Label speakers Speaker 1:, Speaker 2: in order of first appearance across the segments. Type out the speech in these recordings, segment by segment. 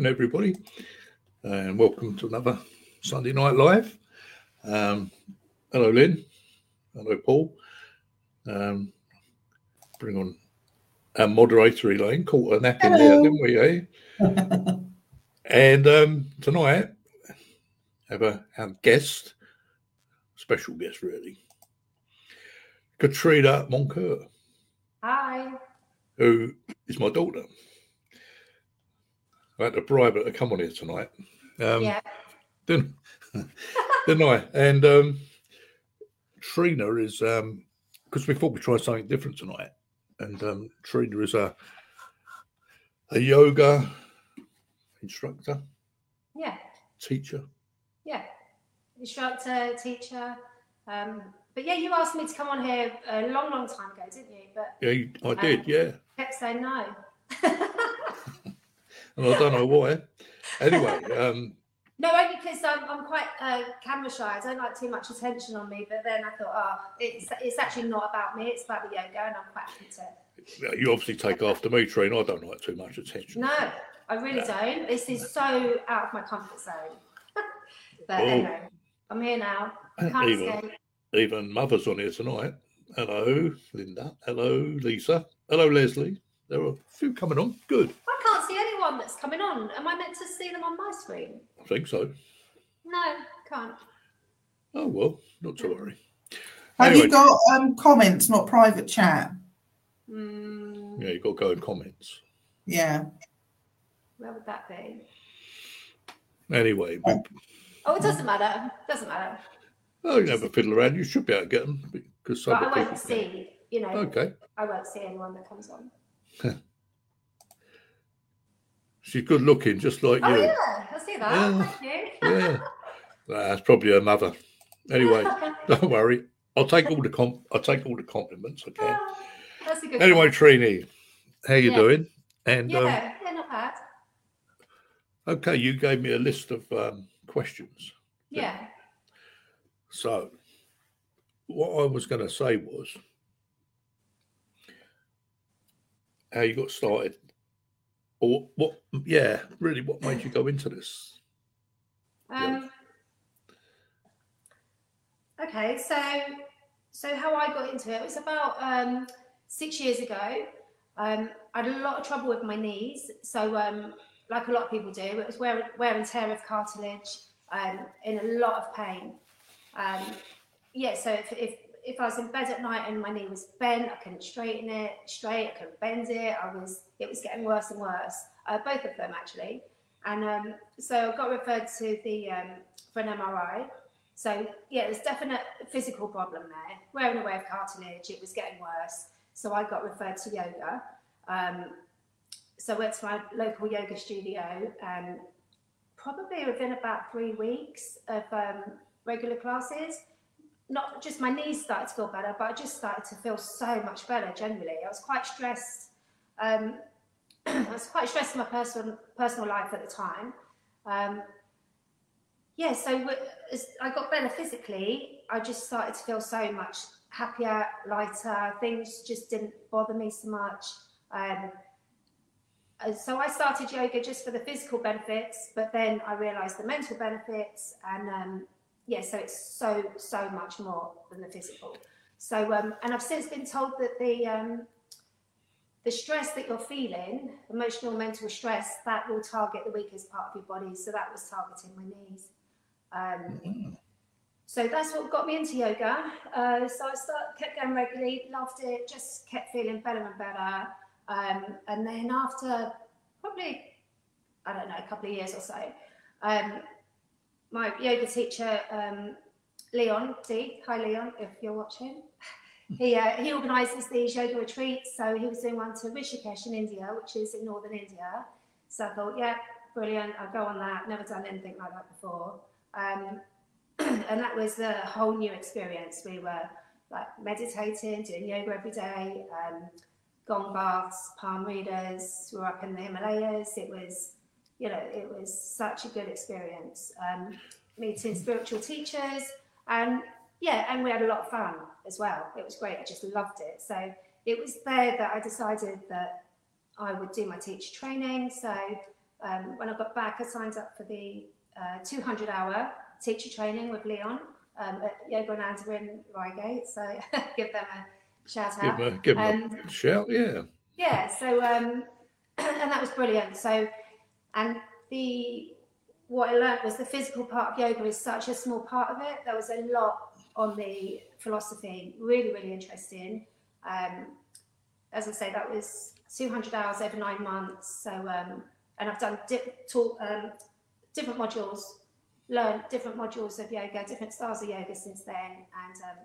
Speaker 1: Good evening, everybody, and welcome to another Sunday Night Live. Um, hello, Lynn. Hello, Paul. Um, bring on our moderator, Elaine. Caught a nap in there, didn't we, eh? and um, tonight, have a our guest, special guest, really, Katrina Moncur,
Speaker 2: Hi.
Speaker 1: who is my daughter. I had to bribe her to come on here tonight. Um,
Speaker 2: yeah.
Speaker 1: didn't, didn't I? And um, Trina is um because we thought we'd try something different tonight, and um, Trina is a a yoga instructor,
Speaker 2: Yeah.
Speaker 1: teacher.
Speaker 2: Yeah. Instructor, teacher. Um, but yeah, you asked me to come on here a long, long time ago, didn't you? But
Speaker 1: Yeah, you- I did. Yeah,
Speaker 2: kept saying no.
Speaker 1: and I don't know why. Anyway, um,
Speaker 2: no, only because I'm, I'm quite uh, camera shy. I don't like too much attention on me. But then I thought, oh, it's, it's actually not about me. It's about the yoga, and I'm quite happy to.
Speaker 1: you obviously take after me, Trina. I don't like too much attention.
Speaker 2: No, I really don't. This is so out of my comfort zone. but
Speaker 1: Oh.
Speaker 2: anyway, I'm here now. Can't
Speaker 1: Even,
Speaker 2: escape.
Speaker 1: even mother's on here tonight. Hello, Linda. Hello, Lisa. Hello, Leslie. There are a few coming on. Good.
Speaker 2: I can't see anyone that's coming on. Am I meant to see them on my screen?
Speaker 1: I think so.
Speaker 2: No, can't.
Speaker 1: Oh well, not to worry.
Speaker 3: Have
Speaker 1: Anyway.
Speaker 3: you got um, comments, not private chat?
Speaker 2: Mm,
Speaker 1: Yeah, you've got to go in comments.
Speaker 3: Yeah.
Speaker 2: where would that be?
Speaker 1: Anyway, we,
Speaker 2: Oh, it doesn't matter. Doesn't matter.
Speaker 1: oh, you have a fiddle around. You should be able to get them because some
Speaker 2: But I
Speaker 1: people.
Speaker 2: won't see. You know,
Speaker 1: Okay,
Speaker 2: I won't see anyone that comes on.
Speaker 1: she's good looking, just like
Speaker 2: Oh
Speaker 1: you.
Speaker 2: yeah, I see that.
Speaker 1: Yeah.
Speaker 2: Thank you.
Speaker 1: Yeah, that's probably her mother. Anyway, don't worry. I'll take all the com- I'll take all the compliments Okay. can.
Speaker 2: That's a good.
Speaker 1: Anyway,
Speaker 2: one.
Speaker 1: Trini, how you
Speaker 2: Yeah.
Speaker 1: doing? And
Speaker 2: yeah,
Speaker 1: um,
Speaker 2: yeah, not bad.
Speaker 1: okay, you gave me a list of um, questions.
Speaker 2: Yeah.
Speaker 1: So, what I was going to say was how you got started, or what? Yeah, really, what made you go into this?
Speaker 2: Um, okay, so so how I got into it was about um, six years ago. Um, I had a lot of trouble with my knees, so um, like a lot of people do, it was wear, wear and tear of cartilage, um, in a lot of pain. Um, yeah, so if, if if I was in bed at night and my knee was bent, I couldn't straighten it straight, I couldn't bend it. I was it was getting worse and worse. Uh, both of them actually. And um, so I got referred to the um, for an MRI. So yeah, there's definite physical problem there. Wearing away of cartilage, it was getting worse. So I got referred to yoga. Um, so I went to my local yoga studio, and probably within about three weeks of um, regular classes, not just my knees started to feel better, but I just started to feel so much better generally. I was quite stressed. Um, I was quite stressed in my personal personal life at the time. Um, yeah, so as I got better physically, I just started to feel so much happier, lighter. Things just didn't bother me so much. Um, so I started yoga just for the physical benefits, but then I realised the mental benefits, and um, yeah, so it's so so much more than the physical. So um, and I've since been told that the um, the stress that you're feeling, emotional, mental stress, that will target the weakest part of your body. So that was targeting my knees. Um, so that's what got me into yoga. Uh, so I start, kept going regularly, loved it, just kept feeling better and better. Um, and then after probably, I don't know, a couple of years or so, um, my yoga teacher, um, Leon D, hi Leon, if you're watching, he, uh, he organises these yoga retreats. So he was doing one to Rishikesh in India, which is in northern India. So I thought, yeah, brilliant, I'll go on that. Never done anything like that before. Um, and that was a whole new experience. We were like meditating, doing yoga every day, um, gong baths, palm readers. We were up in the Himalayas. It was, you know, it was such a good experience. Um, meeting spiritual teachers, and yeah, and we had a lot of fun as well. It was great. I just loved it. So it was there that I decided that I would do my teacher training. So um, when I got back, I signed up for the uh, 200 hour teacher training with Leon um, at Yoga Ananda in Reigate. So give them a shout out.
Speaker 1: Give them a, give
Speaker 2: Um,
Speaker 1: a shout. Yeah.
Speaker 2: Yeah, so um, and that was brilliant. So, and the what I learned was the physical part of yoga is such a small part of it. There was a lot on the philosophy, really, really interesting. Um, as I say, that was 200 hours over nine months. So, um, and I've done um, different modules, learned different modules of yoga, different styles of yoga since then, and um,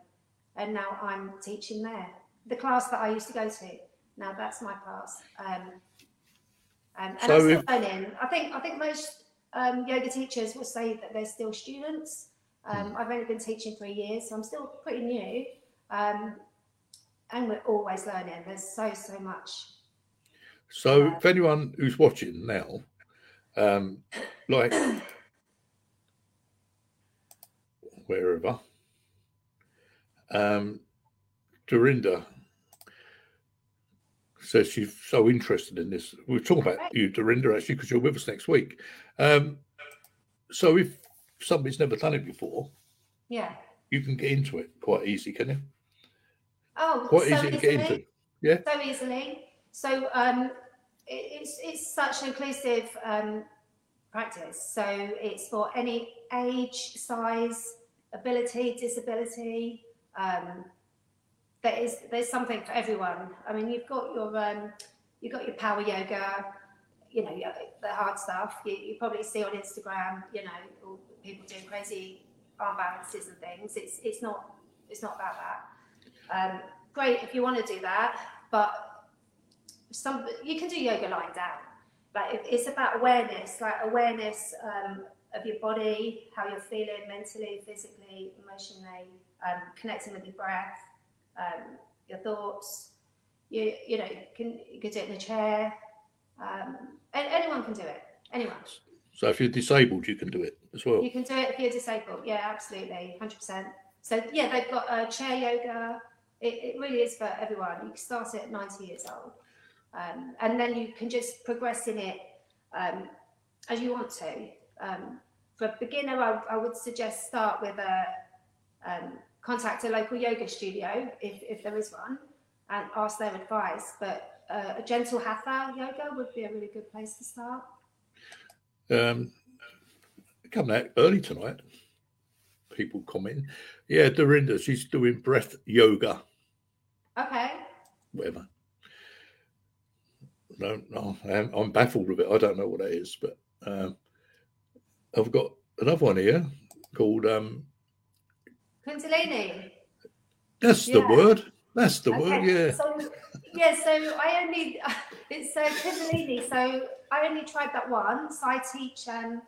Speaker 2: and now I'm teaching there. The class that I used to go to. Now that's my class. Um, and
Speaker 1: So
Speaker 2: I'm still learning. I think I think most um, yoga teachers will say that they're still students. Um,
Speaker 1: Hmm.
Speaker 2: I've only been teaching for a year, so I'm still pretty new. Um, and we're always learning. There's so so much.
Speaker 1: So, if anyone who's watching now, um, like wherever, um, Dorinda says she's so interested in this. We're talking about you, Dorinda, actually, because you're with us next week. Um, so, if somebody's never done it before,
Speaker 2: Yeah.
Speaker 1: you can get into it quite easy, can you?
Speaker 2: Oh,
Speaker 1: Quite
Speaker 2: so
Speaker 1: easy to get
Speaker 2: easily.
Speaker 1: Yeah,
Speaker 2: so easily. So um, it, it's it's such an inclusive um, practice. So it's for any age, size, ability, disability. Um, there is there's something for everyone. I mean, you've got your um, you've got your power yoga. You know the hard stuff. You, you probably see on Instagram. You know people doing crazy arm balances and things. It's it's not it's not about that. Um, great if you want to do that, but some you can do yoga lying down. Like it's about awareness, like awareness um, of your body, how you're feeling mentally, physically, emotionally, um, connecting with your breath, um, your thoughts. You you know you can you can do it in a chair. Um, and anyone can do it. Anyone.
Speaker 1: So, if you're disabled, you can do it as well.
Speaker 2: You can do it if you're disabled. Yeah, absolutely, hundred percent. So yeah, they've got uh, chair yoga. It, it really is for everyone. You can start it at ninety years old, um, and then you can just progress in it um, as you want to. Um, for a beginner, I, I would suggest start with a um, contact a local yoga studio if, if there is one, and ask their advice. But uh, a gentle hatha yoga would be a really good place to start.
Speaker 1: Um, coming out early tonight. People commenting. Yeah, Dorinda, she's doing breath yoga,
Speaker 2: Okay.
Speaker 1: whatever. No, no, I'm, I'm baffled with it. I don't know what that is, but um, I've got another one here called. Um,
Speaker 2: Kundalini.
Speaker 1: that's the
Speaker 2: Yeah. Uh,
Speaker 1: word. That's the word.
Speaker 2: Okay,
Speaker 1: Yeah.
Speaker 2: So yeah, so I only it's uh, Kundalini. So I only tried that once. I teach um,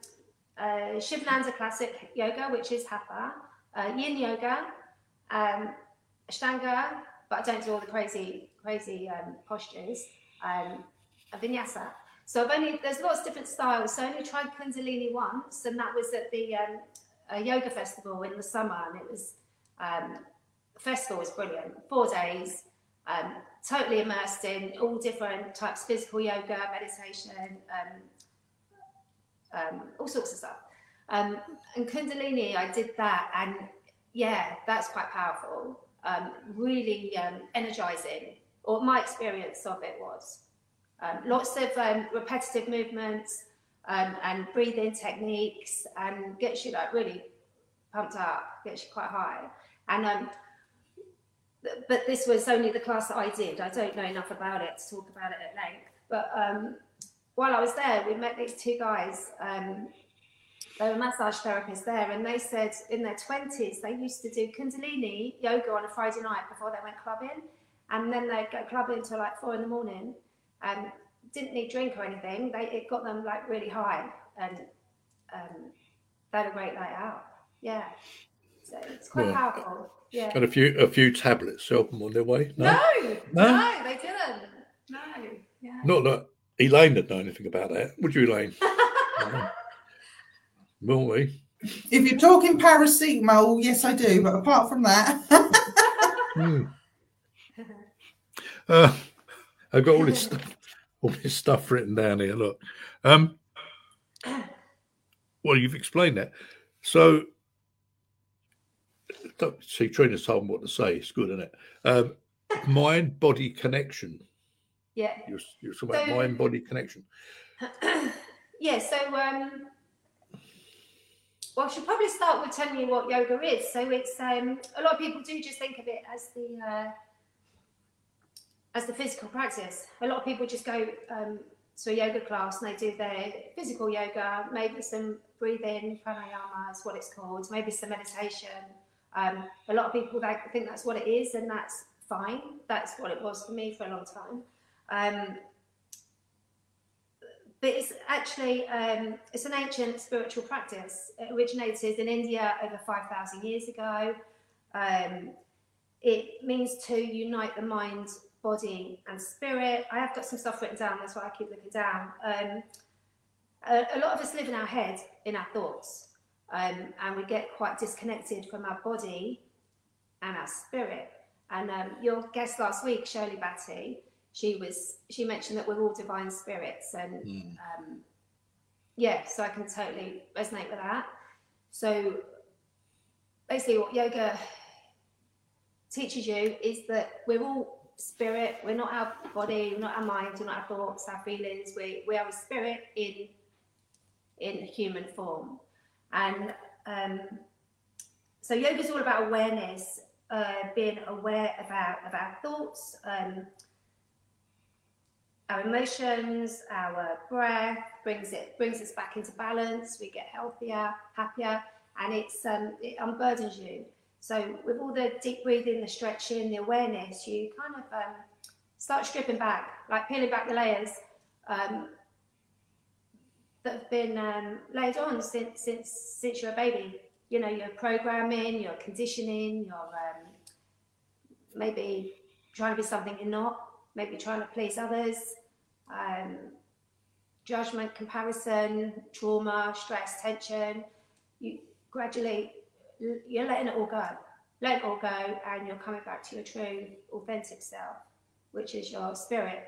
Speaker 2: uh, Shivananda classic yoga, which is hatha, uh, Yin yoga, um, Ashtanga, but I don't do all the crazy crazy um, postures. Um, and Vinyasa. So I've only there's lots of different styles. So I only tried Kundalini once, and that was at the um, a yoga festival in the summer, and it was. Um, the festival was brilliant. Four days, um, totally immersed in all different types of physical yoga, meditation, um, um, all sorts of stuff. Um, and Kundalini, I did that, and yeah, that's quite powerful. Um, really energizing, or my experience of it was. Lots of repetitive movements um, and breathing techniques, and gets you like really pumped up, gets you quite high. And um, but this was only the class that I did. I don't know enough about it to talk about it at length. But um, while I was there, we met these two guys. Um, they were massage therapists there, and they said in their twenties they used to do Kundalini yoga on a Friday night before they went clubbing, and then they'd go clubbing till like four in the morning, and didn't need drink or anything. They it got them like really high, and um, they had a great night out. Yeah, so it's quite
Speaker 1: Yeah.
Speaker 2: powerful. Yeah.
Speaker 1: And a few a few tablets to help them on their way. No,
Speaker 2: No,
Speaker 1: No?
Speaker 2: no, they didn't. No, yeah.
Speaker 1: not that Elaine would know anything about that. Would you, Elaine? no. Will we?
Speaker 3: If you're talking paracetamol, yes, I do. But apart from that,
Speaker 1: Hmm. Uh, I've got all this stuff, all this stuff written down here. Look, um, well, you've explained that. So, don't see, Trina's told me what to say. It's good, isn't it? Um, mind body connection.
Speaker 2: Yeah.
Speaker 1: You're, you're talking about mind body connection.
Speaker 2: yeah, so um well, I should probably start with telling you what yoga is. So it's um a lot of people do just think of it as the uh, as the physical practice. A lot of people just go um, to a yoga class and they do their physical yoga, maybe some breathing, pranayama is what it's called, maybe some meditation. Um, a lot of people think that's what it is, and that's fine. That's what it was for me for a long time. Um, but it's actually um, it's an ancient spiritual practice. It originated in India over five thousand years ago. Um, it means to unite the mind, body, and spirit. I have got some stuff written down. That's why I keep looking down. Um, a, a lot of us live in our head, in our thoughts, um, and we get quite disconnected from our body and our spirit. And um, your guest last week, Shirley Batty, she was she mentioned that we're all divine spirits and
Speaker 1: Mm.
Speaker 2: um, yeah so i can totally resonate with that so basically what yoga teaches you is that we're all spirit we're not our body we're not our mind we're not our thoughts our feelings we, we are a spirit in in human form and um, so yoga is all about awareness uh, being aware of our, of our thoughts um, our emotions, our breath brings it brings us back into balance. We get healthier, happier, and it's um, it unburdens you. So with all the deep breathing, the stretching, the awareness, you kind of um, start stripping back, like peeling back the layers um, that have been um, laid on since since since you're a baby. You know, your programming, your conditioning, your um, maybe trying to be something you're not maybe trying to please others, um, judgment, comparison, trauma, stress, tension. You gradually, you're letting it all go. Let it all go, and you're coming back to your true, authentic self, which is your spirit,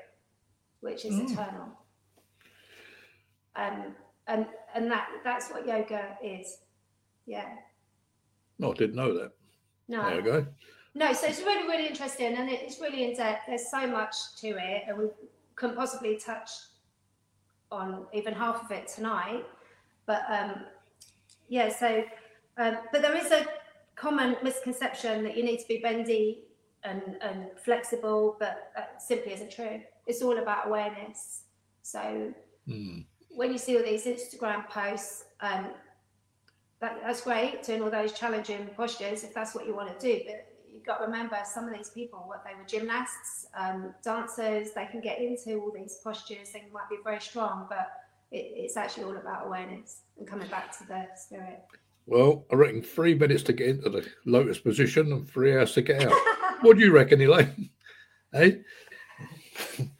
Speaker 2: which is
Speaker 1: Mm.
Speaker 2: eternal. Um, and and that that's what yoga is. Yeah.
Speaker 1: No, I didn't know that.
Speaker 2: No.
Speaker 1: There we go.
Speaker 2: No, so it's really, really interesting and it's really in depth. There's so much to it, and we couldn't possibly touch on even half of it tonight. But um, yeah, so, um, but there is a common misconception that you need to be bendy and, and flexible, but that simply isn't true. It's all about awareness. So
Speaker 1: Mm.
Speaker 2: when you see all these Instagram posts, um, that, that's great, doing all those challenging postures if that's what you want to do. But you've got to remember some of these people, what they were gymnasts, um, dancers, they can get into all these postures, they might be very strong, but it, it's actually all about awareness and coming back to the spirit.
Speaker 1: Well, I reckon three minutes to get into the lotus position and three hours to get out. what do you reckon, Elaine? hey?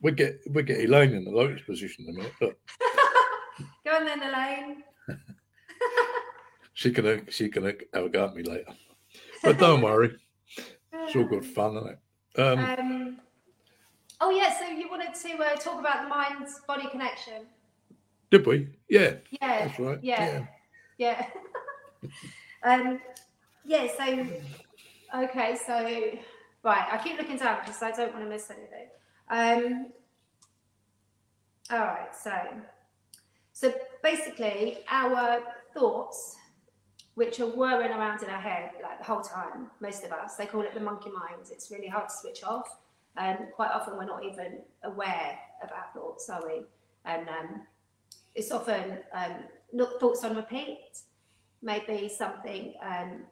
Speaker 1: we get we get Elaine in the lotus position in a minute. Look,
Speaker 2: Go on then, Elaine.
Speaker 1: she can she can have a go at me later. But don't worry, it's all good fun, isn't it? Um,
Speaker 2: Um, oh, yeah, so you wanted to uh, talk about the mind body connection.
Speaker 1: Did we? Yeah,
Speaker 2: Yeah.
Speaker 1: that's right.
Speaker 2: yeah. Yeah. um, yeah, so, okay, so, right, I keep looking down because I don't want to miss anything. Um, all right, so, so basically, our thoughts, which are whirring around in our head like the whole time, most of us, they call it the monkey mind. It's really hard to switch off. And quite often, we're not even aware of our thoughts, are we? And um, it's often um, thoughts on repeat. Maybe something um,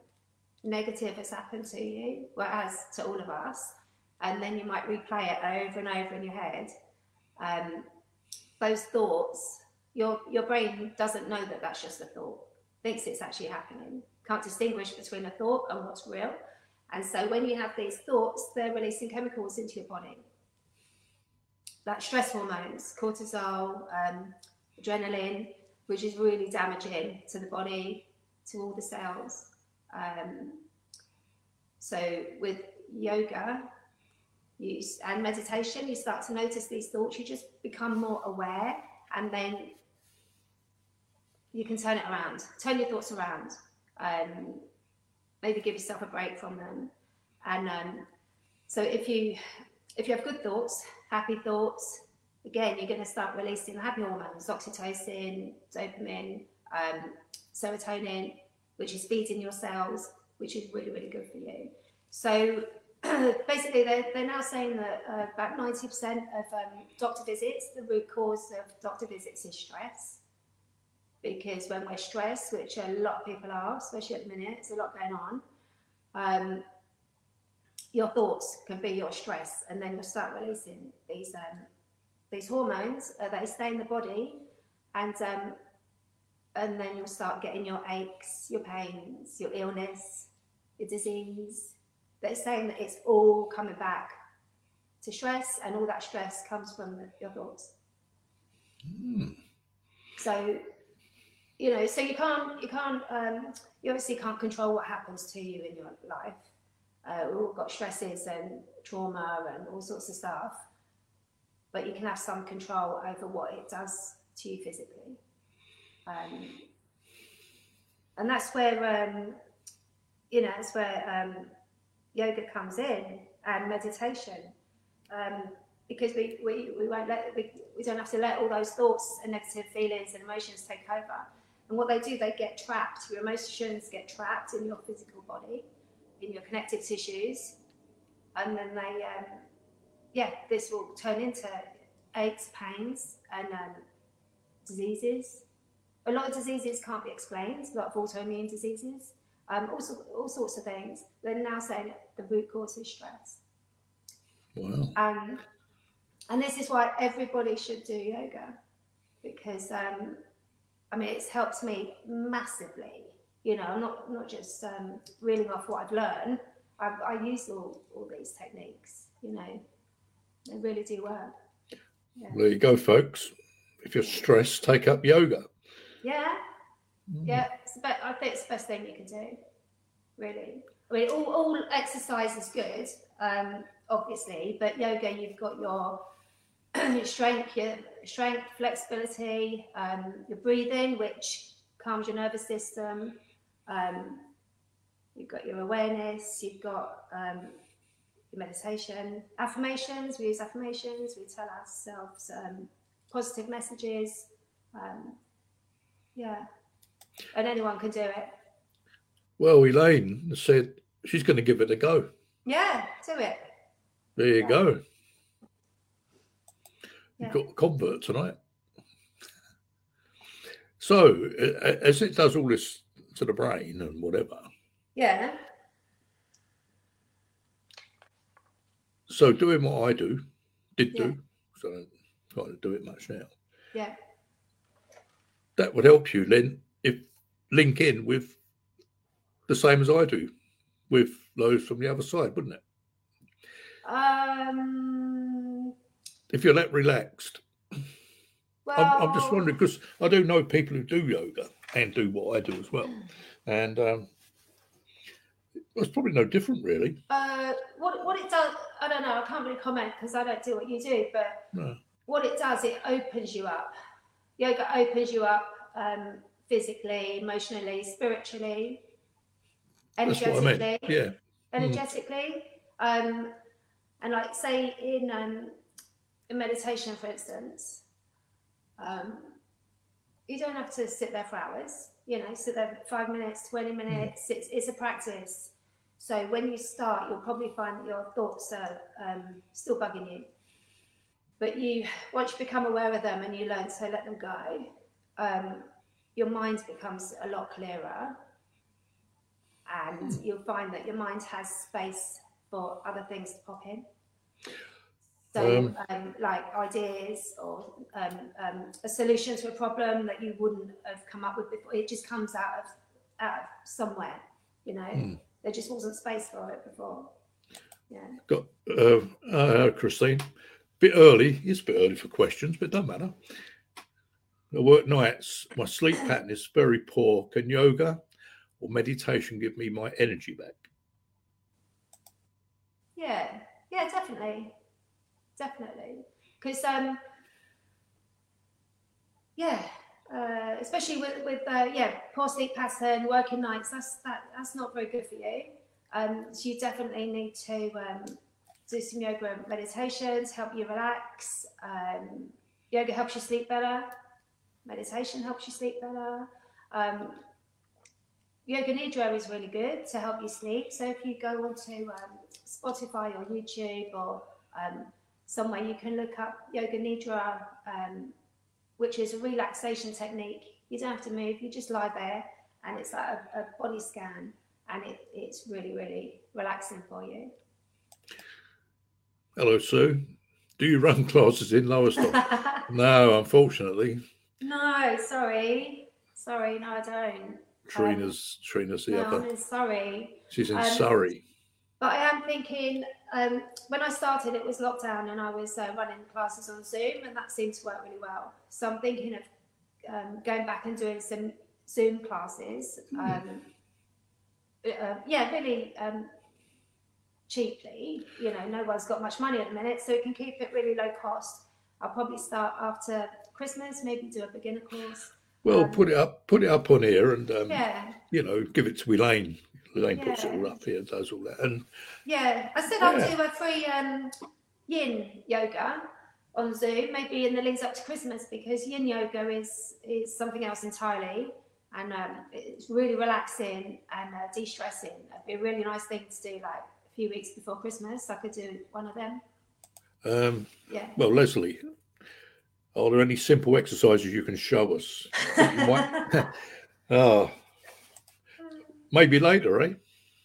Speaker 2: negative has happened to you, it to all of us, and then you might replay it over and over in your head. Um, those thoughts, your your brain doesn't know that that's just a thought. Thinks it's actually happening. Can't distinguish between a thought and what's real. And so when you have these thoughts, they're releasing chemicals into your body, like stress hormones, cortisol, um, adrenaline, which is really damaging to the body, to all the cells. Um, so with yoga you, and meditation, you start to notice these thoughts. You just become more aware and then you can turn it around, turn your thoughts around, um, maybe give yourself a break from them, and um, so if you if you have good thoughts, happy thoughts, again you're going to start releasing the happy hormones, oxytocin, dopamine, um, serotonin, which is feeding your cells, which is really really good for you. So basically, they're, they're now saying that uh, about 90% of um, doctor visits, the root cause of doctor visits is stress. Because when we're stressed, which a lot of people are, especially at the minute, there's a lot going on, um, your thoughts can be your stress, and then you'll start releasing these um, these hormones. Uh, they stay in the body, and um, and then you'll start getting your aches, your pains, your illness, your disease, they're saying that it's all coming back to stress, and all that stress comes from the, your thoughts.
Speaker 1: Mm.
Speaker 2: So, you know, so you can't, you can't, um, you obviously can't control what happens to you in your life. Uh, we've all got stresses and trauma and all sorts of stuff, but you can have some control over what it does to you physically. Um, and that's where, um, you know, that's where um, yoga comes in and meditation. Um, because we, we, we won't let we, we don't have to let all those thoughts and negative feelings and emotions take over. And what they do they get trapped. Your emotions get trapped in your physical body in your connective tissues and then they um, yeah this will turn into aches pains and um, diseases a lot of diseases can't be explained a lot of autoimmune diseases um, also all sorts of things. They're now saying the root cause is stress.
Speaker 1: Wow.
Speaker 2: Um, and this is why everybody should do yoga because um, I mean it's helped me massively. You know, I'm not not just um, reeling off what I've learned. I, I use all, all these techniques. You know, they really do work.
Speaker 1: Yeah. There you go, folks. If you're stressed, take up yoga.
Speaker 2: Yeah, Mm. Yeah, it's about, I think it's the best thing you can do, really. I mean, all, all exercise is good, um, obviously, but yoga, you've got your, your strength, your strength, flexibility, um, your breathing, which calms your nervous system. Um, you've got your awareness. You've got um, your meditation, affirmations. We use affirmations. We tell ourselves um, positive messages. Um, yeah and anyone can do it.
Speaker 1: Well, Elaine said she's going to give it a go.
Speaker 2: Yeah, do it.
Speaker 1: There you yeah. go. Yeah. You've got a convert tonight. So, as it does all this to the brain and whatever.
Speaker 2: Yeah.
Speaker 1: So, doing what I do, did yeah. do, so I don't try to do it much now.
Speaker 2: Yeah.
Speaker 1: That would help you, Lynn, if link in with the same as I do with those from the other side, wouldn't it?
Speaker 2: Um,
Speaker 1: if you're that relaxed.
Speaker 2: Well,
Speaker 1: I'm, I'm, just wondering because I do know people who do yoga and do what I do as well, and um, it's probably no different, really.
Speaker 2: Uh, what what it does, I don't know. I can't really comment because I don't do what you do, but
Speaker 1: no.
Speaker 2: what it does, it opens you up. Yoga opens you up. Um, physically, emotionally, spiritually, energetically. I mean.
Speaker 1: Yeah.
Speaker 2: Energetically. Mm. Um, and like say in um, in meditation, for instance, um, you don't have to sit there for hours. You know, sit there five minutes, twenty mm. minutes. Mm. It's it's a practice. So when you start, you'll probably find that your thoughts are um, still bugging you. But you, once you become aware of them and you learn to let them go, um, your mind becomes a lot clearer and mm. you'll find that your mind has space for other things to pop in so um, um, like ideas or um, um, a solution to a problem that you wouldn't have come up with before it just comes out of out of somewhere you know mm. There just wasn't space for it before yeah
Speaker 1: got uh, uh, christine bit early it's a bit early for questions but it doesn't matter I work nights. My sleep pattern is very poor. Can yoga or meditation give me my energy back?
Speaker 2: Yeah, yeah, definitely, definitely. Because um, yeah, uh, especially with with uh, yeah poor sleep pattern, working nights. That's that that's not very good for you. Um, so you definitely need to um, do some yoga and meditations, help you relax. Um, yoga helps you sleep better. Meditation helps you sleep better. Um, yoga nidra is really good to help you sleep. So if you go onto um, Spotify or YouTube or um, somewhere, you can look up yoga nidra, um, which is a relaxation technique. You don't have to move; you just lie there, and it's like a, a body scan, and it, it's really, really relaxing for you.
Speaker 1: Hello, Sue. Do you run classes in Lowestoft? no, unfortunately.
Speaker 2: no, sorry, sorry, no, I don't.
Speaker 1: Trina's Trina's the
Speaker 2: No,
Speaker 1: other.
Speaker 2: I'm in Surrey.
Speaker 1: She's in
Speaker 2: um,
Speaker 1: Surrey.
Speaker 2: But I am thinking, um, when I started, it was lockdown and I was uh, running classes on Zoom, and that seemed to work really well. So I'm thinking of um, going back and doing some Zoom classes. Um, uh, yeah, really um, cheaply. You know, no one's got much money at the minute, so we can keep it really low cost. I'll probably start after Christmas, maybe do a beginner course.
Speaker 1: Well,
Speaker 2: um,
Speaker 1: put it up, put it up on here, and um,
Speaker 2: Yeah,
Speaker 1: you know, give it to Elaine. Elaine puts it
Speaker 2: Yeah.
Speaker 1: all up here, does all that, and
Speaker 2: Yeah, I said I'll do a free um, yin yoga on Zoom, maybe in the leads up to Christmas, because yin yoga is is something else entirely, and um, it's really relaxing and uh, de-stressing. It'd be a really nice thing to do, like a few weeks before Christmas. I could do one of them.
Speaker 1: um,
Speaker 2: Yeah.
Speaker 1: well, Leslie, are there any simple exercises you can show us? Might- oh, maybe later, eh?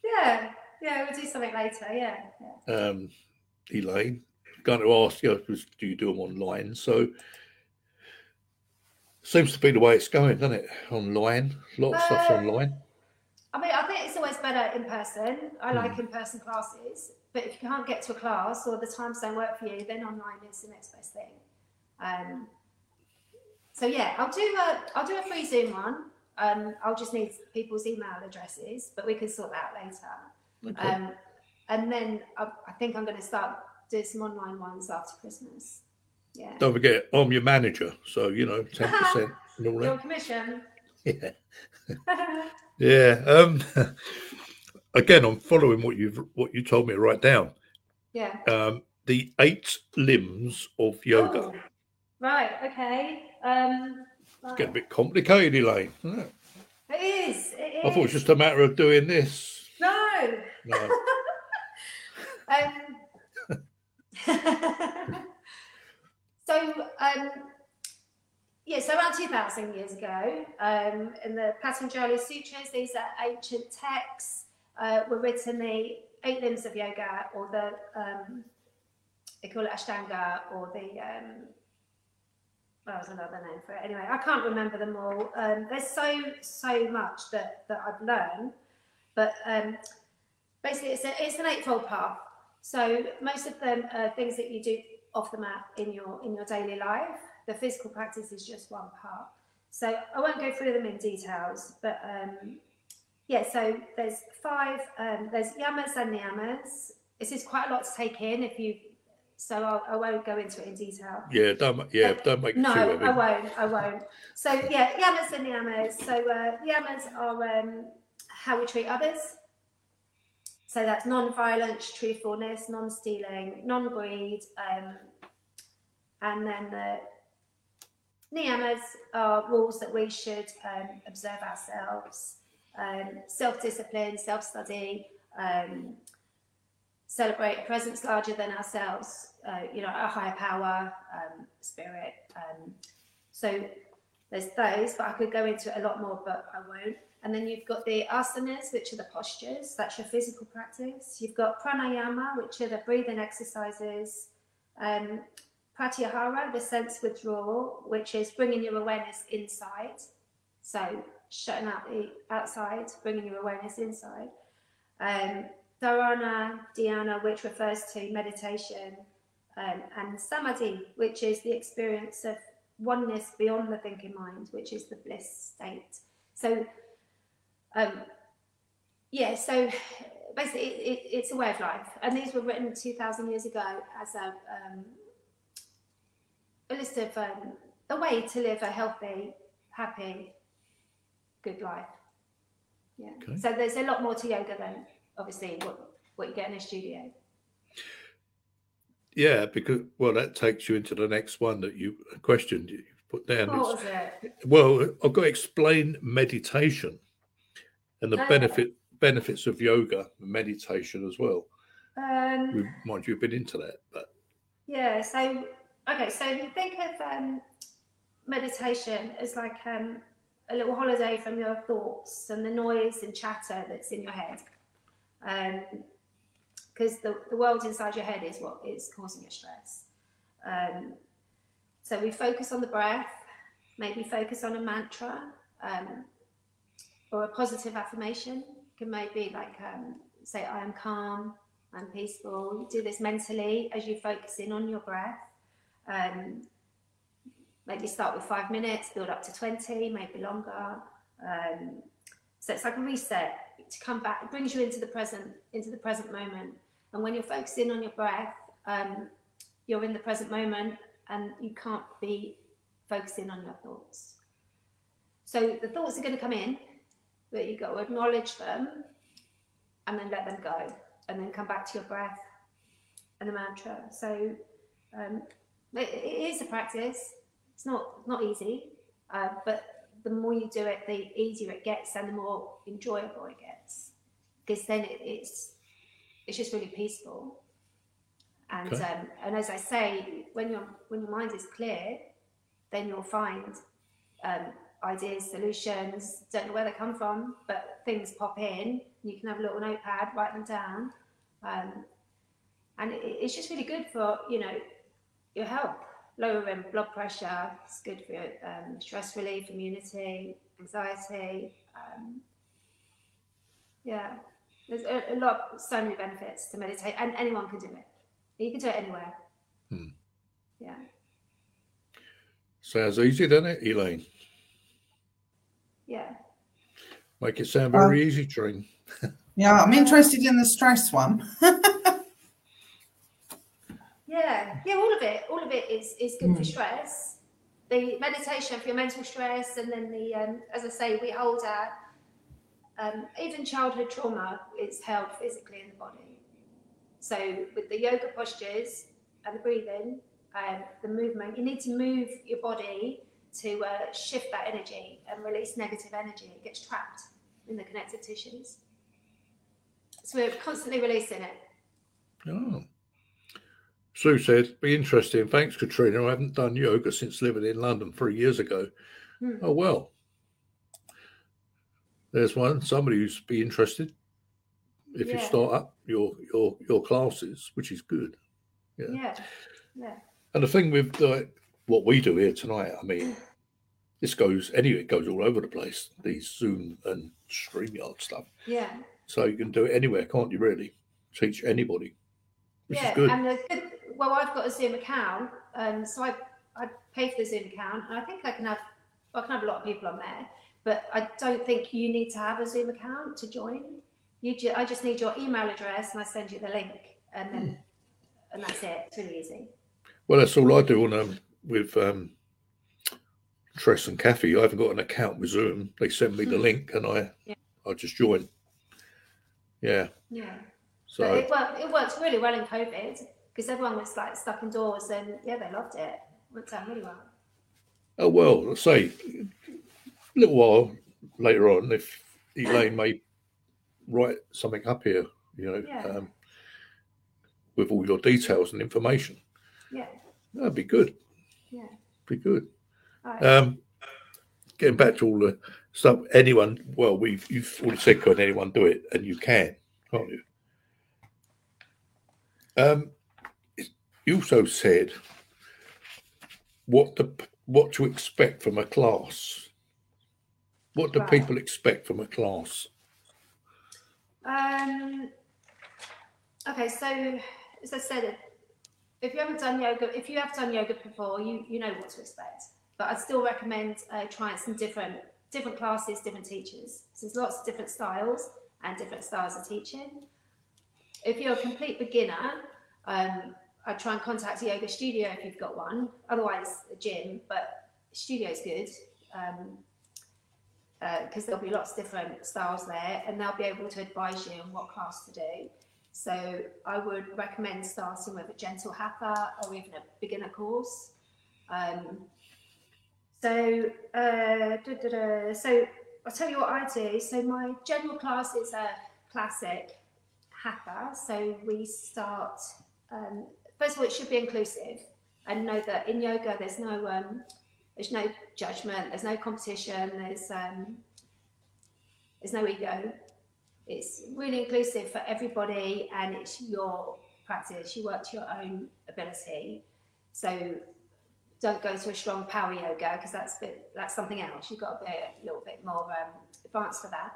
Speaker 2: yeah, yeah, we'll do something later. Yeah, yeah.
Speaker 1: um, Elaine, going to ask you, do you do them online? So seems to be the way it's going, doesn't it? Online, a lot of stuff's
Speaker 2: Uh,
Speaker 1: online.
Speaker 2: I mean, I think it's always better in person. I like in person classes, but if you can't get to a class or the times don't work for you, then online is the next best thing. Um, so yeah, I'll do a I'll do a free Zoom one. Um, I'll just need people's email addresses, but we can sort that out later.
Speaker 1: Okay.
Speaker 2: Um, and then I, I think I'm going to start doing some online ones after Christmas. Yeah,
Speaker 1: Don't forget, I'm your manager, so you know, ten percent and all
Speaker 2: your commission.
Speaker 1: Yeah, yeah. Um, again, I'm following what you've what you told me to write down.
Speaker 2: yeah.
Speaker 1: Um, the eight limbs of yoga.
Speaker 2: Oh, right. Okay. Um,
Speaker 1: It's getting a bit complicated, Elaine. isn't it?
Speaker 2: It is. It is.
Speaker 1: I thought it was just a matter of doing this.
Speaker 2: no.
Speaker 1: No.
Speaker 2: Um, so, um, yeah, so around 2,000 years ago, um, in the Patanjali Sutras, these are ancient texts, uh, were written the eight limbs of yoga, or the, um, they call it Ashtanga, or the, well, there's another name for it. Anyway, I can't remember them all. Um, there's so, so much that, that I've learned, but um, basically it's, a, it's an eightfold path. So most of them are things that you do off the mat in your in your daily life. The physical practice is just one part. So I won't go through them in details, but um, yeah. So there's five. Um, there's yamas and niyamas. This is quite a lot to take in. If you, so I'll, I won't go into it in detail.
Speaker 1: Yeah, don't yeah, don't make it
Speaker 2: No. I won't. I won't. So yeah, yamas and niyamas. So uh, yamas are um, how we treat others. So that's non-violence, truthfulness, non-stealing, non-greed, um, and then the niyamas are rules that we should um, observe ourselves: um, self-discipline, self-study, um, celebrate a presence larger than ourselves. Uh, you know, a higher power, um, spirit. Um, so there's those, but I could go into it a lot more, but I won't. And then you've got the asanas, which are the postures. That's your physical practice. You've got pranayama, which are the breathing exercises. Um, pratyahara, the sense withdrawal, which is bringing your awareness inside. So shutting out the outside, bringing your awareness inside. Um, dharana, dhyana, which refers to meditation. Um, and samadhi, which is the experience of oneness beyond the thinking mind, which is the bliss state. So, um, yeah, so basically, it, it, it's a way of life, and these were written two thousand years ago as a um, a list of um, a way to live a healthy, happy, good life. Yeah.
Speaker 1: Okay.
Speaker 2: So there's a lot more to yoga than obviously what, what you get in a studio.
Speaker 1: Yeah, because well, that takes you into the next one that you questioned. You put down.
Speaker 2: What was it?
Speaker 1: well, I've got to explain meditation and the
Speaker 2: Okay.
Speaker 1: benefit benefits of yoga and meditation as well.
Speaker 2: Um,
Speaker 1: mind you, have been into that, but
Speaker 2: Yeah, so okay, so if you think of um, meditation as like um, a little holiday from your thoughts and the noise and chatter that's in your head, because the, the world inside your head is what is causing your stress. Um, so we focus on the breath, maybe focus on a mantra um, or a positive affirmation. Can maybe like um, say, "I am calm." I'm peaceful. You do this mentally as you focus in on your breath. Um, maybe start with five minutes, build up to 20, maybe longer. Um, so it's like a reset to come back. It brings you into the present, into the present moment. And when you're focusing on your breath, um, you're in the present moment and you can't be focusing on your thoughts. So the thoughts are going to come in, but you've got to acknowledge them and then let them go and then come back to your breath and the mantra. So um, it, it is a practice. It's not not easy, uh, but the more you do it, the easier it gets and the more enjoyable it gets. Because then it, it's it's just really peaceful. And
Speaker 1: Okay.
Speaker 2: um, and as I say, when your when your mind is clear, then you'll find um, ideas, solutions. Don't know where they come from, but things pop in. You can have a little notepad, write them down, um, and it, it's just really good for you know your health. Lowering blood pressure. It's good for your um, stress relief, immunity, anxiety. Um, yeah, there's a, a lot, so many benefits to meditate, and anyone can do it. You can do it anywhere.
Speaker 1: Hmm.
Speaker 2: Yeah.
Speaker 1: sounds easy, doesn't it, Elaine?
Speaker 2: Yeah.
Speaker 1: Make it sound very easy, Train.
Speaker 3: Yeah, I'm interested in the stress one.
Speaker 2: Yeah, yeah, all of it, all of it is is good for
Speaker 3: Mm.
Speaker 2: stress. The meditation for your mental stress, and then the, um, as I say, we hold our um, even childhood trauma is held physically in the body. So with the yoga postures and the breathing, um, the movement, you need to move your body to uh, shift that energy and release negative energy. It gets trapped in the connective tissues. So we're constantly releasing it.
Speaker 1: Oh. Sue said, be interesting. Thanks, Katrina. I haven't done yoga since living in London three years ago.
Speaker 2: Hmm.
Speaker 1: Oh, well. There's one, somebody who's be interested if you start up your, your, your classes, which is good. Yeah.
Speaker 2: Yeah, yeah.
Speaker 1: And the thing with like, what we do here tonight, I mean, this goes anyway, it goes all over the place, these Zoom and StreamYard stuff.
Speaker 2: Yeah,
Speaker 1: So you can do it anywhere, can't you, really? Teach anybody, which
Speaker 2: yeah,
Speaker 1: is good.
Speaker 2: and the good. Well, I've got a Zoom account, um, so I I pay for the Zoom account, and I think I can have I can have a lot of people on there, but I don't think you need to have a Zoom account to join. You ju- I just need your email address, and I send you the link, and then and that's it. It's really easy.
Speaker 1: Well, that's all I do on um, with um, Tress and Kathy. I haven't got an account with Zoom. They send me the
Speaker 2: Hmm.
Speaker 1: link, and I
Speaker 2: Yeah.
Speaker 1: I just join. Yeah.
Speaker 2: Yeah,
Speaker 1: So
Speaker 2: but it worked. It worked really well in COVID because everyone was like stuck indoors, and yeah, they loved it. It worked out really well.
Speaker 1: oh well. Let's say little while later on, if Elaine may write something up here, you know,
Speaker 2: Yeah.
Speaker 1: um, with all your details and information,
Speaker 2: Yeah,
Speaker 1: that'd be good.
Speaker 2: yeah.
Speaker 1: Be good.
Speaker 2: Right.
Speaker 1: Um, getting back to all the stuff, anyone, well, we've you've already said, can anyone do it? And you can, can't you? Um, you also said what the what to expect from a class. What do
Speaker 2: Right.
Speaker 1: people expect from a class?
Speaker 2: Um, okay, so as I said, if you haven't done yoga, if you have done yoga before, you you know what to expect. But I'd still recommend uh, trying some different different classes, different teachers. So there's lots of different styles and different styles of teaching. If you're a complete beginner, um, I'd try and contact a yoga studio if you've got one. Otherwise, a gym. But studio's good. Um, because there'll be lots of different styles there and they'll be able to advise you on what class to do. So I would recommend starting with a gentle hatha or even a beginner course. Um, so, uh, da, da, da. so I'll tell you what I do. So my general class is a classic hatha. So we start. Um, first of all, it should be inclusive, and know that in yoga there's no um, there's no judgment, there's no competition, there's um, there's no ego. It's really inclusive for everybody, and it's your practice. You work to your own ability. So don't go to a strong power yoga because that's bit, that's something else. You've got to be a little bit more um, advanced for that.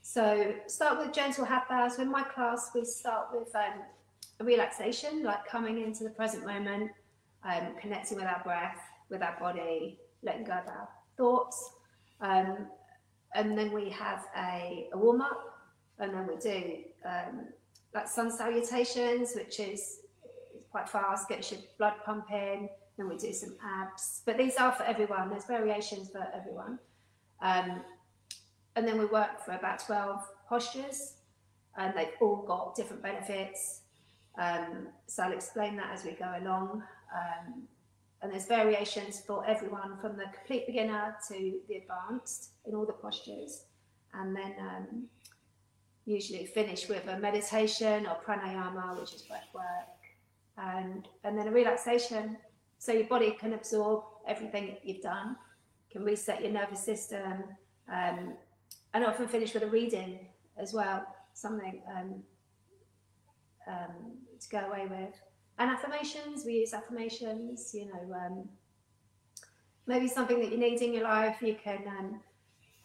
Speaker 2: So start with gentle hatha. So in my class, we start with um, a relaxation, like coming into the present moment, um, connecting with our breath, with our body, letting go of our thoughts. Um, and then we have a, a warm up, and then we do um, like sun salutations, which is quite fast, gets your blood pumping then we do some abs. But these are for everyone. There's variations for everyone. Um, and then we work for about 12 postures, and they've all got different benefits. Um, so I'll explain that as we go along. Um, and there's variations for everyone from the complete beginner to the advanced in all the postures. And then um, usually finish with a meditation or pranayama, which is breath work, and, and then a relaxation so your body can absorb everything you've done, can reset your nervous system, um, and often finish with a reading as well, something um, um, to go away with. And affirmations, we use affirmations, you know, um, maybe something that you need in your life, you can um,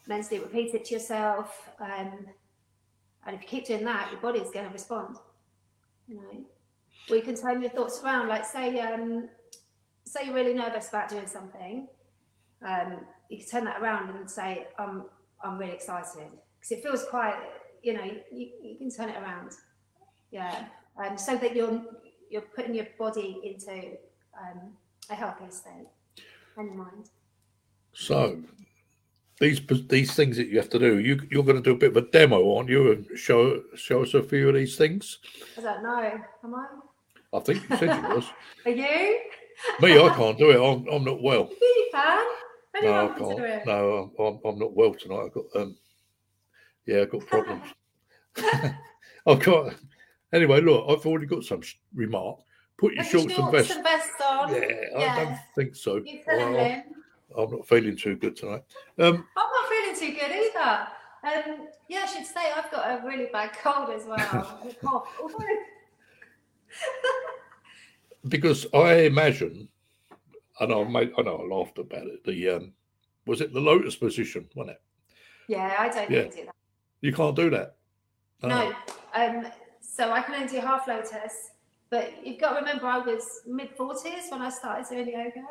Speaker 2: mentally repeat it to yourself. Um, and if you keep doing that, your body is going to respond. You know, we can turn your thoughts around. Like say, um, say you're really nervous about doing something, um, you can turn that around and say, I'm, I'm really excited. Because it feels quite, you know, you, you can turn it around. Yeah. Um, so that you're, you're putting your body into um, a healthy state and your mind.
Speaker 1: So, these these things that you have to do, you you're going to do a bit of a demo, aren't you? And show show us a few of these things.
Speaker 2: I don't know. Am I?
Speaker 1: I think you said you was.
Speaker 2: Are you?
Speaker 1: Me, I can't do it. I'm, I'm not well.
Speaker 2: You can.
Speaker 1: No, I can't. No, I'm, I'm not well tonight. I've got um, yeah, I've got problems. I've got anyway. Look, I've already got some remark. Put your shorts, and vests.
Speaker 2: and vests on.
Speaker 1: Yeah,
Speaker 2: yeah,
Speaker 1: I don't think so.
Speaker 2: Well,
Speaker 1: I'm not feeling too good tonight.
Speaker 2: Um, I'm not feeling too good either. Um, yeah, I should say I've got a really bad cold as well.
Speaker 1: because I imagine, and I made, I know I laughed about it. The um, was it the lotus position, wasn't it?
Speaker 2: Yeah, I don't yeah. do that.
Speaker 1: You can't do that.
Speaker 2: No. no. Um, so I can only do half lotus, but you've got to remember I was mid forties when I started doing yoga.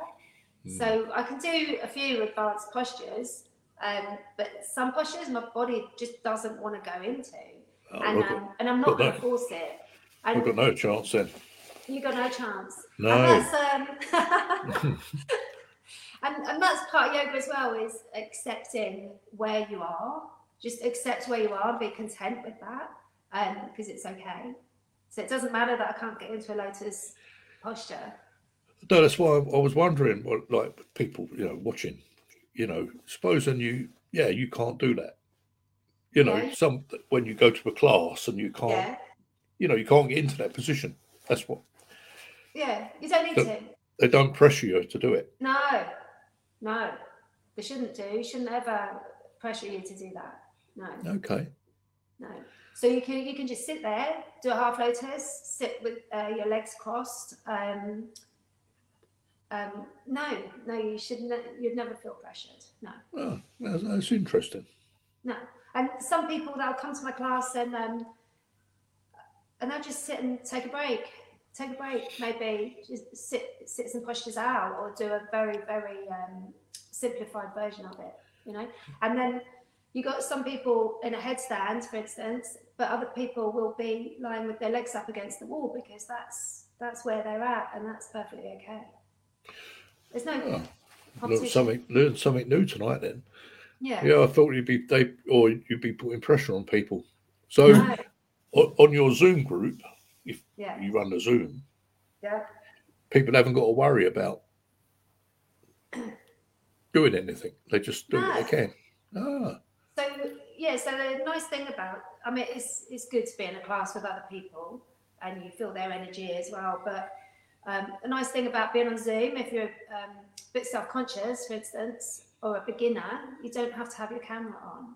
Speaker 2: Mm. So I can do a few advanced postures, um, but some postures my body just doesn't want to go into, oh, and, um, and I'm not going to force it.
Speaker 1: And, I've got no chance then.
Speaker 2: You got no chance.
Speaker 1: No.
Speaker 2: And that's, um, and, and that's part of yoga as well is accepting where you are. Just accept where you are and be content with that because um, it's okay. So it doesn't matter that I can't get into a lotus posture.
Speaker 1: No, that's why I was wondering what like people, you know, watching, you know, supposing you, yeah, you can't do that. You know, yeah. some when you go to a class and you can't, yeah. you know, you can't get into that position. That's what
Speaker 2: yeah, you don't need to.
Speaker 1: They don't pressure you to do it.
Speaker 2: No, no, they shouldn't do. You shouldn't ever pressure you to do that. No.
Speaker 1: Okay.
Speaker 2: No. So you can you can just sit there, do a half lotus, sit with uh, your legs crossed. Um, um, no, no, you should. Ne- you'd never feel pressured. No.
Speaker 1: Oh, that's, that's, interesting.
Speaker 2: No, and some people that'll come to my class and um, and they'll just sit and take a break take a break, maybe just sit, sit some postures out, or do a very, very um, simplified version of it. You know, and then you got some people in a headstand, for instance, but other people will be lying with their legs up against the wall because that's that's where they're at, and that's perfectly okay. There's no.
Speaker 1: learn
Speaker 2: competition.
Speaker 1: something, learn something new tonight. Then,
Speaker 2: Yeah.
Speaker 1: yeah, I thought you'd be they or you'd be putting pressure on people. So
Speaker 2: No.
Speaker 1: on, on your Zoom group,
Speaker 2: Yeah.
Speaker 1: you run the Zoom.
Speaker 2: Yeah.
Speaker 1: People haven't got to worry about doing anything. They just do what
Speaker 2: No.
Speaker 1: they can. Ah,
Speaker 2: yeah, so the nice thing about I mean it's it's good to be in a class with other people and you feel their energy as well. But um, the nice thing about being on Zoom, if you're um, a bit self-conscious, for instance, or a beginner, you don't have to have your camera on.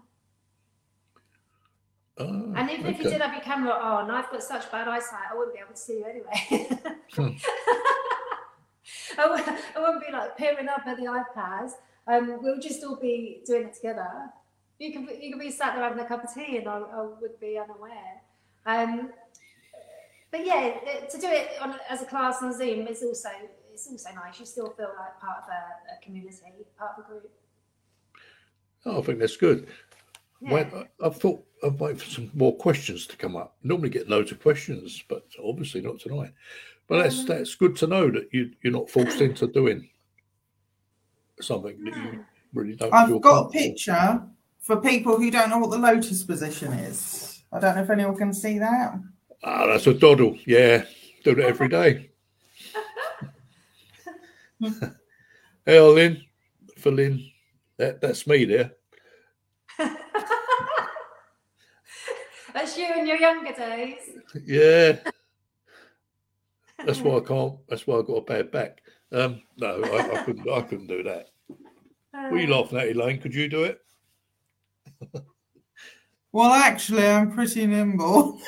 Speaker 1: ah,
Speaker 2: And even if you did have your camera on, I've got such bad eyesight, I wouldn't be able to see you anyway.
Speaker 1: Hmm.
Speaker 2: I, would, I wouldn't be like peering up at the iPads. Um, we'll just all be doing it together. You can be- you can be sat there having a cup of tea, and I, I would be unaware. Um, but yeah, to do it on, as a class on Zoom is also it's also nice. You still feel like part of a, a community, part of a group.
Speaker 1: Oh, I think that's good.
Speaker 2: Yeah.
Speaker 1: Wait, I, I thought I'd wait for some more questions to come up. Normally get loads of questions, but obviously not tonight. But that's
Speaker 2: Um,
Speaker 1: that's good to know that you you're not forced into doing something that you really don't.
Speaker 3: I've
Speaker 1: feel
Speaker 3: got a picture for people who don't know what the lotus position is. I don't know if anyone can see that.
Speaker 1: Ah, that's a doddle. Yeah, do it every day. hey, Lynn, for Lynn, that, that's me there.
Speaker 2: That's you in your younger days.
Speaker 1: Yeah, that's why I can't. That's why I got a bad back. Um, no, I, I couldn't. I couldn't do that. What are you laughing at, Elaine? Could you do it?
Speaker 3: Well, actually, I'm pretty nimble.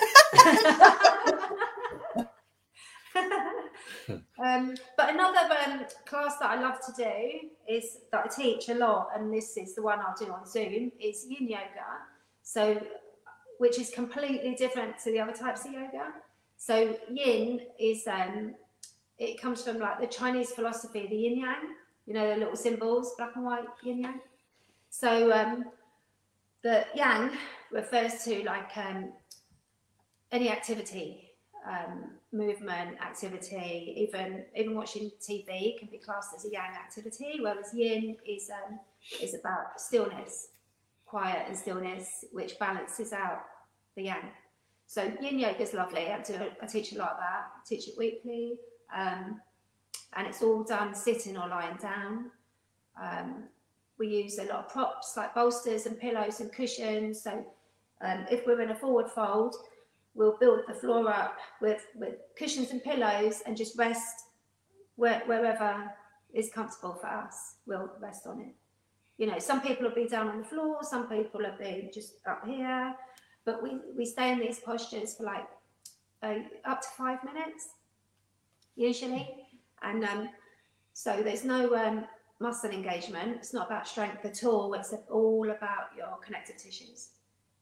Speaker 2: um, but another um, class that I love to do is that I teach a lot, and this is the one I'll do on Zoom, is Yin Yoga. So, which is completely different to the other types of yoga. So, Yin is um, it comes from like the Chinese philosophy, the Yin Yang. You know the little symbols, black and white Yin Yang. So, um, the Yang refers to like um, any activity um, movement activity, even even watching TV can be classed as a yang activity, whereas yin is um, is about stillness, quiet and stillness, which balances out the yang. So yin yoga is lovely. I, do, I teach a lot of that. I teach it weekly, um, and it's all done sitting or lying down. Um, we use a lot of props like bolsters and pillows and cushions. So um, if we're in a forward fold, we'll build the floor up with, with cushions and pillows and just rest where, wherever is comfortable for us. We'll rest on it. You know, some people will be down on the floor, some people will be just up here, but we, we stay in these postures for like uh, up to five minutes, usually. And um, so there's no um, muscle engagement. It's not about strength at all. It's all about your connective tissues.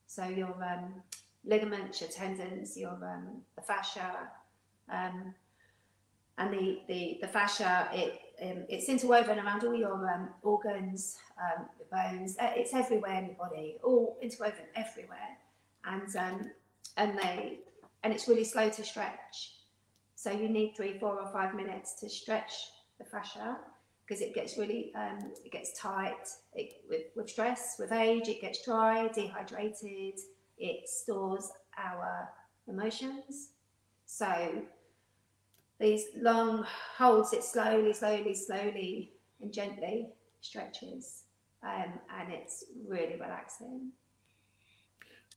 Speaker 2: So your um, ligaments, your tendons, your um, the fascia, um, and the, the the fascia. It um, it's interwoven around all your um, organs, um, the bones. Uh, It's everywhere in your body, all interwoven everywhere, and um, and they and it's really slow to stretch. So you need three, four, or five minutes to stretch the fascia because it gets really um, it gets tight it, with with stress, with age. It gets dry, dehydrated it stores our emotions. So these long holds it slowly, slowly, slowly, and gently stretches, um, and it's really relaxing.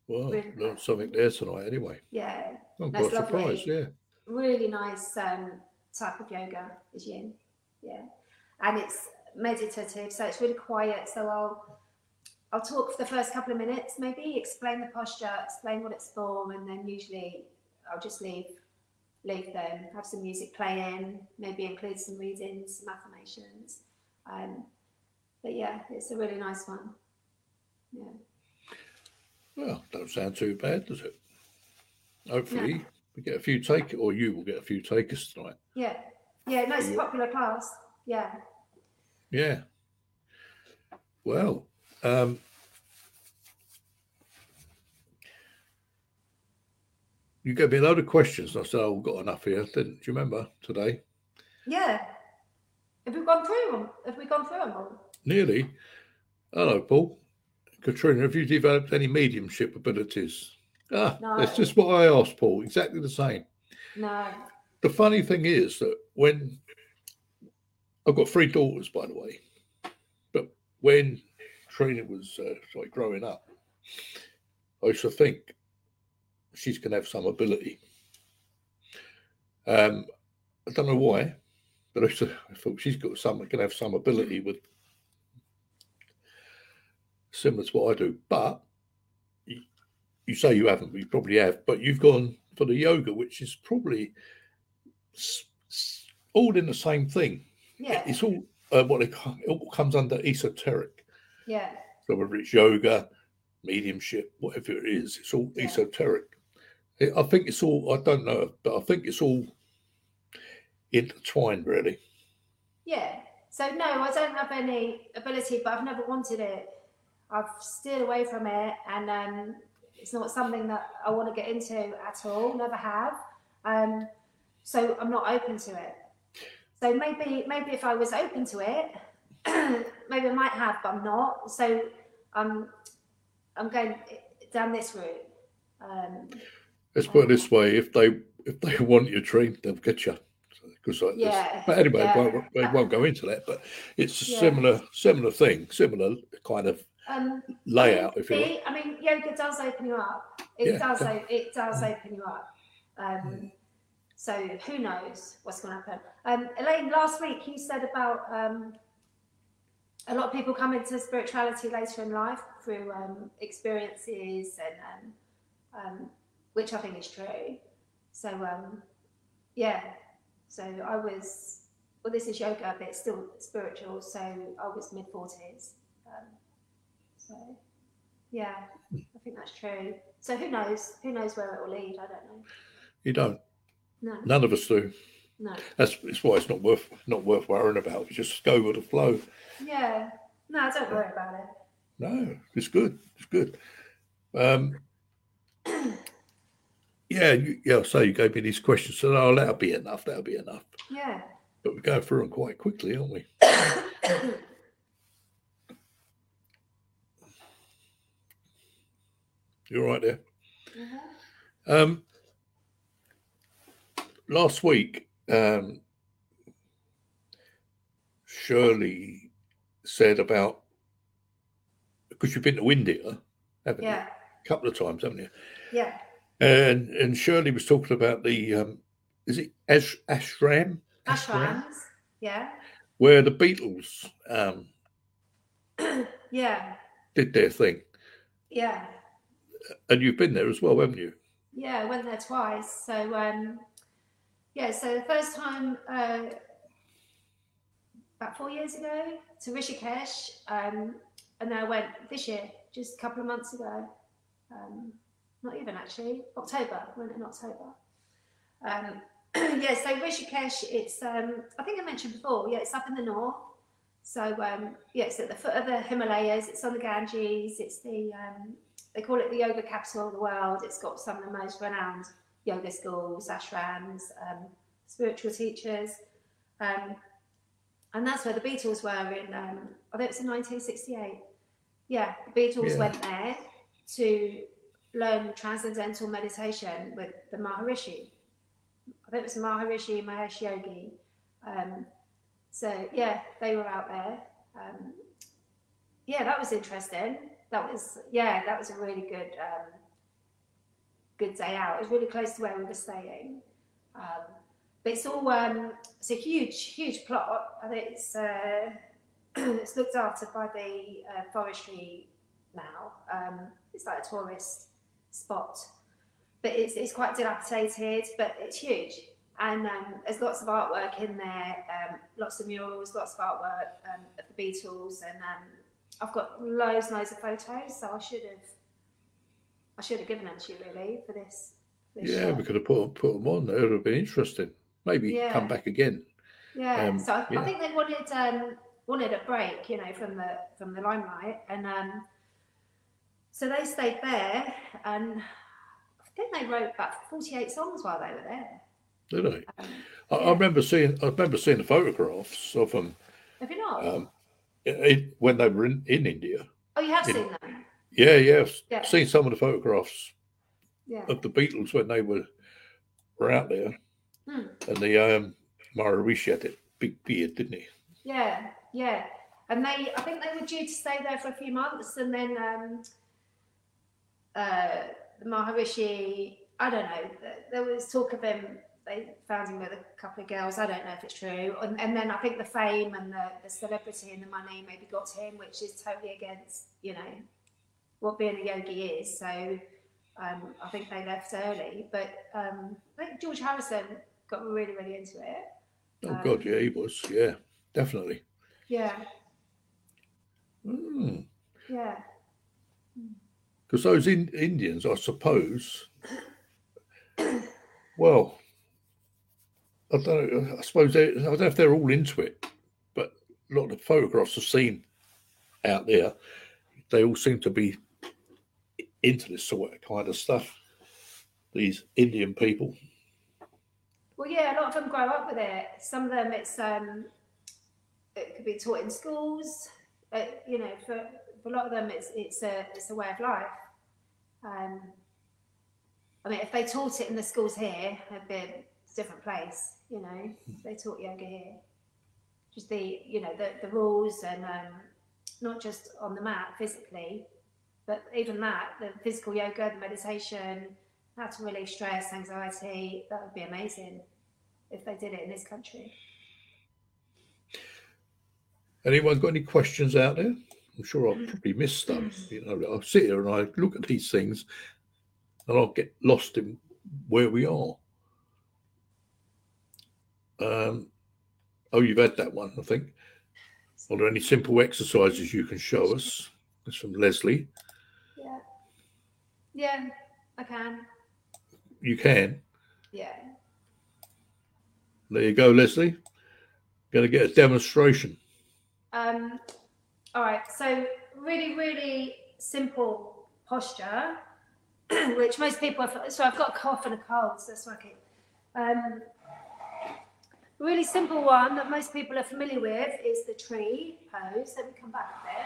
Speaker 1: Well,
Speaker 2: Really
Speaker 1: learned something there tonight anyway.
Speaker 2: Yeah,
Speaker 1: I'm
Speaker 2: That's
Speaker 1: quite surprised.
Speaker 2: lovely.
Speaker 1: Yeah.
Speaker 2: really nice um, type of yoga is yin. Yeah, and it's meditative, so it's really quiet. So I'll I'll talk for the first couple of minutes, maybe explain the posture, explain what it's for, and then usually I'll just leave leave them, have some music playing, maybe include some readings, some affirmations. Um, but yeah, it's a really nice one. Yeah.
Speaker 1: Well, don't sound too bad, does it? Hopefully, we get a few take, or you will get a few takers tonight.
Speaker 2: Yeah. Yeah, no, it's a popular class. Yeah.
Speaker 1: Yeah. Well, um, you gave me a load of questions. I said, "Oh, we've got enough here." Didn't do you remember today?
Speaker 2: Yeah. Have we gone through them? Have we gone through them all?
Speaker 1: Nearly. Hello, Paul. Katrina, have you developed any mediumship abilities? Ah, that's just what I asked, Paul. Exactly the same.
Speaker 2: No.
Speaker 1: The funny thing is that when I've got three daughters, by the way, but when Trina was uh, like growing up, I used to think she's going to have some ability. Um, I don't know why, but I, to, I thought she's got some going to have some ability with similar to what I do. But you, you say you haven't, but you probably have. But you've gone for the yoga, which is probably all in the same thing.
Speaker 2: Yeah.
Speaker 1: It's all uh, what they call, it all comes under esoteric.
Speaker 2: Yeah.
Speaker 1: So whether it's yoga, mediumship, whatever it is, it's all
Speaker 2: Yeah.
Speaker 1: esoteric. I I think it's all. I don't know, but I think it's all intertwined, really.
Speaker 2: Yeah. So no, I don't have any ability, but I've never wanted it. I've steered away from it, and um, it's not something that I want to get into at all. Never have. Um, so I'm not open to it. So maybe, maybe if I was open to it, maybe I might have, but I'm not. So I'm, I'm going down this route. Um,
Speaker 1: Let's put it this way: if they if they want your trained, they'll get you. Because like this.
Speaker 2: Yeah,
Speaker 1: But anyway,
Speaker 2: yeah.
Speaker 1: won't, we won't go into that. But it's a
Speaker 2: Yeah.
Speaker 1: similar similar thing, similar kind of
Speaker 2: um,
Speaker 1: layout,
Speaker 2: I
Speaker 1: if you
Speaker 2: mean, it- I mean, yoga does open you up. It
Speaker 1: Yeah,
Speaker 2: does. It does open you up. Um, so who knows what's going to happen? Um, Elaine, last week you said about um, a lot of people come into spirituality later in life through um, experiences, and um, um, which I think is true. So um, yeah. So I was. Well, this is yoga, but it's still spiritual. So I was mid forties. So, yeah, I think that's true. So who knows? Who knows where it will lead? I don't know.
Speaker 1: You don't.
Speaker 2: No,
Speaker 1: None of us do.
Speaker 2: no.
Speaker 1: That's, that's why it's not worth not worth worrying about. Just go with the flow.
Speaker 2: Yeah, no, don't worry about it.
Speaker 1: No, it's good. It's good. Um, yeah, you, yeah. So you gave me these questions, so oh, that'll be enough. That'll be enough.
Speaker 2: Yeah.
Speaker 1: But we're going through them quite quickly, aren't we? You're right there.
Speaker 2: Mhm.
Speaker 1: Um, last week, um, Shirley said about because you've been to India, haven't you?
Speaker 2: Yeah,
Speaker 1: A couple of times, haven't you?
Speaker 2: yeah,
Speaker 1: And and Shirley was talking about the um, is it Ash, ashram
Speaker 2: ashrams. Yeah,
Speaker 1: where the Beatles um,
Speaker 2: yeah,
Speaker 1: did their thing,
Speaker 2: yeah,
Speaker 1: and you've been there as well, haven't you?
Speaker 2: yeah. I went there twice. So, um, yeah. So the first time, uh, about four years ago, to Rishikesh, um, and then I went this year, just a couple of months ago. Um, not even actually, October. Went in October. Um, yeah, so Rishikesh, it's um, I think I mentioned before. Yeah, it's up in the north. So um, yeah, it's at the foot of the Himalayas. It's on the Ganges. It's the um, they call it the yoga capital of the world. It's got some of the most renowned yoga schools, ashrams, um, spiritual teachers, um, and that's where the Beatles were in. Um, I think it was in 1968. Yeah, the Beatles
Speaker 1: Yeah.
Speaker 2: went there to learn transcendental meditation with the Maharishi. I think it was Maharishi Mahesh Yogi. Um, so yeah, they were out there. Um, yeah, that was interesting. That was yeah, that was a really good um, good day out. It was really close to where we were staying. Um, but it's all um, it's a huge huge plot. Think it's uh, it's looked after by the uh, forestry now. Um, it's like a tourist spot, but it's, it's quite dilapidated, but it's huge. And um, there's lots of artwork in there, um, lots of murals, lots of artwork um, of the Beatles, and I've got loads, loads of photos. So I should have, I should have given them to you really for this. for this
Speaker 1: Yeah,
Speaker 2: show.
Speaker 1: we could have put put them on. It would have been interesting. Maybe
Speaker 2: Yeah.
Speaker 1: come back again.
Speaker 2: Yeah,
Speaker 1: Um,
Speaker 2: so I,
Speaker 1: yeah.
Speaker 2: I think they wanted um, wanted a break, you know, from the from the limelight, and um, so they stayed there, and I think they wrote about forty eight songs while they were there.
Speaker 1: Do they?
Speaker 2: Um,
Speaker 1: I, I remember seeing. I remember seeing the photographs of them
Speaker 2: have you not?
Speaker 1: um, it, when they were in, in India.
Speaker 2: oh, you have
Speaker 1: it-
Speaker 2: seen them.
Speaker 1: Yeah, yeah. I've
Speaker 2: Yeah.
Speaker 1: seen some of the photographs
Speaker 2: Yeah.
Speaker 1: of the Beatles when they were were out there,
Speaker 2: Hmm.
Speaker 1: and the um, Maharishi had that big beard, didn't he?
Speaker 2: Yeah, yeah. And they, I think they were due to stay there for a few months, and then um, uh, the Maharishi, I don't know, there was talk of him, they found him with a couple of girls, I don't know if it's true. And, and then I think the fame and the, the celebrity and the money maybe got to him, which is totally against, you know, what being a yogi is. So um, I think they left early. But um, I think George Harrison got really, really into it.
Speaker 1: Oh
Speaker 2: Um,
Speaker 1: God, yeah, he was. Yeah, definitely.
Speaker 2: Yeah,
Speaker 1: Because
Speaker 2: yeah.
Speaker 1: Because those in, Indians, I suppose. Well, I don't. know, I suppose they, I don't know if they're all into it, but a lot of the photographs I've seen out there, they all seem to be into this sort of kind of stuff. These Indian people.
Speaker 2: Well, yeah, a lot of them grow up with it. Some of them, it's um, it could be taught in schools. Uh, you know, for, for a lot of them, it's it's a it's a way of life. Um, I mean, if they taught it in the schools here, it'd be a different place. You know, if they taught yoga here. Just the you know the the rules and um, not just on the mat physically, but even that the physical yoga, the meditation, how to relieve stress, anxiety. That would be amazing if they did it in this country.
Speaker 1: Anyone got any questions out there? I'm sure I'll probably miss stuff. You know, I'll sit here and I look at these things, and I'll get lost in where we are. Um, oh, you've had that one, I think. Are there any simple exercises you can show us? That's from Leslie.
Speaker 2: Yeah. I can.
Speaker 1: You can.
Speaker 2: Yeah.
Speaker 1: There you go, Leslie. Going to get a demonstration.
Speaker 2: Um, all right. So really, really simple posture, which most people have. So I've got a cough and a cold, so that's why I keep. Um, really simple one that most people are familiar with is the tree pose. Let me come back a bit.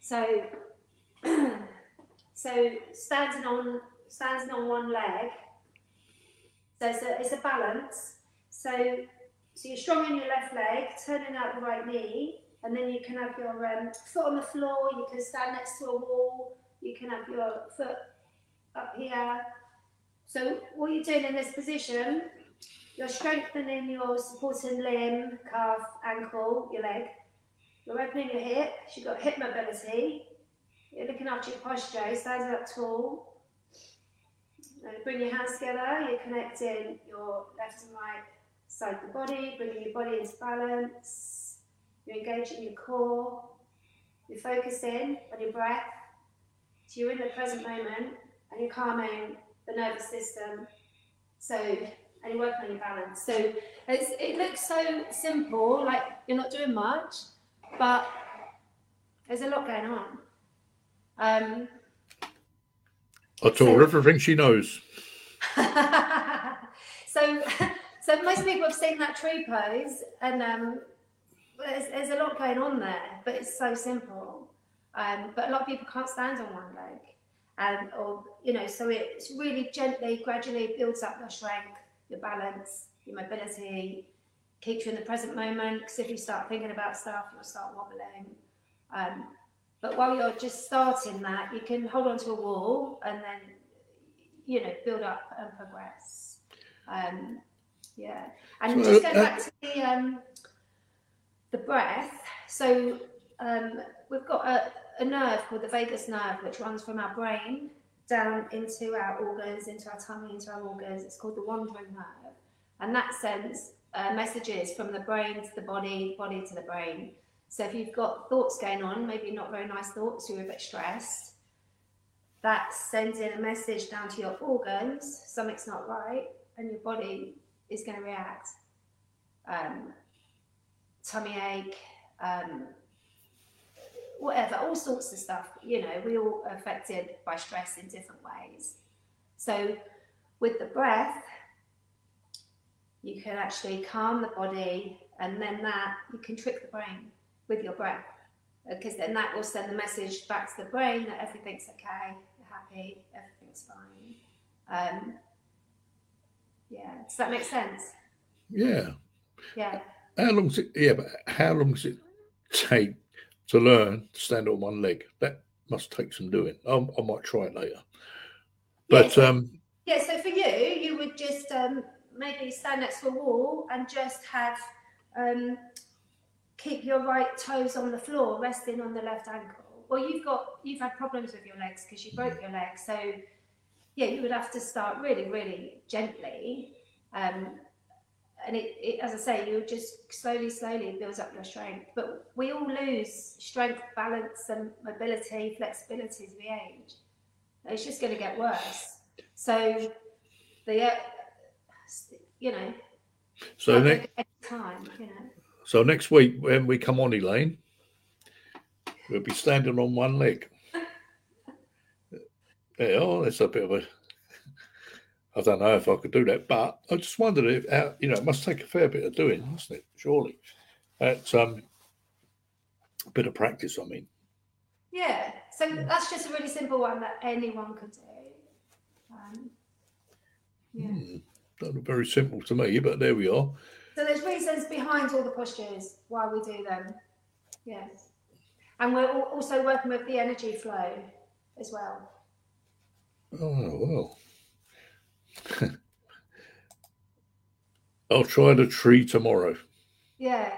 Speaker 2: So, so standing on standing on one leg. So it's a, it's a balance. So so you're strong in your left leg, turning out the right knee, and then you can have your um, foot on the floor. You can stand next to a wall. You can have your foot up here. So what you're doing in this position, you're strengthening your supporting limb, calf, ankle, your leg. You're opening your hips. You've got hip mobility. You're looking after your posture. Standing up tall. And bring your hands together. You're connecting your left and right side of the body, bringing your body into balance. You're engaging your core. You're focusing on your breath. So you're in the present moment and you're calming the nervous system. So, and you're working on your balance. So it looks so simple, like you're not doing much, but there's a lot going on. Um,
Speaker 1: I told her everything she knows.
Speaker 2: so, so most people have seen that tree pose, and um, there's, there's a lot going on there, but it's so simple. Um, but a lot of people can't stand on one leg, and or you know, so it's really gently, gradually builds up your strength, your balance, your mobility, keeps you in the present moment. Because if you start thinking about stuff, you'll start wobbling. Um, but while you're just starting that, you can hold on to a wall and then, you know, build up and progress. Um, yeah, and
Speaker 1: So,
Speaker 2: just going
Speaker 1: uh,
Speaker 2: back to the um, the breath. So um, we've got a, a nerve called the vagus nerve, which runs from our brain down into our organs, into our tummy, into our organs. It's called the wandering nerve, and that sends uh, messages from the brain to the body, body to the brain. So if you've got thoughts going on, maybe not very nice thoughts, you're a bit stressed, that sends in a message down to your organs, something's not right, and your body is going to react. Um, tummy ache, um, whatever, all sorts of stuff. You know, we all affected by stress in different ways. So with the breath, you can actually calm the body, and then that you can trick the brain with your breath, because then that will send the message back to the brain that everything's okay, you're happy, everything's fine. Um, yeah, does that make sense?
Speaker 1: Yeah.
Speaker 2: Yeah.
Speaker 1: How long does it? Yeah, but how long does it take to learn to stand on one leg? That must take some doing. I, I might try it later. But
Speaker 2: yeah, so,
Speaker 1: um,
Speaker 2: yeah, so for you, you would just um, maybe stand next to a wall and just have um, keep your right toes on the floor, resting on the left ankle. Well, you've got you've had problems with your legs because you broke your leg, so yeah, you would have to start really, really gently. Um, and it, it, as I say, you just slowly, slowly builds up your strength. But we all lose strength, balance, and mobility, flexibility as we age. It's just going to get worse. So, the uh, you know,
Speaker 1: so next
Speaker 2: time, you know.
Speaker 1: So next week when we come on, Elaine, we'll be standing on one leg. Yeah, oh, that's a bit of a. I don't know if I could do that, but I just wondered if how, you know it must take a fair bit of doing, mustn't it? Surely, that's um, a bit of practice. I mean.
Speaker 2: Yeah, so that's just a really simple one that anyone could do. Um,
Speaker 1: yeah. Hmm. Very simple to me, but there we are.
Speaker 2: So there's reasons behind all the postures why we do them. Yes, and we're also working with the energy flow as well.
Speaker 1: Oh well. I'll try the tree tomorrow.
Speaker 2: Yeah.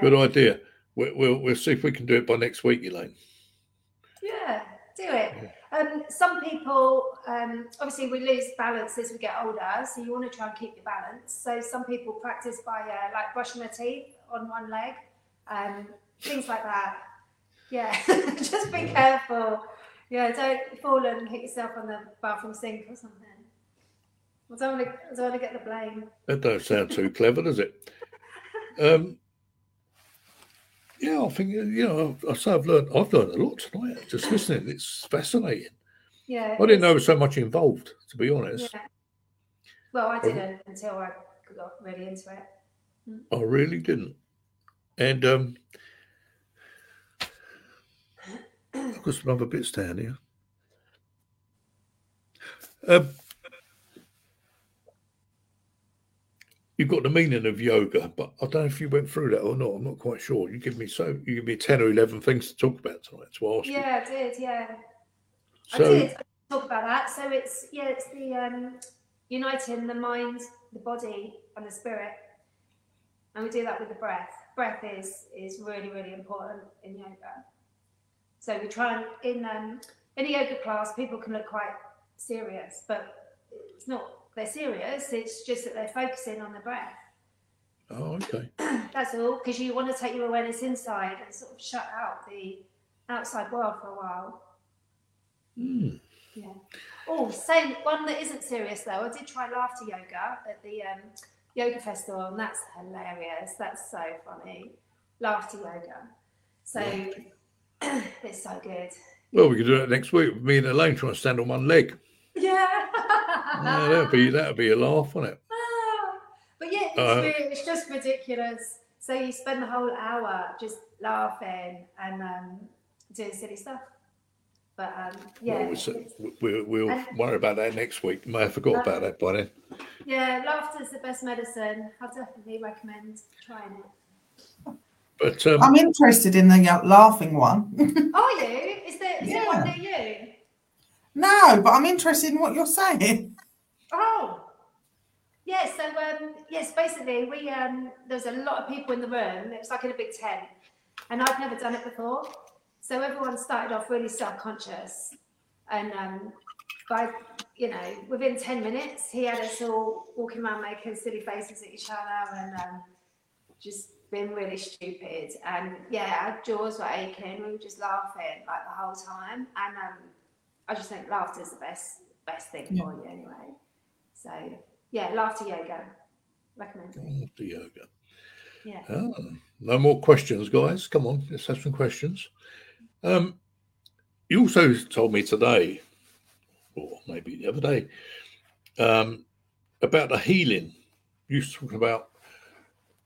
Speaker 1: Good idea. We'll, we'll, we'll see if we can do it by next week, Elaine.
Speaker 2: Yeah, do it. Um, some people, um, obviously, we lose balance as we get older, so you want to try and keep your balance. So some people practice by uh, like brushing their teeth on one leg, um, things like that. Yeah, just be careful. Yeah, don't fall and hit yourself on the bathroom sink or something. I don't want to, I don't want to get the blame.
Speaker 1: That don't sound too clever, does it? Um, yeah, I think you know. I say I've learned. I've learned a lot tonight. Just listening, it's fascinating.
Speaker 2: Yeah,
Speaker 1: I didn't know there was so much involved. To be honest.
Speaker 2: Yeah. Well, I didn't until I got really into it.
Speaker 1: Mm. I really didn't, and um, I've got some other bits down here. Um, you've got the meaning of yoga, but I don't know if you went through that or not. I'm not quite sure. You give me so you give me ten or eleven things to talk about tonight. To ask
Speaker 2: yeah, you. I did. Yeah, so, I did talk about that. So it's yeah, it's the um, uniting the mind, the body, and the spirit, and we do that with the breath. Breath is is really really important in yoga. So we try and in um, in a yoga class, people can look quite serious, but it's not they're serious. It's just that they're focusing on the breath.
Speaker 1: Oh, okay.
Speaker 2: That's all, because you want to take your awareness inside and sort of shut out the outside world for a while.
Speaker 1: Mm.
Speaker 2: Yeah. Oh, same one that isn't serious though. I did try laughter yoga at the um, yoga festival, and that's hilarious. That's so funny. Laughter yoga. So it's so good.
Speaker 1: Well, we could do it next week. Me and Elaine trying to stand on one leg.
Speaker 2: Yeah.
Speaker 1: yeah, that'd be that'd be a laugh, wouldn't it?
Speaker 2: but yeah, it's, uh, it's just ridiculous. So you spend the whole hour just laughing and um, doing silly stuff. But um, yeah,
Speaker 1: well, we'll, we'll and, worry about that next week. You may have forgot about that by then.
Speaker 2: Yeah, laughter is the best medicine. I definitely recommend trying it.
Speaker 1: But um,
Speaker 3: I'm interested in the uh, laughing one.
Speaker 2: Are you? Is there, is yeah. there one near you?
Speaker 3: No, but I'm interested in what you're saying.
Speaker 2: Oh, yeah. So um, yes, basically, we um, there was a lot of people in the room. It was like in a big tent, and I'd never done it before. So everyone started off really self-conscious, and um, by you know within ten minutes, he had us all walking around making silly faces at each other and um, just being really stupid. And yeah, our jaws were aching. We were just laughing like the whole time, and um, I just think laughter is the best best thing yeah. for you anyway. So yeah, laughter yoga. Recommend.
Speaker 1: Laughter yoga.
Speaker 2: Yeah. Ah,
Speaker 1: no more questions, guys. Come on, let's have some questions. Um, you also told me today, or maybe the other day, um, about the healing you was talking about,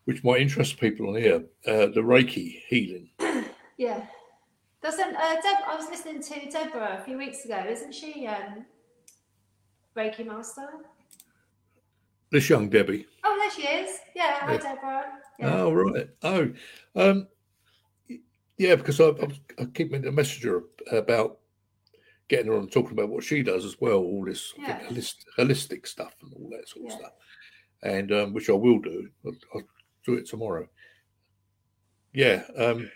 Speaker 1: which might interest people on here, uh, the Reiki healing.
Speaker 2: Yeah. Doesn't uh, Deb? I was listening to Deborah a few weeks ago. Isn't she um, Reiki master?
Speaker 1: This young Debbie.
Speaker 2: Oh, there she is. Yeah, hi
Speaker 1: Yeah.
Speaker 2: Deborah. Yeah.
Speaker 1: Oh right. Oh, um, yeah, because I, I, I keep meaning to message her about getting her on talking about what she does as well, all this
Speaker 2: Yeah.
Speaker 1: holistic, holistic stuff and all that sort of
Speaker 2: Yeah.
Speaker 1: stuff, and um, which I will do. I'll, I'll do it tomorrow. Yeah, um,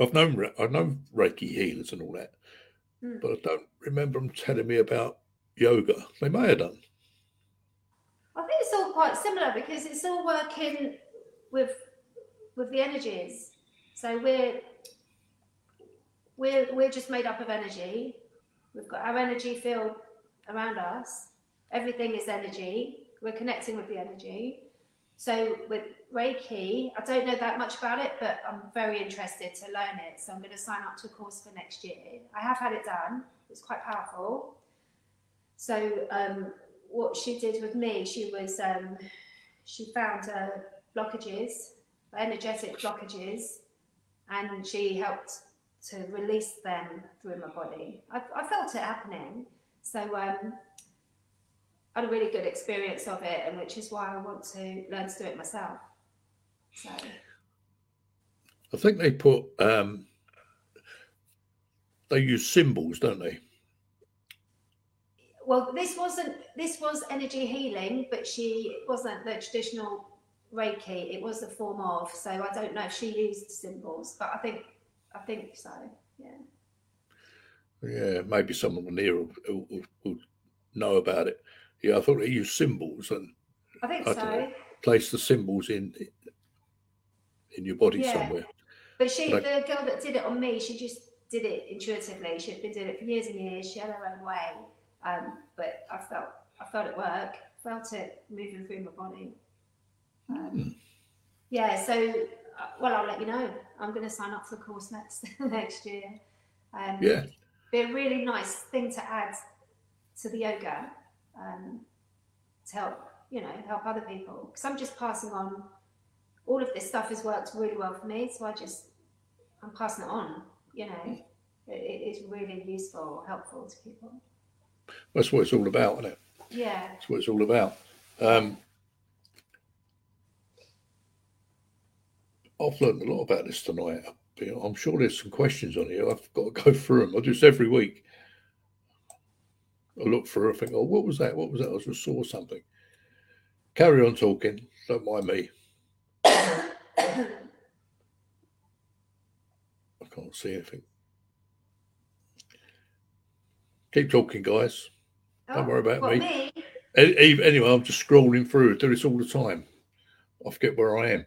Speaker 1: I've known I've known Reiki healers and all that,
Speaker 2: Mm.
Speaker 1: but I don't remember them telling me about yoga. They may have done.
Speaker 2: I think it's all quite similar because it's all working with with the energies. So we're we're we're just made up of energy. We've got our energy field around us. Everything is energy. We're connecting with the energy. So with Reiki, I don't know that much about it, but I'm very interested to learn it. So I'm going to sign up to a course for next year. I have had it done. It's quite powerful. So um, what she did with me, she was um, she found uh, blockages, energetic blockages, and she helped to release them through my body. I, I felt it happening, so um, I had a really good experience of it, and which is why I want to learn to do it myself. So
Speaker 1: I think they put um, they use symbols, don't they?
Speaker 2: well, this wasn't this was energy healing, but she wasn't the traditional Reiki. It was a form of. So I don't know if she used symbols, but I think I think so. Yeah.
Speaker 1: Yeah, maybe someone near will, will, will- know about it. Yeah, I thought they used symbols and
Speaker 2: I think
Speaker 1: I
Speaker 2: so.
Speaker 1: know. place the symbols in in your body
Speaker 2: Yeah.
Speaker 1: somewhere.
Speaker 2: But she,
Speaker 1: Like-
Speaker 2: the girl that did it on me, she just did it intuitively. She'd been doing it for years and years. She had her own way, um, but I felt I felt it work. Felt it moving through my body. Um, yeah. So, uh, well, I'll let you know. I'm going to sign up for a course next next year. Um,
Speaker 1: Yeah,
Speaker 2: be a really nice thing to add to the yoga um, to help you know help other people because i'm just passing on all of this stuff has worked really well for me so i just i'm passing it on you know it, it is really useful helpful to people
Speaker 1: that's what it's all about, isn't it?
Speaker 2: yeah
Speaker 1: That's what it's all about. Um, I've learned a lot about this tonight. I'm sure there's some questions on here. I've got to go through them. I do this every week. I look through. I think, oh, what was that? What was that? I just saw something. Carry on talking. Don't mind me. I can't see anything. Keep talking, guys. Don't worry about me. A- Anyway, I'm just scrolling through. I do this all the time. I forget where I am.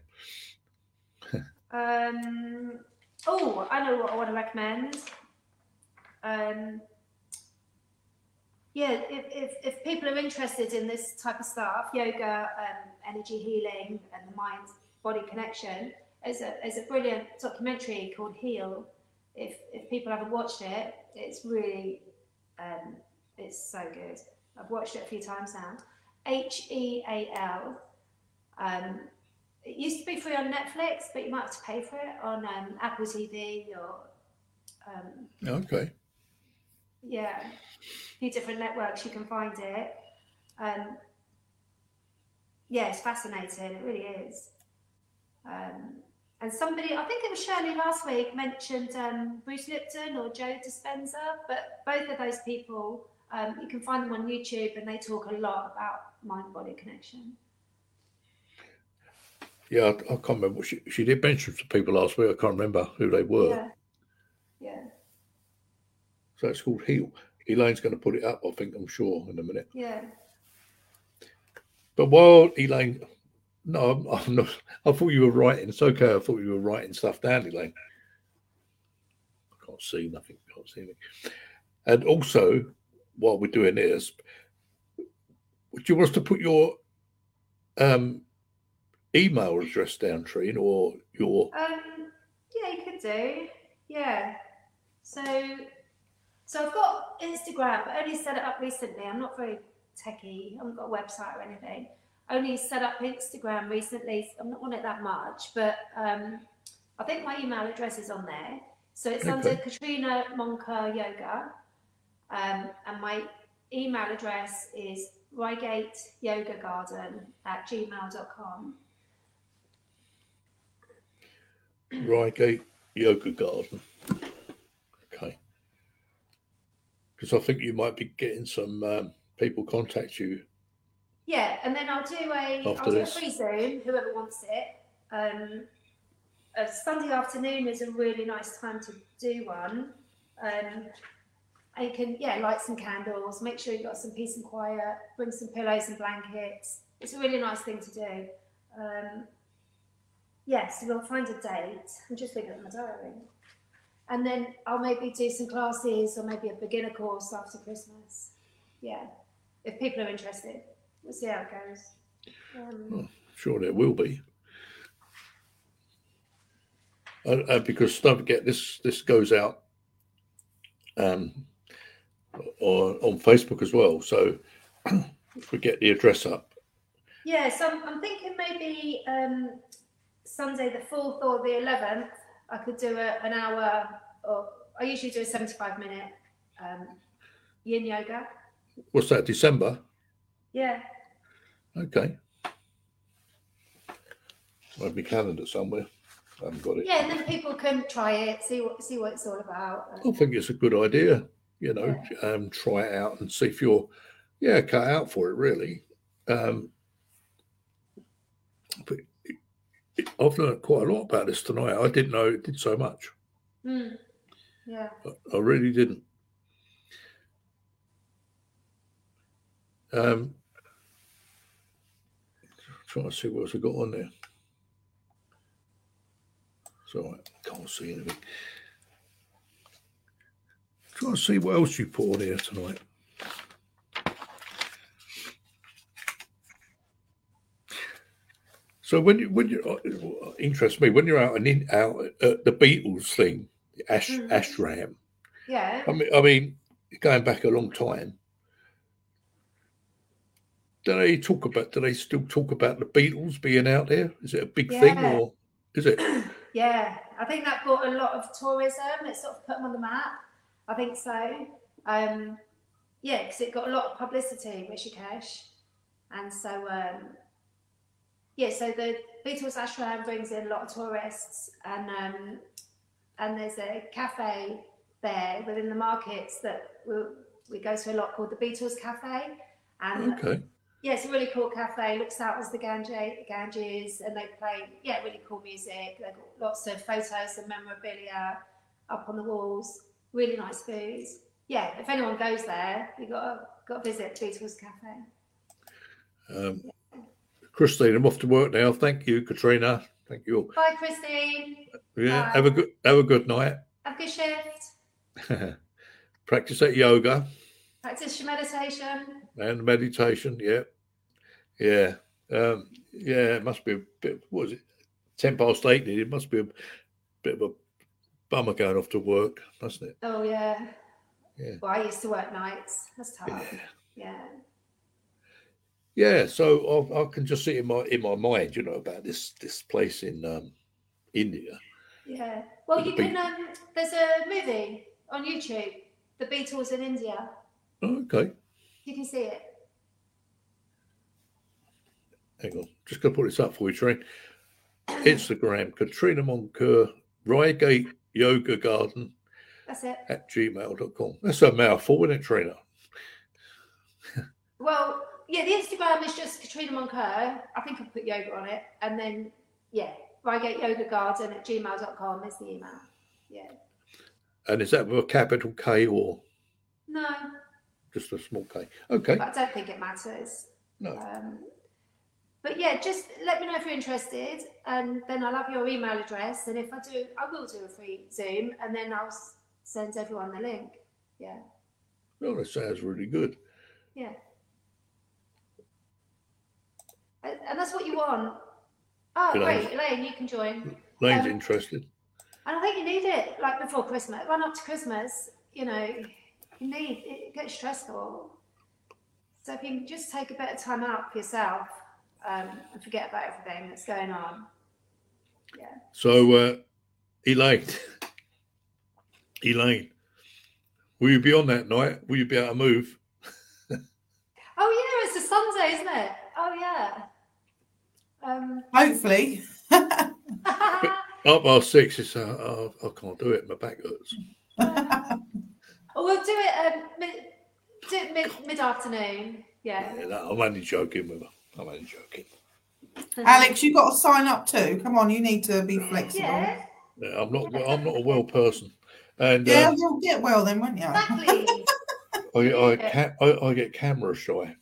Speaker 2: Um, oh, I know what I want to recommend. Um, yeah, if, if, if people are interested in this type of stuff, yoga, um, energy healing, and the mind body connection, there's a, there's a brilliant documentary called Heal. If, if people haven't watched it, it's really, um, it's so good. I've watched it a few times now. H E A L. Um, it used to be free on Netflix, but you might have to pay for it on um, Apple TV or um,
Speaker 1: Okay.
Speaker 2: yeah, a few different networks you can find it. Um, yeah, it's fascinating. It really is. Um, and somebody, I think it was Shirley last week, mentioned um, Bruce Lipton or Joe Dispenza, but both of those people, um, you can find them on YouTube and they talk a lot about mind body connection.
Speaker 1: Yeah, I, I can't remember. She, she did mention to people last week. I can't remember who they were.
Speaker 2: Yeah. Yeah.
Speaker 1: So it's called Heal. Elaine's going to put it up, I think, I'm sure, in a minute.
Speaker 2: Yeah.
Speaker 1: But while Elaine, no, I'm, I'm not. I thought you were writing. It's okay. I thought you were writing stuff down, Elaine. I can't see nothing. I Can't see anything. And also, while we're doing this, would you want us to put your um, email address down, Trine, or your?
Speaker 2: Um, yeah, you could do. Yeah. So, so I've got Instagram, but only set it up recently. I'm not very techie. I haven't got a website or anything. Only set up Instagram recently. I'm not on it that much, but um, I think my email address is on there. So it's under
Speaker 1: Okay.
Speaker 2: Katrina Moncur Yoga. Um, and my email address is Reigate Yoga Garden at gmail.com.
Speaker 1: Reigate Yoga Garden. Okay. Because I think you might be getting some um, people contact you.
Speaker 2: Yeah, and then I'll do a
Speaker 1: After
Speaker 2: will do a
Speaker 1: this.
Speaker 2: free Zoom, whoever wants it. Um, a Sunday afternoon is a really nice time to do one. Um, and you can yeah light some candles, make sure you've got some peace and quiet, bring some pillows and blankets. It's a really nice thing to do. Um, yes, we'll find a date. I'm just looking at my diary. And then I'll maybe do some classes or maybe a beginner course after Christmas. Yeah, if people are interested. We'll see how it goes. Um,
Speaker 1: Sure, there will be. Uh, uh, because don't forget, this this goes out um, on on Facebook as well. So if we get the address up,
Speaker 2: yeah, so I'm, I'm thinking maybe um, Sunday the 4th or the 11th, I could do a, an hour, or I usually do a 75 minute um, yin yoga.
Speaker 1: what's that? December.
Speaker 2: Yeah,
Speaker 1: Okay. Have my calendar somewhere. I haven't got it.
Speaker 2: yeah, and then people can try it, see what see what it's all about.
Speaker 1: I think it's a good idea. You know, um, try it out and see if you're, yeah, cut out for it. Really. Um, but it, it, I've learned quite a lot about this tonight. I didn't know it did so much.
Speaker 2: Mm. Yeah.
Speaker 1: I, I really didn't. Um, trying to see what else I got on there. So I can't see anything. Trying to see what else you put on here tonight. So when you when you uh, interest me when you're out and in out at the Beatles thing, the Ash
Speaker 2: Mhm.
Speaker 1: Ashram.
Speaker 2: Yeah.
Speaker 1: I mean, I mean, going back a long time. Do they talk about? Do they still talk about the Beatles being out there? Is it a big thing, or is it?
Speaker 2: Yeah, I think that brought a lot of tourism. It sort of put them on the map. I think so. Um, yeah, because it got a lot of publicity, Rishikesh, and so um, yeah, so the Beatles ashram brings in a lot of tourists, and um, and there's a cafe there within the markets that we, we go to a lot called the Beatles Cafe, and
Speaker 1: Okay,
Speaker 2: yeah, it's a really cool cafe. Looks out as the Ganges, Ganges, and they play yeah really cool music. They've got lots of photos and memorabilia up on the walls. Really nice food. Yeah, if anyone goes there, you got to got to visit Beatles Cafe.
Speaker 1: um, Christine, I'm off to work now. Thank you, Katrina. Thank you. All.
Speaker 2: Bye, Christine.
Speaker 1: Yeah,
Speaker 2: Bye.
Speaker 1: have a good have a good night.
Speaker 2: Have a good shift.
Speaker 1: Practice that yoga
Speaker 2: Practice your meditation.
Speaker 1: and meditation. Yeah, yeah, um, yeah. It must be a bit. What was it? Ten past eight. It must be a bit of a bummer going off to work, doesn't it?
Speaker 2: Oh yeah.
Speaker 1: Yeah.
Speaker 2: Well, I used to work nights. That's tough.
Speaker 1: Yeah.
Speaker 2: Yeah.
Speaker 1: Yeah, so I, I can just see in my in my mind, you know, about this this place in um, India.
Speaker 2: Yeah. Well, you can. Um, there's a movie on YouTube, The Beatles in India.
Speaker 1: Okay,
Speaker 2: You can see it.
Speaker 1: hang on, just gonna put this up for you, Trent. Instagram, Katrina Moncur, Reigate Yoga Garden
Speaker 2: That's it.
Speaker 1: at gmail.com. That's a mouthful, isn't it, Trina?
Speaker 2: Well, yeah, the Instagram is just Katrina Moncur. I think I put yoga on it. And then, yeah, Reigate Yoga Garden at gmail.com is the email. Yeah.
Speaker 1: And is that with a capital K or
Speaker 2: No,
Speaker 1: just a small K? Okay,
Speaker 2: but I don't think it matters.
Speaker 1: no,
Speaker 2: Um, but yeah, just let me know if you're interested, and then I'll have your email address. And if I do, I will do a free Zoom, and then I'll send everyone the link. Yeah,
Speaker 1: no, that sounds really good.
Speaker 2: yeah. And, and that's what you want. Oh,
Speaker 1: Elaine.
Speaker 2: great, Elaine, you can join.
Speaker 1: Elaine's
Speaker 2: Um,
Speaker 1: interested.
Speaker 2: And I think you need it, like before Christmas, run up to Christmas. You know, you need it gets stressful. So if you can just take a bit of time out for yourself um, and forget about everything that's going on. Yeah.
Speaker 1: So, uh, Elaine, Elaine, will you be on that night? Will you be able to move?
Speaker 2: Oh yeah, it's a Sunday, isn't it? Oh yeah. Um,
Speaker 3: Hopefully.
Speaker 1: Up past six, it's, uh, oh, I can't do it. My back hurts.
Speaker 2: Oh, we'll do it um, mid, do it mid mid afternoon. Yeah.
Speaker 1: Yeah, no, I'm only joking with her. I'm only joking.
Speaker 3: Alex, you've got to sign up too. Come on, you need to be flexible.
Speaker 2: Yeah.
Speaker 1: Yeah, I'm not. I'm not a well person, and
Speaker 3: Yeah,
Speaker 1: uh,
Speaker 3: you'll get well then, won't you?
Speaker 2: Exactly.
Speaker 1: I, I, ca- I, I get camera shy.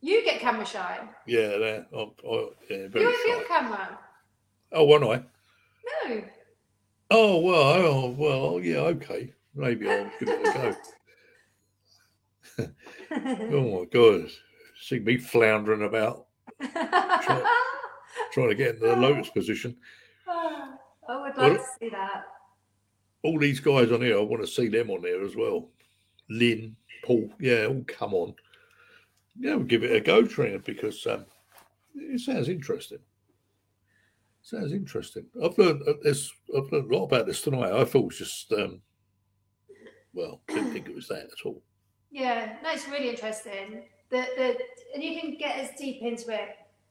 Speaker 2: you get camera shy.
Speaker 1: Yeah, that. I'm, I, yeah,
Speaker 2: You
Speaker 1: very
Speaker 2: won't be on camera.
Speaker 1: Oh, one eye.
Speaker 2: No.
Speaker 1: Oh well, oh, well, yeah, okay. Maybe I'll give it a go. Oh my god, see me floundering about trying to get in the lotus position.
Speaker 2: I would
Speaker 1: Well-
Speaker 2: to see that.
Speaker 1: All these guys on here, I want to see them on there as well. Lynn, Paul, yeah, all come on. Yeah, we'll give it a go, Trina, because um, it sounds interesting. Sounds interesting. I've learned uh, this. I've learned a lot about this tonight. I thought it was just, um, well, didn't think it was that at all.
Speaker 2: Yeah, no, it's really interesting. The the and you can get as deep into it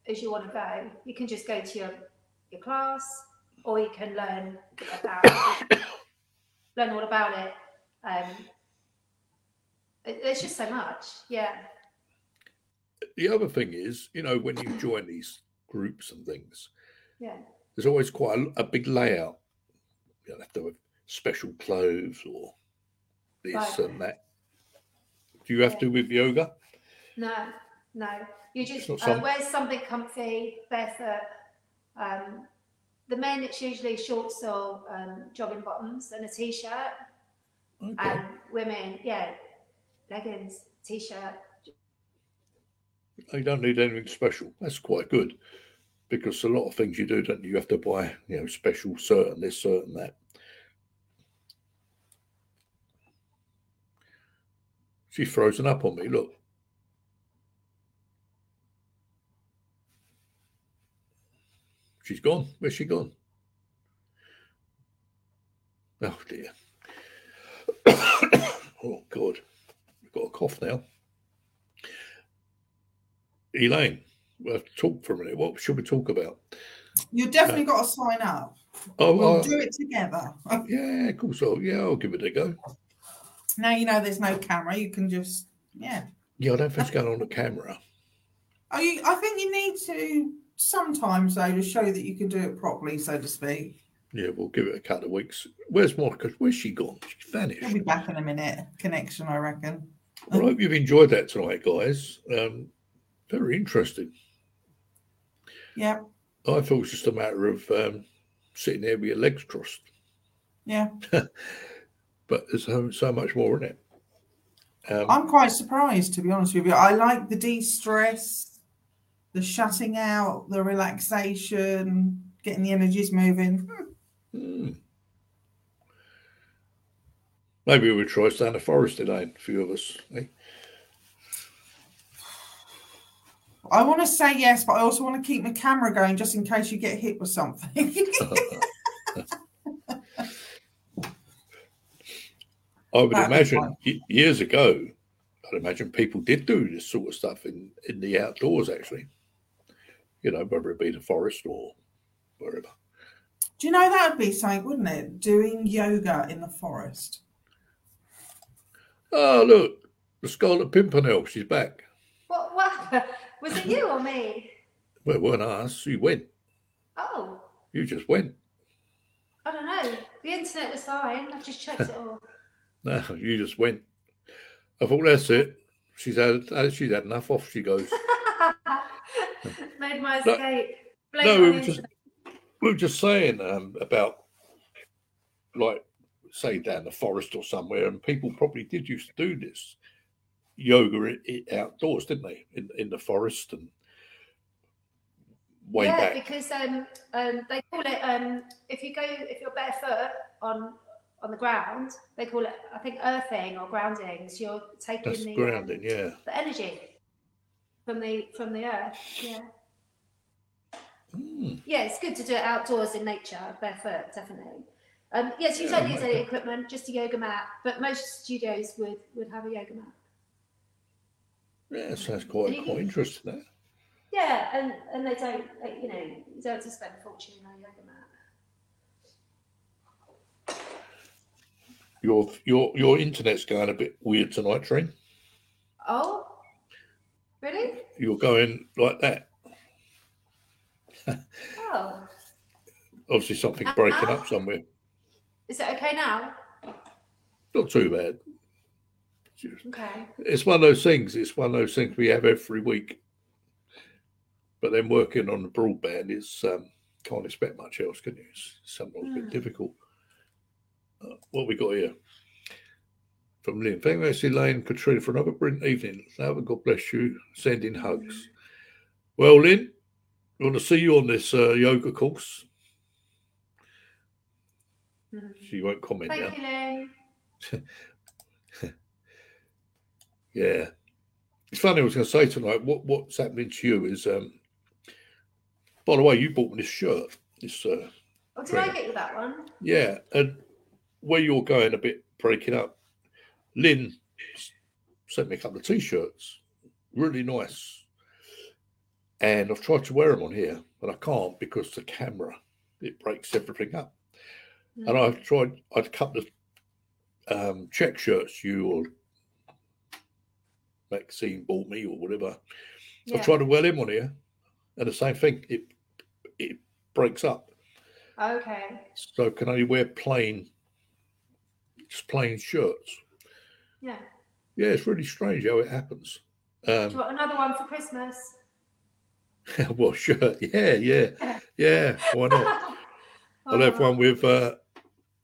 Speaker 2: as you want to go. You can just go to your your class, or you can learn about learn all about it. Um, it- there's just so much. Yeah,
Speaker 1: The other thing is, you know, when you join these groups and things,
Speaker 2: yeah.
Speaker 1: there's always quite a, a big layout. You have to have special clothes or this
Speaker 2: Right.
Speaker 1: and that. Do you have
Speaker 2: Yeah.
Speaker 1: to with yoga?
Speaker 2: No, no. You just uh,
Speaker 1: some-
Speaker 2: wear something comfy, barefoot. Um, the men, it's usually shorts or um, jogging bottoms and a t-shirt.
Speaker 1: Okay.
Speaker 2: And women, yeah, leggings, t-shirt.
Speaker 1: you don't need anything special. That's quite good because a lot of things you do, don't you? Have to buy, you know, special certain this, certain that. She's frozen up on me. Look. She's gone. Where's she gone? Oh dear. oh God. We've got a cough now. Elaine, we have to talk for a minute. What should we talk about?
Speaker 3: You've definitely got to sign up.
Speaker 1: Oh,
Speaker 3: We'll
Speaker 1: uh,
Speaker 3: do it together.
Speaker 1: yeah, cool. So, yeah, I'll give it a go.
Speaker 3: Now you know there's no camera. You can just yeah.
Speaker 1: Yeah, I don't think it's going on the camera.
Speaker 3: Oh, you, I think you need to sometimes though to show that you can do it properly, so to speak.
Speaker 1: Yeah, we'll give it a couple of weeks. Where's Monica? Where's she gone? She's vanished.
Speaker 3: He'll be back in a minute. Connection, I reckon.
Speaker 1: Well, I hope you've enjoyed that tonight, guys. Um, very interesting.
Speaker 3: Yeah,
Speaker 1: I thought it was just a matter of um, sitting there with your legs crossed,
Speaker 3: yeah.
Speaker 1: but there's so, so much more in it. Um,
Speaker 3: I'm quite surprised to be honest with you. I like the de-stress, the shutting out, the relaxation, getting the energies moving.
Speaker 1: hmm. Maybe we'll try the forest today, a few of us. eh?
Speaker 3: I want to say yes, but I also want to keep my camera going just in case you get hit with something.
Speaker 1: I would
Speaker 3: That'd
Speaker 1: imagine years ago, I'd imagine people did do this sort of stuff in, in the outdoors, actually. You know, whether it be the forest or wherever.
Speaker 3: Do you know that would be something, wouldn't it? Doing yoga in the forest.
Speaker 1: Oh, look, the Scarlet Pimpernel, she's back.
Speaker 2: What? What? Was it you or me?
Speaker 1: Well, it weren't us. You went.
Speaker 2: Oh,
Speaker 1: You just went.
Speaker 2: I don't know. The internet was fine. I just checked it all.
Speaker 1: No, you just went. I thought that's it. She's had uh, she's had enough. Off she goes.
Speaker 2: Made my
Speaker 1: No,
Speaker 2: escape. Blame
Speaker 1: no, we were just we were just saying um, about like say down the forest or somewhere, and people probably did used to do this yoga outdoors, didn't they? In in the forest and way
Speaker 2: yeah,
Speaker 1: back.
Speaker 2: because um, um, they call it um, if you go if you're barefoot on on the ground, they call it, I think, earthing or grounding. So you're taking
Speaker 1: That's
Speaker 2: the, um,
Speaker 1: grounding, yeah.
Speaker 2: the energy from the from the earth. Yeah.
Speaker 1: Mm.
Speaker 2: Yeah, it's good to do it outdoors in nature, barefoot, definitely. Um, yes, you don't use any equipment, just a yoga mat, but most studios would would have a yoga mat.
Speaker 1: Yeah, sounds quite quite
Speaker 2: can-
Speaker 1: interesting. That.
Speaker 2: Yeah, and and they don't, you know, you don't have to spend a fortune on a yoga mat.
Speaker 1: Your your your internet's going a bit weird tonight, Trent.
Speaker 2: Oh, really?
Speaker 1: You're going like that.
Speaker 2: Oh,
Speaker 1: Obviously, something's breaking up uh-huh. somewhere.
Speaker 2: is it okay now?
Speaker 1: Not too bad.
Speaker 2: Okay.
Speaker 1: It's one of those things. It's one of those things we have every week. But then working on the broadband is um, can't expect much else, can you? It's sometimes a bit
Speaker 2: Mm.
Speaker 1: difficult. Uh, what we got here from Lynn. Thank you, Elaine, Katrina, for another brilliant evening. Love and God bless you. Sending hugs. Well, Lynn, we want to see you on this uh, yoga course.
Speaker 2: Mhm.
Speaker 1: She won't comment now.
Speaker 2: Thank you, Lou.
Speaker 1: Yeah. It's funny, I was going to say tonight, what, what's happening to you is, um, by the way, you bought me this shirt. This, uh,
Speaker 2: Oh, did I get you that one?
Speaker 1: yeah. And where you're going a bit breaking up, Lynn sent me a couple of t shirts, really nice. And I've tried to wear them on here, but I can't because the camera, it breaks everything up. And
Speaker 2: Mm.
Speaker 1: I've tried, I'd a couple of um, check shirts you or Maxine bought me or whatever.
Speaker 2: Yeah.
Speaker 1: I've tried to wear them on here, and the same thing, it it breaks up.
Speaker 2: Okay.
Speaker 1: So can only wear plain, just plain shirts.
Speaker 2: Yeah.
Speaker 1: Yeah, it's really strange how it happens.
Speaker 2: Do
Speaker 1: Um,
Speaker 2: you want another one for Christmas?
Speaker 1: well, sure, yeah, yeah, yeah. Why not? I'll have
Speaker 2: Oh,
Speaker 1: one with uh,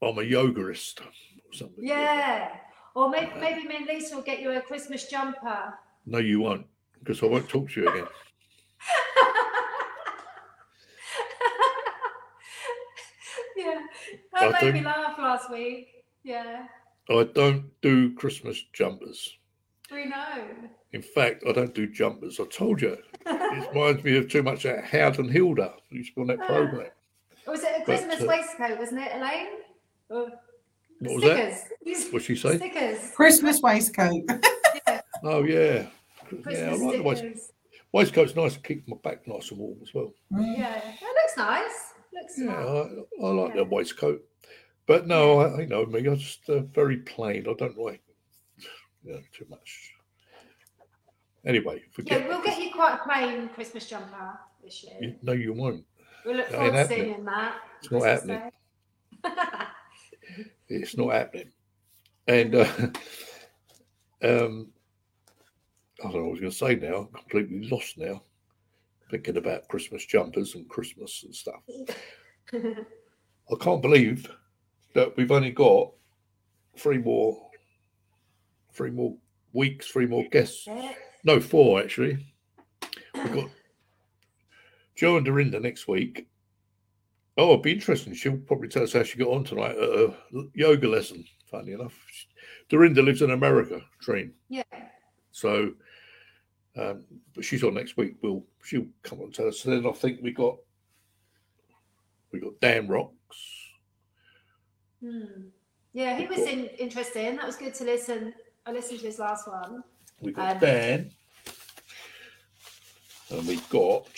Speaker 1: I'm a yogaist or something.
Speaker 2: Yeah. Or maybe, maybe me and Lisa will get you a Christmas jumper.
Speaker 1: No, you won't, because I won't talk to you again.
Speaker 2: yeah.
Speaker 1: I
Speaker 2: That made me laugh last week. Yeah.
Speaker 1: I don't do Christmas jumpers.
Speaker 2: We know.
Speaker 1: In fact, I don't do jumpers. I told you. It reminds me of too much of Howard and Hilda. You used to on that
Speaker 2: Ah.
Speaker 1: program.
Speaker 2: Was it a
Speaker 1: But,
Speaker 2: Christmas
Speaker 1: uh,
Speaker 2: waistcoat, wasn't it, Elaine? Or
Speaker 1: What was that? What'd she say?
Speaker 2: Stickers.
Speaker 3: Christmas waistcoat.
Speaker 1: Oh yeah. Yeah, I
Speaker 2: Christmas
Speaker 1: like the waist,
Speaker 2: stickers.
Speaker 1: waistcoat's nice to keep my back nice and warm as well.
Speaker 2: Yeah. It looks nice. Looks
Speaker 1: Yeah,
Speaker 2: smart.
Speaker 1: I, I like
Speaker 2: Yeah.
Speaker 1: the waistcoat. But no, I, you know me, I'm just uh, very plain. I don't like you know, too much. Anyway, forget
Speaker 2: Yeah, we'll get you quite a plain Christmas jumper this year.
Speaker 1: you, No, you won't.
Speaker 2: We look forward to seeing
Speaker 1: happening.
Speaker 2: you in that.
Speaker 1: It's not
Speaker 2: Christmas
Speaker 1: happening. It's not happening. And uh, um, I don't know what I was going to say now. I'm completely lost now. Thinking about Christmas jumpers and Christmas and stuff. I can't believe that we've only got three more, three more weeks, three more guests. No, four actually. We've got Joe and Dorinda next week. Oh, it'll be interesting. She'll probably tell us how she got on tonight at a yoga lesson. Funny enough, Dorinda lives in America, Treen.
Speaker 2: yeah.
Speaker 1: So, um, but she's on next week. We'll she'll come on and tell us. So then I think we got we got Dan Rocks.
Speaker 2: Hmm. Yeah, he was in, interesting. That was good to listen. I listened to his last one.
Speaker 1: We got
Speaker 2: Um,
Speaker 1: Dan, and we got.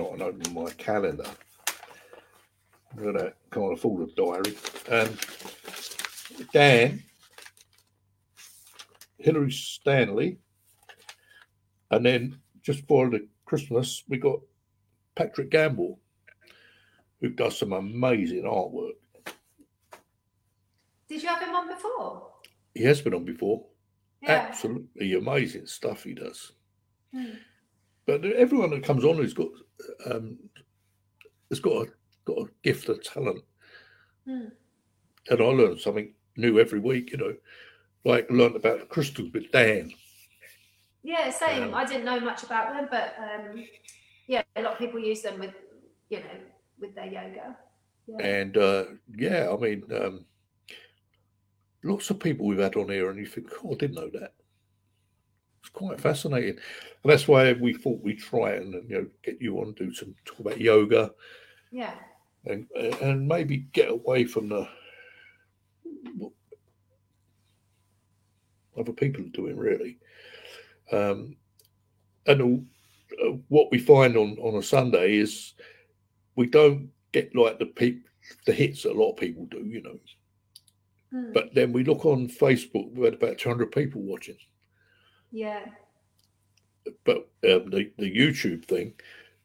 Speaker 1: When I open my calendar, I'm gonna can't afford a diary. Um, Dan, Hillary Stanley, and then just before the Christmas, we got Patrick Gamble, who does some amazing artwork.
Speaker 2: Did you have him on before?
Speaker 1: He has been on before.
Speaker 2: Yeah.
Speaker 1: Absolutely amazing stuff he does.
Speaker 2: Hmm.
Speaker 1: But everyone that comes on has got um, has got a got a gift of talent,
Speaker 2: Hmm.
Speaker 1: and I learn something new every week. You know, like learned about the crystals with Dan.
Speaker 2: Yeah, same.
Speaker 1: Um,
Speaker 2: I didn't know much about them, but um, yeah, a lot of people use them with, you know, with their yoga. Yeah.
Speaker 1: And uh, yeah, I mean, um, lots of people we've had on here, and you think, oh, I didn't know that. It's quite fascinating, and that's why we thought we'd try it and you know get you on, do some talk about yoga,
Speaker 2: yeah.
Speaker 1: and and maybe get away from the what other people are doing really. Um, and uh, what we find on on a Sunday is we don't get like the peop the hits that a lot of people do, you know.
Speaker 2: Mm.
Speaker 1: But then we look on Facebook, we had about 200 people watching.
Speaker 2: Yeah.
Speaker 1: But um, the, the YouTube thing,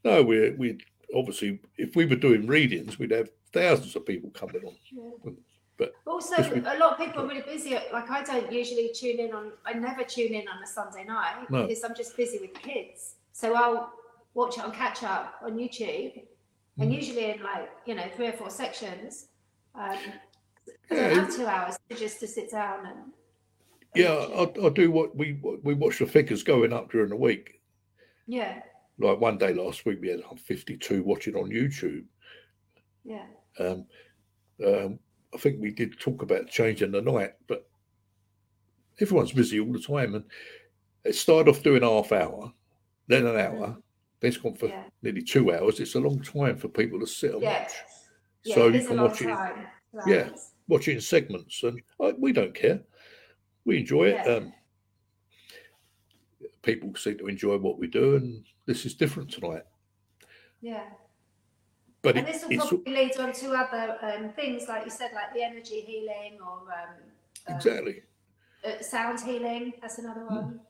Speaker 1: no, we we obviously, if we were doing readings, we'd have thousands of people coming on.
Speaker 2: Yeah.
Speaker 1: But
Speaker 2: also,
Speaker 1: we-
Speaker 2: a lot of people are really busy. Like I don't usually tune in on. I never tune in on a Sunday night
Speaker 1: No.
Speaker 2: because I'm just busy with the kids. So I'll watch it on catch up on YouTube, and
Speaker 1: Mm.
Speaker 2: usually in like you know three or four sections. Um, I
Speaker 1: Yeah,
Speaker 2: don't have two hours just to sit down and.
Speaker 1: Yeah. I, I do what we we watch the figures going up during the week.
Speaker 2: yeah,
Speaker 1: Like one day last week, we had 52 watching on YouTube.
Speaker 2: yeah,
Speaker 1: Um, um, I think we did talk about changing the night, but everyone's busy all the time. And it started off doing half hour, then an hour, then it's gone for
Speaker 2: yeah,
Speaker 1: nearly two hours. It's a long time for people to sit and
Speaker 2: yeah.
Speaker 1: watch.
Speaker 2: yeah.
Speaker 1: so
Speaker 2: it
Speaker 1: you can
Speaker 2: long
Speaker 1: watch it,
Speaker 2: time.
Speaker 1: Yeah. watch it in segments, and uh, we don't care. We enjoy it.
Speaker 2: Yeah.
Speaker 1: Um, people seem to enjoy what we do, and this is different tonight.
Speaker 2: yeah.
Speaker 1: But
Speaker 2: And
Speaker 1: it,
Speaker 2: this will probably lead on to other um, things, like you said, like the energy healing or um, um,
Speaker 1: exactly,
Speaker 2: uh, sound healing. That's another
Speaker 1: Hmm.
Speaker 2: one.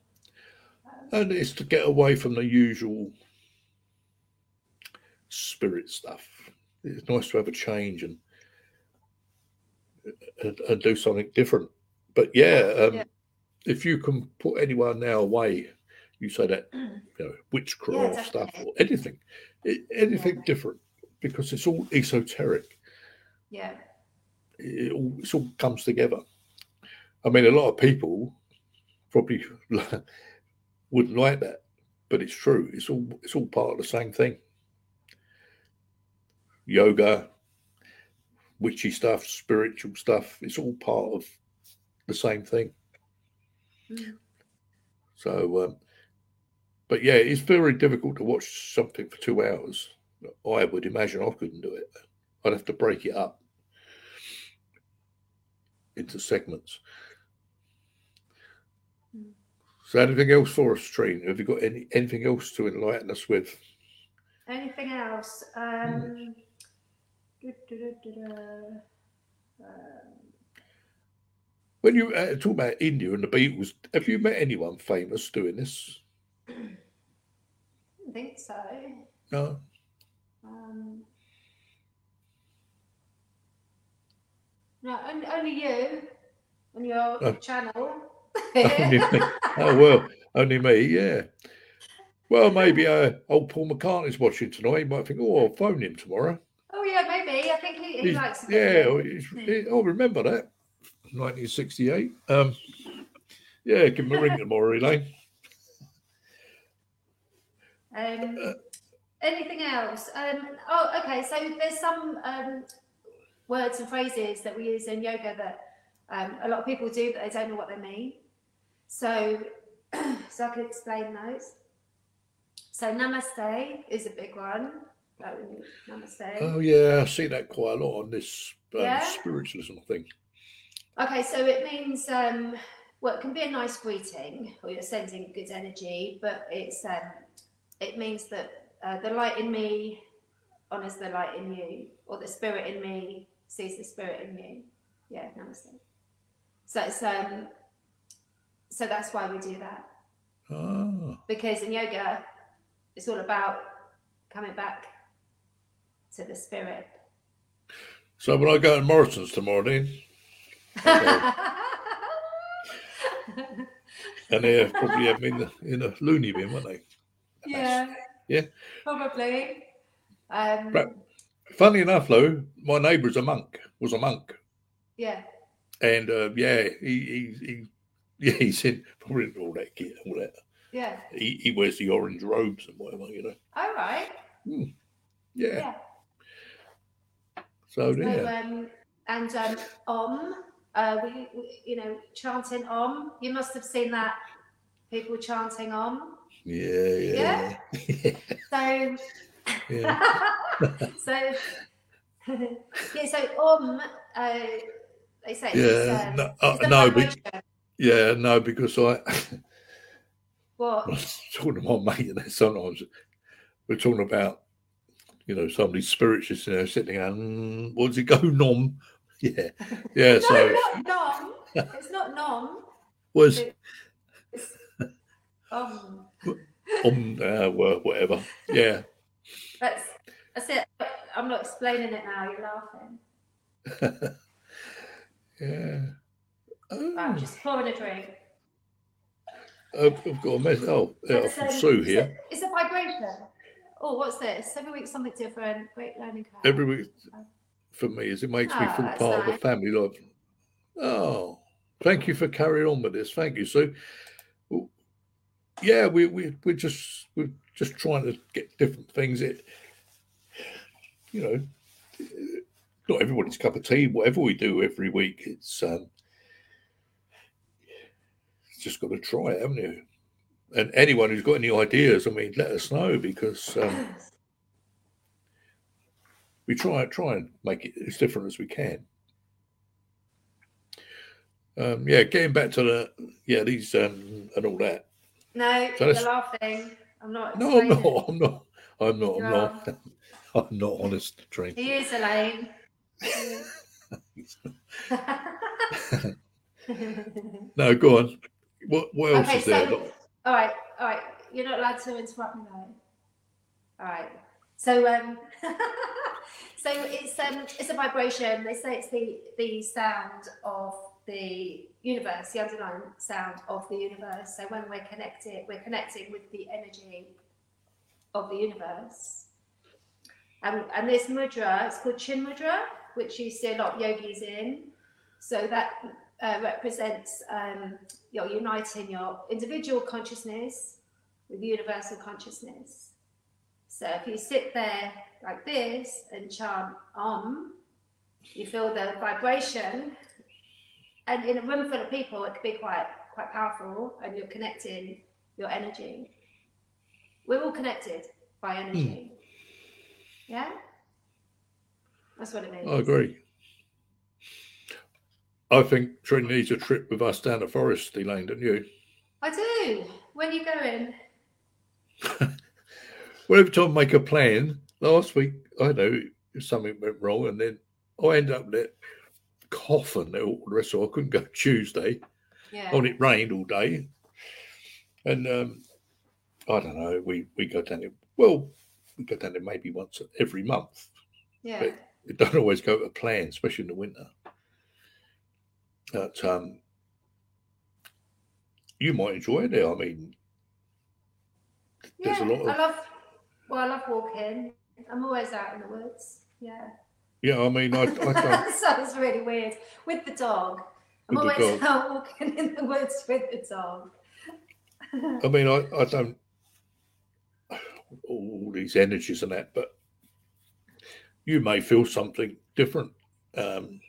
Speaker 1: and it's to get away from the usual spirit stuff. It's nice to have a change and and, and do something different. But yeah, um,
Speaker 2: Yeah.
Speaker 1: if you can put anyone now away, you say that
Speaker 2: Mm.
Speaker 1: you know witchcraft stuff or anything, anything
Speaker 2: Yeah.
Speaker 1: different, because it's all esoteric.
Speaker 2: Yeah,
Speaker 1: It all, it all comes together. I mean, a lot of people probably wouldn't like that, but it's true. It's all it's all part of the same thing. Yoga, witchy stuff, spiritual stuff. It's all part of the same thing.
Speaker 2: Mm.
Speaker 1: So, um, but yeah, it's very difficult to watch something for two hours. I would imagine I couldn't do it. I'd have to break it up into segments.
Speaker 2: Mm.
Speaker 1: So, anything else for us, Trina? Have you got any anything else to enlighten us with?
Speaker 2: Anything else? Um, du.
Speaker 1: When you uh, talk about India and the Beatles, have you met anyone famous doing this?
Speaker 2: I think so.
Speaker 1: No.
Speaker 2: Um, no, only, only you on your
Speaker 1: Oh.
Speaker 2: channel.
Speaker 1: only me. Oh well, only me. Yeah. Well, maybe uh, old Paul McCartney's watching tonight. He might think, "Oh, I'll phone him tomorrow."
Speaker 2: oh yeah, maybe. I think he, he likes. a bit
Speaker 1: yeah,
Speaker 2: of it.
Speaker 1: he- I'll remember that. 1968. Um, yeah, give him a ring tomorrow, Elaine.
Speaker 2: Um,
Speaker 1: Uh,
Speaker 2: anything else? Um, oh, okay. So there's some um, words and phrases that we use in yoga that um, a lot of people do, but they don't know what they mean. So, so I can explain those. So namaste is a big one. That would- Namaste.
Speaker 1: Oh yeah, I see that quite a lot on this um,
Speaker 2: Yeah?
Speaker 1: spiritualism thing.
Speaker 2: Okay, so it means um, well, it can be a nice greeting, or you're sending good energy, but it's um, it means that uh, the light in me honors the light in you, or the spirit in me sees the spirit in you. Yeah, namaste. So it's um, so that's why we do that
Speaker 1: Ah,
Speaker 2: because in yoga, it's all about coming back to the spirit.
Speaker 1: so when I go to Morrison's tomorrow, and they probably have me in the in a loony bin, weren't they?
Speaker 2: yeah.
Speaker 1: Yeah.
Speaker 2: Probably. Um,
Speaker 1: Right. Funny enough, though, my neighbour's a monk. Was a monk,
Speaker 2: Yeah.
Speaker 1: and uh, yeah, he, he he yeah he's in probably all that gear, all that.
Speaker 2: Yeah.
Speaker 1: He, he wears the orange robes and whatever, you know.
Speaker 2: All right.
Speaker 1: Yeah.
Speaker 2: Yeah.
Speaker 1: So
Speaker 2: So,
Speaker 1: yeah,
Speaker 2: um, and um, Om, uh, we, we, you know, chanting Om. You must have seen that. People chanting Om.
Speaker 1: yeah, yeah, yeah.
Speaker 2: So,
Speaker 1: yeah.
Speaker 2: so, yeah. So Om, uh, they say.
Speaker 1: Yeah,
Speaker 2: um,
Speaker 1: no, uh, no, but- Yeah, no, because I
Speaker 2: What?
Speaker 1: I was talking to my mate, and sometimes we're talking about, you know, somebody's spiritualist, you know, sitting there, mm, what does it go, nom? Yeah, yeah.
Speaker 2: no,
Speaker 1: so
Speaker 2: not nom. It's not nom.
Speaker 1: was
Speaker 2: It's um.
Speaker 1: um, uh, well, whatever. Yeah,
Speaker 2: That's that's it. I'm not explaining it now. You're laughing.
Speaker 1: yeah. Oh,
Speaker 2: I'm just pouring a drink.
Speaker 1: I've, I've got a message. Oh, yeah, from
Speaker 2: um,
Speaker 1: Sue
Speaker 2: it's a-
Speaker 1: here.
Speaker 2: It's a vibration. Oh, what's this? Every week something different. Great learning curve.
Speaker 1: Every week for me is it makes me
Speaker 2: Oh,
Speaker 1: feel
Speaker 2: that's
Speaker 1: part of the family. Like, oh, thank you for carrying on with this. Thank you. Well, yeah, we we we're just we're just trying to get different things. It, you know, not everybody's cup of tea. Whatever we do every week, it's um, just got to try it, haven't you? And anyone who's got any ideas, I mean, let us know because um, we try try and make it as different as we can. Um, yeah, getting back to the yeah these um, and all that.
Speaker 2: No,
Speaker 1: So
Speaker 2: you're laughing. I'm not.
Speaker 1: No, I'm not. I'm not. I'm not. I'm not. I'm not honest, Train.
Speaker 2: He is Elaine.
Speaker 1: No, go on. What what else
Speaker 2: okay,
Speaker 1: is there?
Speaker 2: so all right, all right. You're not allowed to interrupt me though. All right. So um, so it's um, it's a vibration. They say it's the the sound of the universe, the underlying sound of the universe. So when we're connected, we're connecting with the energy of the universe. And, and this mudra, it's called Chin Mudra, which you see a lot of yogis in. So that uh, represents um, you're uniting your individual consciousness with universal consciousness. So if you sit there like this and chant Om, you feel the vibration, and in a room full of people, it can be quite quite powerful, and you're connecting your energy. We're all connected by energy. Hmm. Yeah, that's what it means.
Speaker 1: I agree. I think Trin needs a trip with us down the forest, Elaine, don't you?
Speaker 2: I do. When are you going?
Speaker 1: Well, every time I make a plan, last week, I know something went wrong, and then I end up there coughing all the rest of I couldn't go Tuesday.
Speaker 2: Yeah.
Speaker 1: And it rained all day. And um, I don't know, we, we go down there, well, we go down there maybe once every month.
Speaker 2: yeah.
Speaker 1: but- It don't always go to plan, especially in the winter. But um, you might enjoy it there. I mean, there's a lot of-
Speaker 2: I love. Well, I love walking. I'm always out in the woods. Yeah.
Speaker 1: yeah, I mean, I, I don't,
Speaker 2: Sounds really weird with the dog. I'm
Speaker 1: With
Speaker 2: always
Speaker 1: dog.
Speaker 2: out walking in the woods with the dog.
Speaker 1: I mean, I, I don't all these energies and that, but you may feel something different. Um,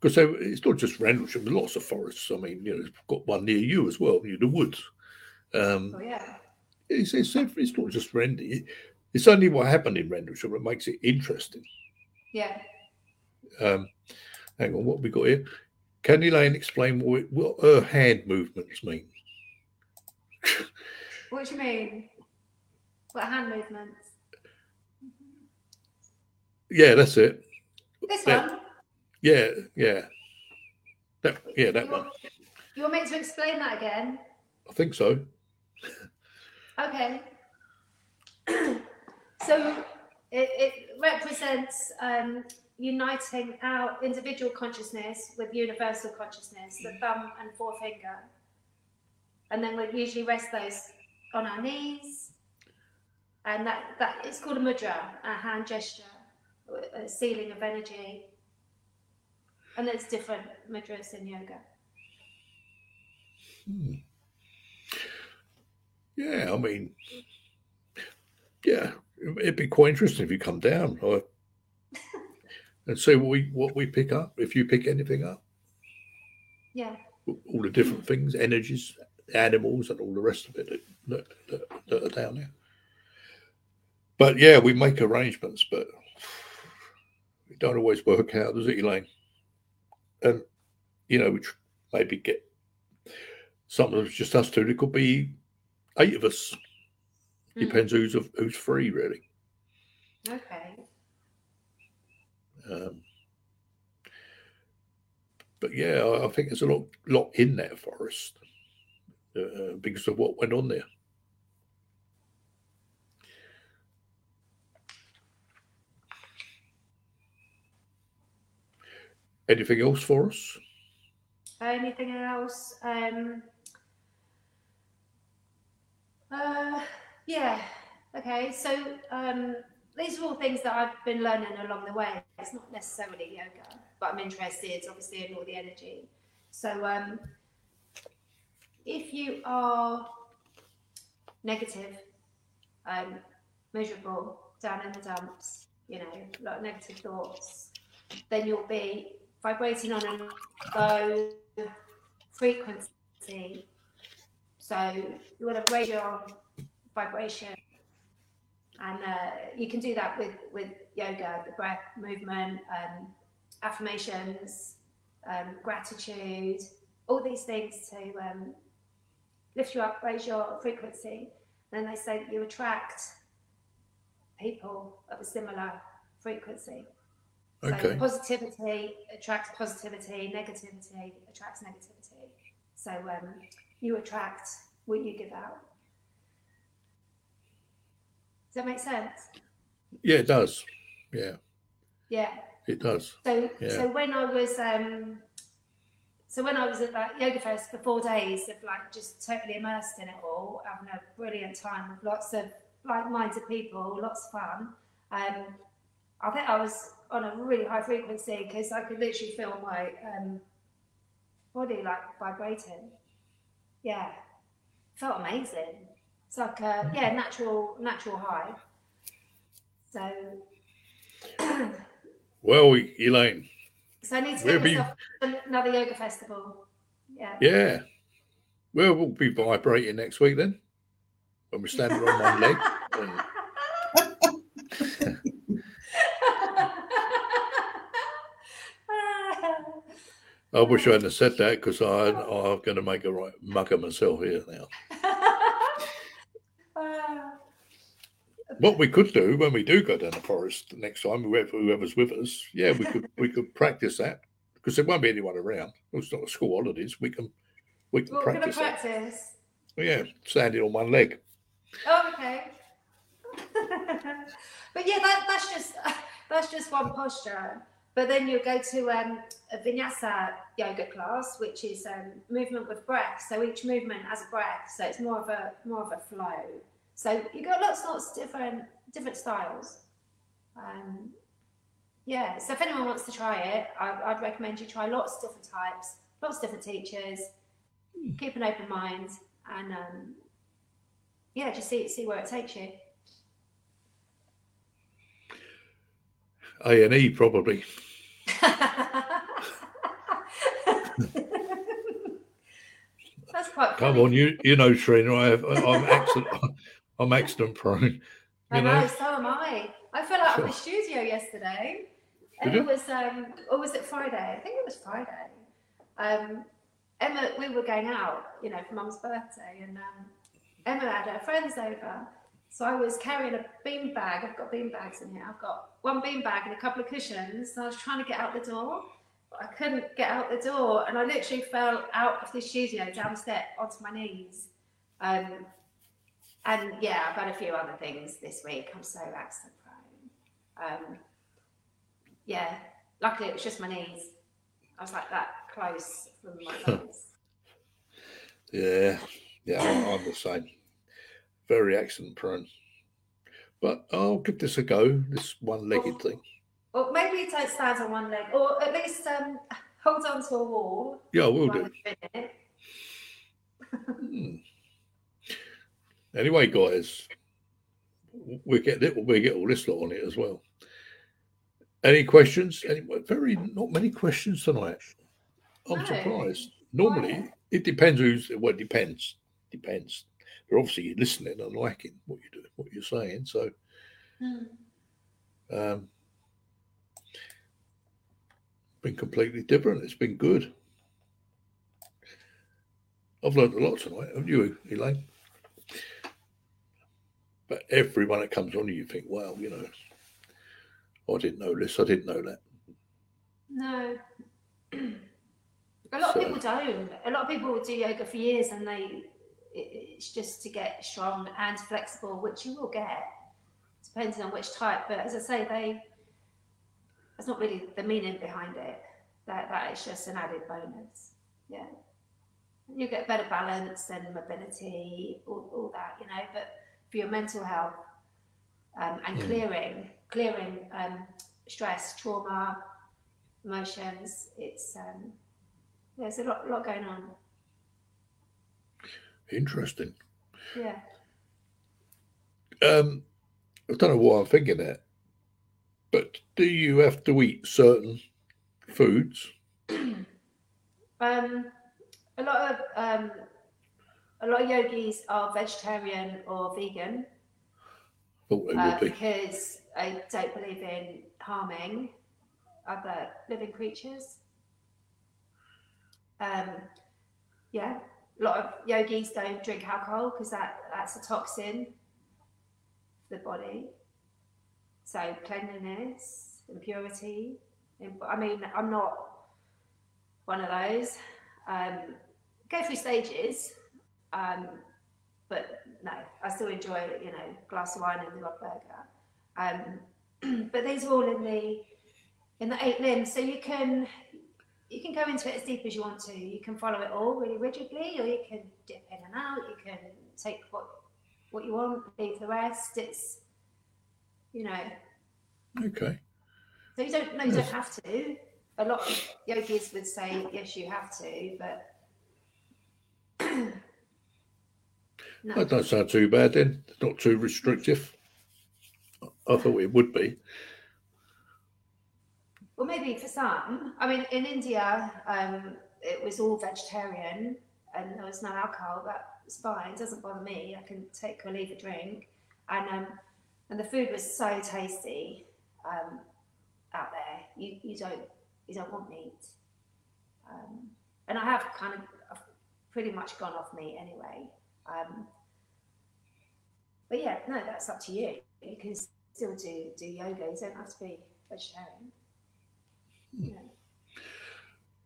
Speaker 1: because it's not just Rendlesham, there's lots of forests. I mean, you know, got one near you as well, near the woods. Um,
Speaker 2: oh yeah.
Speaker 1: It's, it's, it's not just Rendy. It's only what happened in Rendlesham that makes it interesting.
Speaker 2: Yeah.
Speaker 1: Um, hang on, what have we got here? Can Elaine explain what, it- what her hand movements mean?
Speaker 2: What do you mean? What hand movements?
Speaker 1: Yeah, that's it.
Speaker 2: This
Speaker 1: Yeah.
Speaker 2: one.
Speaker 1: Yeah, yeah. That, yeah, that
Speaker 2: you
Speaker 1: one.
Speaker 2: Want, you want me to explain that again?
Speaker 1: I think so.
Speaker 2: Okay. so it, it represents um, uniting our individual consciousness with universal consciousness, the thumb and forefinger. And then we usually rest those on our knees. And that, that it's called a mudra, a hand gesture, a sealing of energy. And there's different mudras in yoga.
Speaker 1: Hmm. Yeah, I mean, yeah, it'd be quite interesting if you come down. I, and see what we what we pick up. If you pick anything up,
Speaker 2: Yeah.
Speaker 1: all the different things, energies, animals, and all the rest of it that, that, that, are down there. But yeah, we make arrangements, but it don't always work out, does it, Elaine? And you know, we maybe get sometimes just us two. It could be eight of us.
Speaker 2: Mm.
Speaker 1: Depends who's of who's free, really.
Speaker 2: Okay.
Speaker 1: Um, but yeah, I, I think there's a lot, lot in that forest uh, because of what went on there. Anything else for us?
Speaker 2: Anything else? Um, uh, yeah. Okay. So um, these are all things that I've been learning along the way. It's not necessarily yoga, but I'm interested, obviously, in all the energy. So um, if you are negative, um, miserable, down in the dumps, you know, of negative thoughts, then you'll be vibrating on a low frequency. So you want to raise your vibration, and uh, you can do that with with yoga, the breath, movement, um, affirmations, um, gratitude, all these things to um, lift you up, raise your frequency. Then they say that you attract people of a similar frequency. So
Speaker 1: Okay.
Speaker 2: positivity attracts positivity, negativity attracts negativity. So um, you attract what you give out. Does that make sense?
Speaker 1: Yeah, it does. Yeah,
Speaker 2: Yeah.
Speaker 1: it does.
Speaker 2: So
Speaker 1: Yeah.
Speaker 2: so when I was um, so when I was at that yoga fest for four days of like just totally immersed in it all, having a brilliant time with lots of like-minded people, lots of fun. Um, I think I was on a really high frequency because I could literally feel my um, body like vibrating. Yeah, felt amazing. It's like a mm-hmm. yeah natural natural high. So.
Speaker 1: Well, Elaine,
Speaker 2: So I need to get
Speaker 1: be-
Speaker 2: myself another yoga festival. Yeah.
Speaker 1: yeah. Well, we'll be vibrating next week then when we're standing on one leg. And I wish I hadn't said that because I'm going to make a right mug of myself here now. Uh, what we could do when we do go down the forest the next time, whoever, whoever's with us, yeah, we could we could practice that because there won't be anyone around. It's not a school holidays. We can we can
Speaker 2: Well, we're gonna
Speaker 1: practice that.
Speaker 2: practice.
Speaker 1: Yeah, standing on one leg.
Speaker 2: Oh, okay. but yeah, that, that's just that's just one posture. But then you'll go to um, a vinyasa yoga class, which is um, movement with breath. So each movement has a breath, so it's more of a more of a flow. So you've got lots lots of different different styles. Um, yeah. So if anyone wants to try it, I, I'd recommend you try lots of different types, lots of different teachers. Keep an open mind, and um, yeah, just see see where it takes you.
Speaker 1: A and E probably.
Speaker 2: That's quite
Speaker 1: Come
Speaker 2: funny.
Speaker 1: on, you you know, Trina, I have, I'm accident I'm accident prone.
Speaker 2: I
Speaker 1: You
Speaker 2: know,
Speaker 1: know,
Speaker 2: so am I. I fell out of the studio yesterday. And it was um or was it Friday? I think it was Friday. Um Emma we were going out, you know, for mum's birthday and um Emma had her friends over. So I was carrying a bean bag. I've got bean bags in here. I've got one bean bag and a couple of cushions. And I was trying to get out the door, but I couldn't get out the door. And I literally fell out of the studio down the step onto my knees. Um, and yeah, I've had a few other things this week. I'm so accident prone. Um, yeah, luckily it was just my knees. I was like that close from my legs.
Speaker 1: yeah, yeah, I'm the same. Very accident prone. But I'll give this a go. This one-legged thing.
Speaker 2: or maybe you don't stand on one leg, or at least um, hold on to a wall.
Speaker 1: Yeah, I will do.
Speaker 2: you're doing it.
Speaker 1: Hmm. Anyway, guys, we get it. We get all this lot on it as well. Any questions? Any very not many questions tonight. I'm
Speaker 2: No.
Speaker 1: surprised. Normally,
Speaker 2: Quiet.
Speaker 1: it depends who's. Well, it depends. Depends. They're obviously listening and liking what you're doing, what you're saying. So,
Speaker 2: Mm.
Speaker 1: um, been completely different. It's been good. I've learned a lot tonight, haven't you, Elaine? But everyone that comes on, you think, wow, you know, I didn't know this, I didn't know that.
Speaker 2: No. A lot
Speaker 1: So-
Speaker 2: of people don't. A lot of people do yoga for years and they it- it's just to get strong and flexible, which you will get, depending on which type. But as I say, they that's not really the meaning behind it. That that is just an added bonus. Yeah. You get better balance and mobility, all, all that, you know, but for your mental health um, and
Speaker 1: Mm.
Speaker 2: clearing, clearing um, stress, trauma, emotions. It's um, there's a lot, lot going on.
Speaker 1: Interesting.
Speaker 2: Yeah.
Speaker 1: Um, I don't know why I'm thinking that, but do you have to eat certain foods?
Speaker 2: Um, a lot of um, a lot of yogis are vegetarian or vegan
Speaker 1: they
Speaker 2: uh,
Speaker 1: be.
Speaker 2: because I don't believe in harming other living creatures. Um, yeah, a lot of yogis don't drink alcohol because that, that's a toxin for the body. So cleanliness, and purity. I mean, I'm not one of those. Um, go through stages, um, but no, I still enjoy, you know, glass of wine and the odd burger. Um, but these are all in the in the eight limbs, so you can you can go into it as deep as you want to. You can follow it all really rigidly, or you can dip in and out. You can take what what you want, leave the rest. It's you know,
Speaker 1: Okay.
Speaker 2: so you don't no, you don't have to. A lot of yogis would say yes, you have to, but no.
Speaker 1: That don't sound too bad then. It's not too restrictive. I thought it would be.
Speaker 2: Well, maybe for some. I mean, in India, um, it was all vegetarian and there was no alcohol. That's fine. It doesn't bother me. I can take or leave a drink. And um, and the food was so tasty um, out there. You you don't you don't want meat. Um, and I have kind of I've pretty much gone off meat anyway. Um, but yeah, no, that's up to you. You can still do do yoga. You don't have to be vegetarian. Yeah.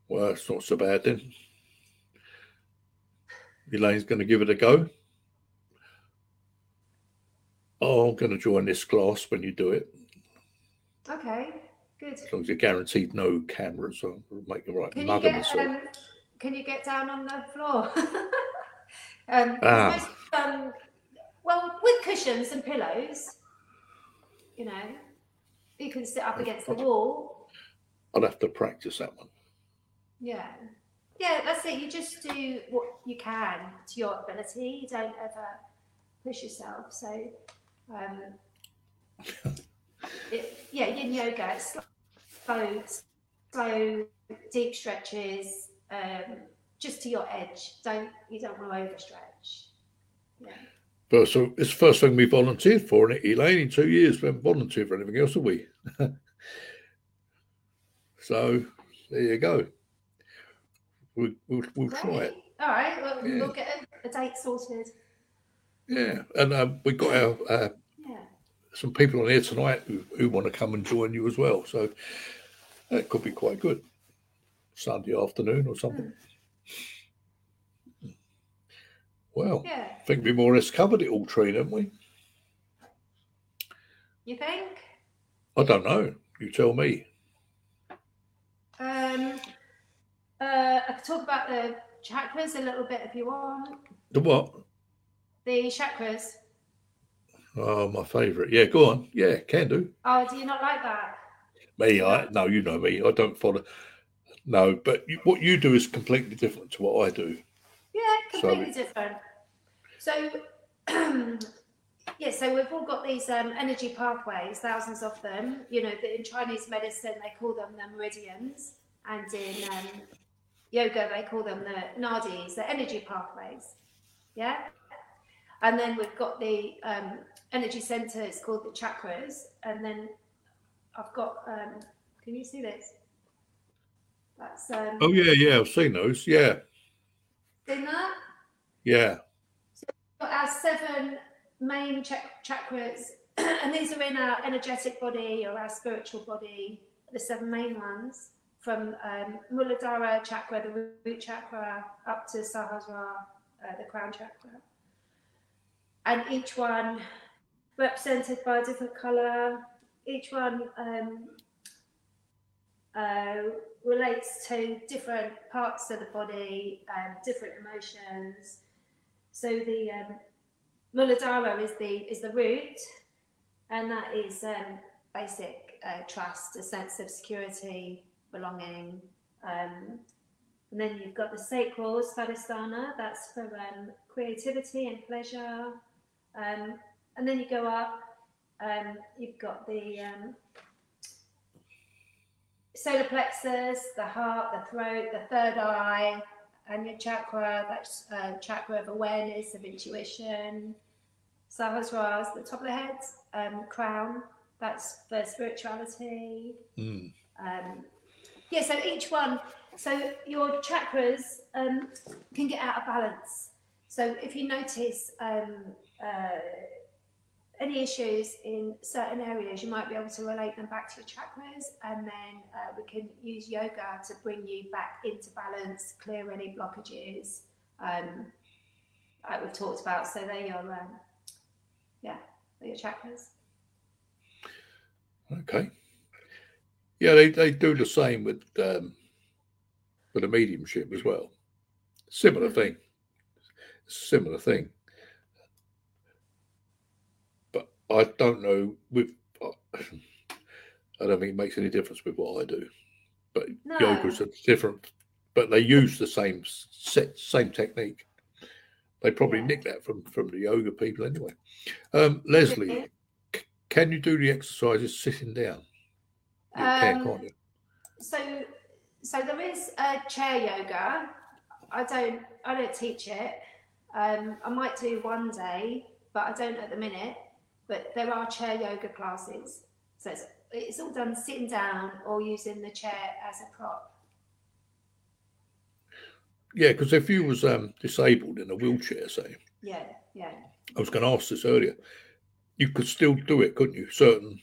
Speaker 1: Well, it's not so bad then. Elaine's going to give it a go. Oh, I'm going to join this class when you do it.
Speaker 2: Okay, good.
Speaker 1: As long as you're guaranteed no cameras, I'll make the right
Speaker 2: Can you get um, can you get down on the floor? um,
Speaker 1: Ah.
Speaker 2: most, um, well, with cushions and pillows, you know, you can sit up against the wall.
Speaker 1: I'll have to practice that one.
Speaker 2: Yeah, yeah, that's it. You just do what you can to your ability. You don't ever push yourself. So, um, it, yeah, yin yoga, it's slow, slow, deep stretches, um, just to your edge. Don't you don't want to overstretch. Yeah.
Speaker 1: First, so it's the first thing we volunteered for, it, Elaine? In two years, we haven't volunteered for anything else, have we? so there you go. We, we'll, we'll try it.
Speaker 2: All right. Well,
Speaker 1: Yeah.
Speaker 2: we'll get a, a date sorted.
Speaker 1: Yeah, and um, we got our uh,
Speaker 2: Yeah.
Speaker 1: some people on here tonight who, who want to come and join you as well. So that could be quite good. Sunday afternoon or something. Well,
Speaker 2: Yeah.
Speaker 1: I think we more or less covered it all, Trina, haven't we?
Speaker 2: You think?
Speaker 1: I don't know. You tell me.
Speaker 2: Um, uh, I could talk about the chakras a little bit if you want.
Speaker 1: The what?
Speaker 2: The chakras.
Speaker 1: Oh, my favourite. Yeah, go on. Yeah, can do.
Speaker 2: Oh, do you not like that?
Speaker 1: Me, I no, you know me. I don't follow. No, but you, what you do is completely different to what I do.
Speaker 2: Yeah,
Speaker 1: So-
Speaker 2: completely different. So, yeah, so we've all got these um, energy pathways, thousands of them. You know, in Chinese medicine, they call them the meridians, and in um, yoga, they call them the nadis, the energy pathways. Yeah. And then we've got the um, energy centers called the chakras. And then I've got, um, can you see this? That's. Um,
Speaker 1: Oh yeah, yeah, I've seen those. Yeah,
Speaker 2: Seen that?
Speaker 1: yeah.
Speaker 2: got our seven main chak- chakras, and these are in our energetic body or our spiritual body, the seven main ones from um, Muladhara chakra, the root chakra, up to Sahasrara, uh, the crown chakra. And each one represented by a different color, each one um, uh, relates to different parts of the body and different emotions. So the um, Muladhara is the is the root, and that is um, basic uh, trust, a sense of security, belonging. Um, and then you've got the sacral Svadhisthana, that's for um, creativity and pleasure. Um, and then you go up, um, you've got the um, solar plexus, the heart, the throat, the third eye, Ajna chakra, that's uh, chakra of awareness, of intuition. Sahasrara the top of the head, um, crown, that's for spirituality.
Speaker 1: Mm.
Speaker 2: Um, yeah, so each one, so your chakras um, can get out of balance. So if you notice um, uh, any issues in certain areas, you might be able to relate them back to your chakras, and then uh, we can use yoga to bring you back into balance, clear any blockages. Um, like we've talked about, so they're your, um, yeah, your chakras.
Speaker 1: Okay. Yeah, they, they do the same with um, with a mediumship as well. Similar thing. Similar thing. But I don't know with. I don't think it makes any difference with what I do. But
Speaker 2: No.
Speaker 1: yoga's a different. But they use the same set, same technique. They probably
Speaker 2: Yeah.
Speaker 1: nick that from from the yoga people anyway. Um, Leslie, c- can you do the exercises sitting down? You can,
Speaker 2: Um,
Speaker 1: can't you?
Speaker 2: so so there is a chair yoga i don't i don't teach it um i might do one day but i don't at the minute but there are chair yoga classes so it's, it's all done sitting down or using the chair as a prop
Speaker 1: Yeah, because if you was um, disabled in a wheelchair, say,
Speaker 2: yeah yeah
Speaker 1: I was going to ask this earlier, you could still do it, couldn't you? Certain.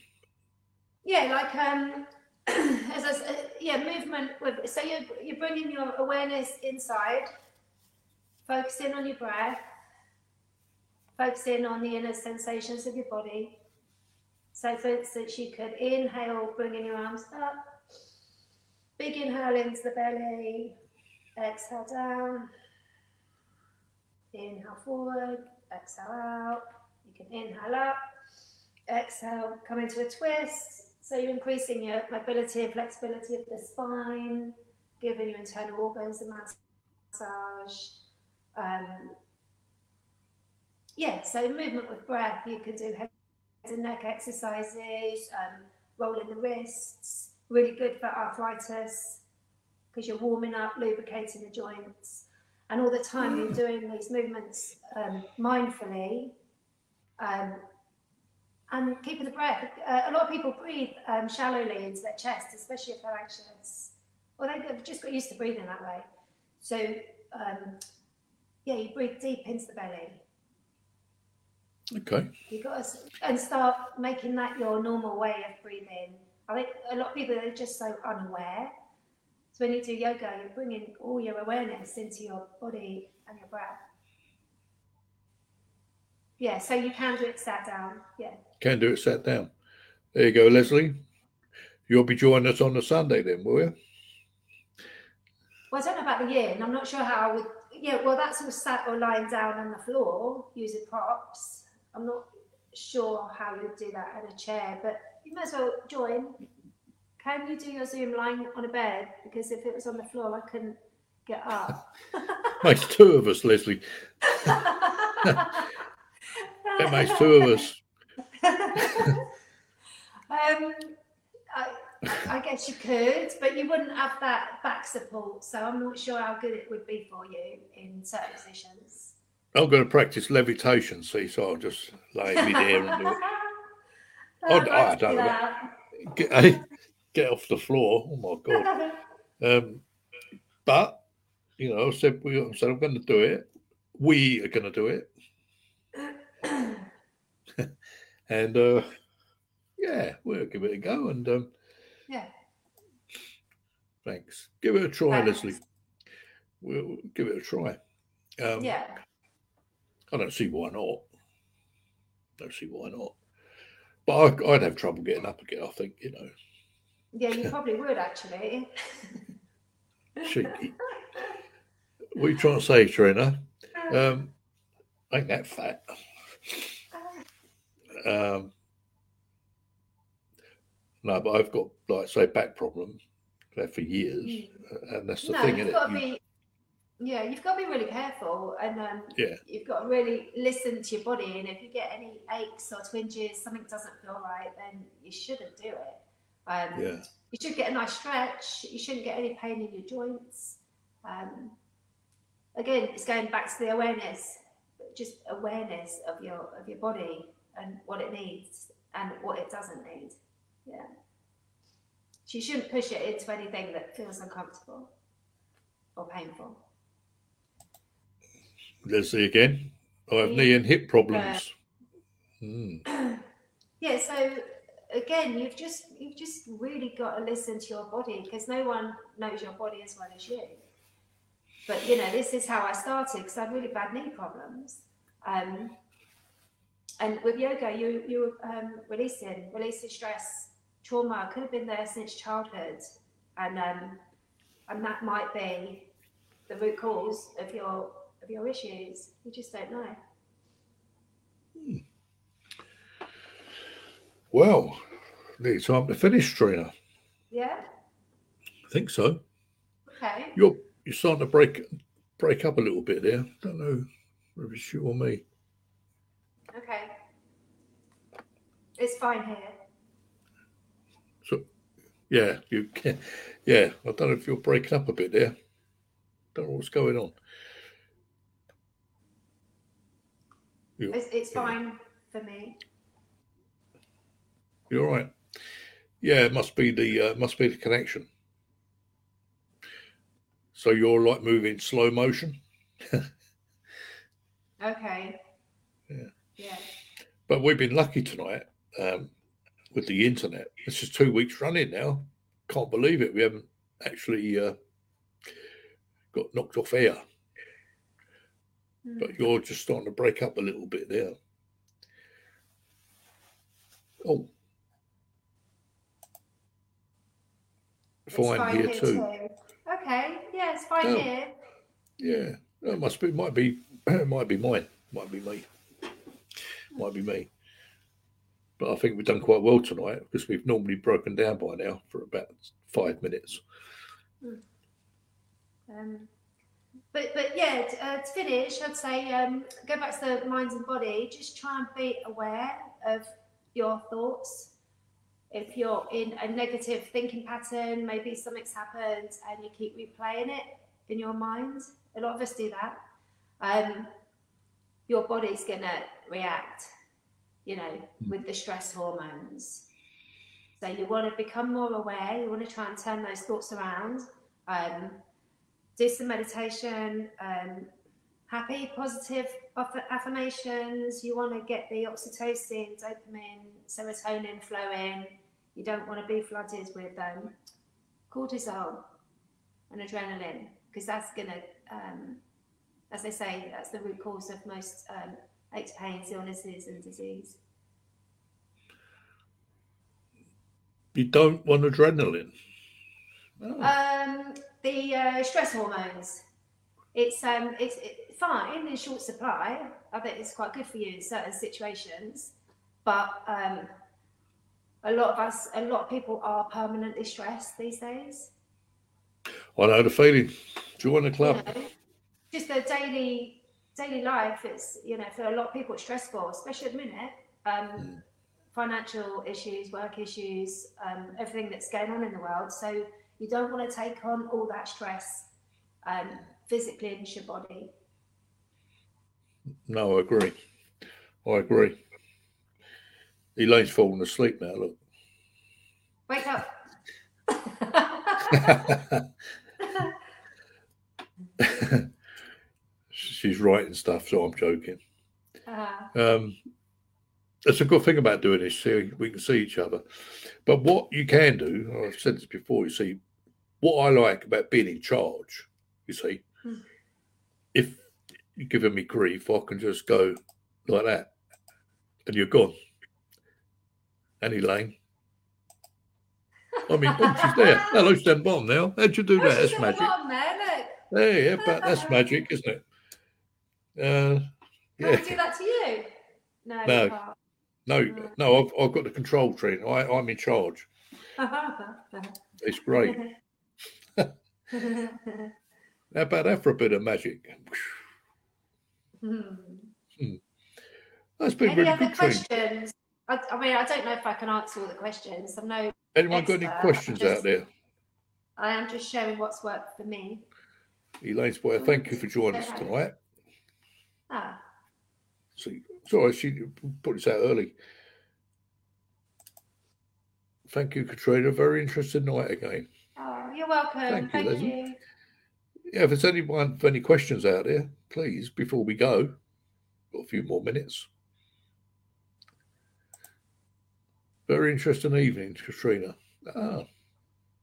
Speaker 2: yeah like um as I s- uh, yeah movement with so you're, you're bringing your awareness inside focusing on your breath focusing on the inner sensations of your body. So for instance you could inhale bringing your arms up. Big inhale into the belly. Exhale down. Inhale forward. Exhale out. You can inhale up. Exhale, come into a twist. So you're increasing your mobility and flexibility of the spine, giving your internal organs a massage. Um, yeah, so movement with breath. You can do head and neck exercises, um, rolling the wrists, really good for arthritis because you're warming up, lubricating the joints. And all the time you're doing these movements um, mindfully. Um, and keeping the breath. Uh, a lot of people breathe um, shallowly into their chest, especially if they're anxious, or they've just got used to breathing that way. So, um, yeah, you breathe deep into the belly.
Speaker 1: Okay.
Speaker 2: You got to and start making that your normal way of breathing. I think a lot of people are just so unaware. So when you do yoga, you're bringing all your awareness into your body and your breath. Yeah, so you can do it sat down. Yeah.
Speaker 1: Can do it sat down. There you go, Leslie. You'll be joining us on the Sunday then, will you?
Speaker 2: Well, I don't know about the yin. I'm not sure how I would. Yeah, well, that's all sat or lying down on the floor using props. I'm not sure how you'd do that in a chair, but you might as well join. Can you do your Zoom lying on a bed? Because if it was on the floor, I couldn't get up.
Speaker 1: Makes two of us, Leslie. That makes two of us.
Speaker 2: um, I, I guess you could, but you wouldn't have that back support. So I'm not sure how good it would be for you in certain positions.
Speaker 1: I'm going to practice levitation, see, so I'll just lay me there and do it. I- I don't
Speaker 2: do
Speaker 1: know. Get, get off the floor. Oh my god! Um, but you know, I said we I said I'm going to do it. We are going to do it, and uh, yeah, we'll give it a go. And um,
Speaker 2: yeah.
Speaker 1: thanks. Give it a try,
Speaker 2: Thanks.
Speaker 1: Leslie. We'll give it a try. Um,
Speaker 2: Yeah.
Speaker 1: I don't see why not. Don't see why not. But I, I'd have trouble getting up again. I think you know,
Speaker 2: Yeah, you probably would actually.
Speaker 1: cheeky. what are you trying to say, Trina? Um, ain't that fat? Um, no, but I've got like say back problem there for years,
Speaker 2: Mm.
Speaker 1: and that's the
Speaker 2: no,
Speaker 1: thing,
Speaker 2: you've got
Speaker 1: it?
Speaker 2: to
Speaker 1: You-
Speaker 2: be. Yeah, you've got to be really careful, and um,
Speaker 1: Yeah.
Speaker 2: you've got to really listen to your body. And if you get any aches or twinges, something doesn't feel right, then you shouldn't do it. Um,
Speaker 1: yeah,
Speaker 2: You should get a nice stretch. You shouldn't get any pain in your joints. Um, again, it's going back to the awareness, just awareness of your of your body and what it needs and what it doesn't need. Yeah. So you shouldn't push it into anything that feels uncomfortable or painful.
Speaker 1: Leslie again. I have knee and hip problems. Mm.
Speaker 2: Yeah, so again, you've just you've just really got to listen to your body because no one knows your body as well as you. But you know, this is how I started because I had really bad knee problems. Um, and with yoga, you you um, releasing releasing stress, trauma could have been there since childhood, and um, and that might be the root cause of your of your issues. You just don't know. Hmm.
Speaker 1: Well, it's time to finish, Trina.
Speaker 2: Yeah.
Speaker 1: I think so.
Speaker 2: Okay.
Speaker 1: You're you're starting to break break up a little bit there. Don't know whether it's you or me.
Speaker 2: Okay. It's fine here.
Speaker 1: So, yeah, you can. Yeah, I don't know if you're breaking up a bit there. Don't know what's going on. You,
Speaker 2: It's, fine for me.
Speaker 1: you're right. Yeah, it must be the uh, must be the connection. So you're like moving slow motion,
Speaker 2: Okay.
Speaker 1: Yeah.
Speaker 2: Yeah.
Speaker 1: but we've been lucky tonight um, with the internet. This is two weeks running now. Can't believe it. We haven't actually uh, got knocked off air.
Speaker 2: Mm.
Speaker 1: but you're just starting to break up a little bit there. Oh,
Speaker 2: It's
Speaker 1: fine, here, too.
Speaker 2: Okay. Yeah, it's fine
Speaker 1: Oh.
Speaker 2: here.
Speaker 1: Yeah, that must be, might be, might be mine, might be me, might be me. But I think we've done quite well tonight because we've normally broken down by now for about five minutes.
Speaker 2: Um, but but yeah, uh, to finish, I'd say um, go back to the mind and body. Just try and be aware of your thoughts. If you're in a negative thinking pattern, maybe something's happened and you keep replaying it in your mind. A lot of us do that. Um, your body's gonna react, you know, with the stress hormones. So you want to become more aware. You want to try and turn those thoughts around. Um, do some meditation, um, happy, positive affirmations. You want to get the oxytocin, dopamine, serotonin flowing. You don't want to be flooded with um, cortisol and adrenaline because that's going to, um, as they say, that's the root cause of most um, aches, pains, illnesses, and disease.
Speaker 1: You don't want adrenaline. Oh,
Speaker 2: Um, the uh, stress hormones. It's um, it's it, fine in short supply. I bet it's quite good for you in certain situations, but um, a lot of us, a lot of people are permanently stressed these days.
Speaker 1: I know the feeling. Join the
Speaker 2: You
Speaker 1: club.
Speaker 2: know, just the daily daily life, it's you know for a lot of people it's stressful, especially at the minute. Um,
Speaker 1: Mm.
Speaker 2: Financial issues, work issues, um, everything that's going on in the world. So you don't want to take on all that stress um, physically into your body.
Speaker 1: No, I agree. I agree. Elaine's fallen asleep now. Look.
Speaker 2: Wake up.
Speaker 1: She's writing stuff, so I'm joking.
Speaker 2: Uh,
Speaker 1: Um, it's a good thing about doing this. See, we can see each other. But what you can do, I've said this before. You see, what I like about being in charge, you see,
Speaker 2: Hmm.
Speaker 1: if you're giving me grief, I can just go like that, and you're gone. And Elaine. I mean, oh, she's there. Hello, down bottom now. How'd you do
Speaker 2: oh,
Speaker 1: that? That's magic.
Speaker 2: bottom there.
Speaker 1: Hey, yeah, but that's magic, isn't it? Uh,
Speaker 2: Can I
Speaker 1: yeah.
Speaker 2: do that to you? No.
Speaker 1: No. No,
Speaker 2: Mm.
Speaker 1: no, I've, I've got the control train. I, I'm in charge. It's great. How about for a bit of magic? Hmm. Hmm. That's been
Speaker 2: Any
Speaker 1: really
Speaker 2: other
Speaker 1: good,
Speaker 2: questions? I, I mean, I don't know if I can answer all the questions. I'm no,
Speaker 1: Anyone got any questions
Speaker 2: just-
Speaker 1: out there?
Speaker 2: I am just showing what's worked for me.
Speaker 1: Elaine Spoyer, hmm. thank you for joining us tonight.
Speaker 2: Ah,
Speaker 1: See, sorry, she put this out early. Thank you, Katrina. Very interesting night again.
Speaker 2: Oh, you're welcome.
Speaker 1: Thank
Speaker 2: Thank,
Speaker 1: you. Leslie. Yeah, if there's anyone for any questions out there, please, before we go, got a few more minutes. Very interesting evening, Katrina. Ah,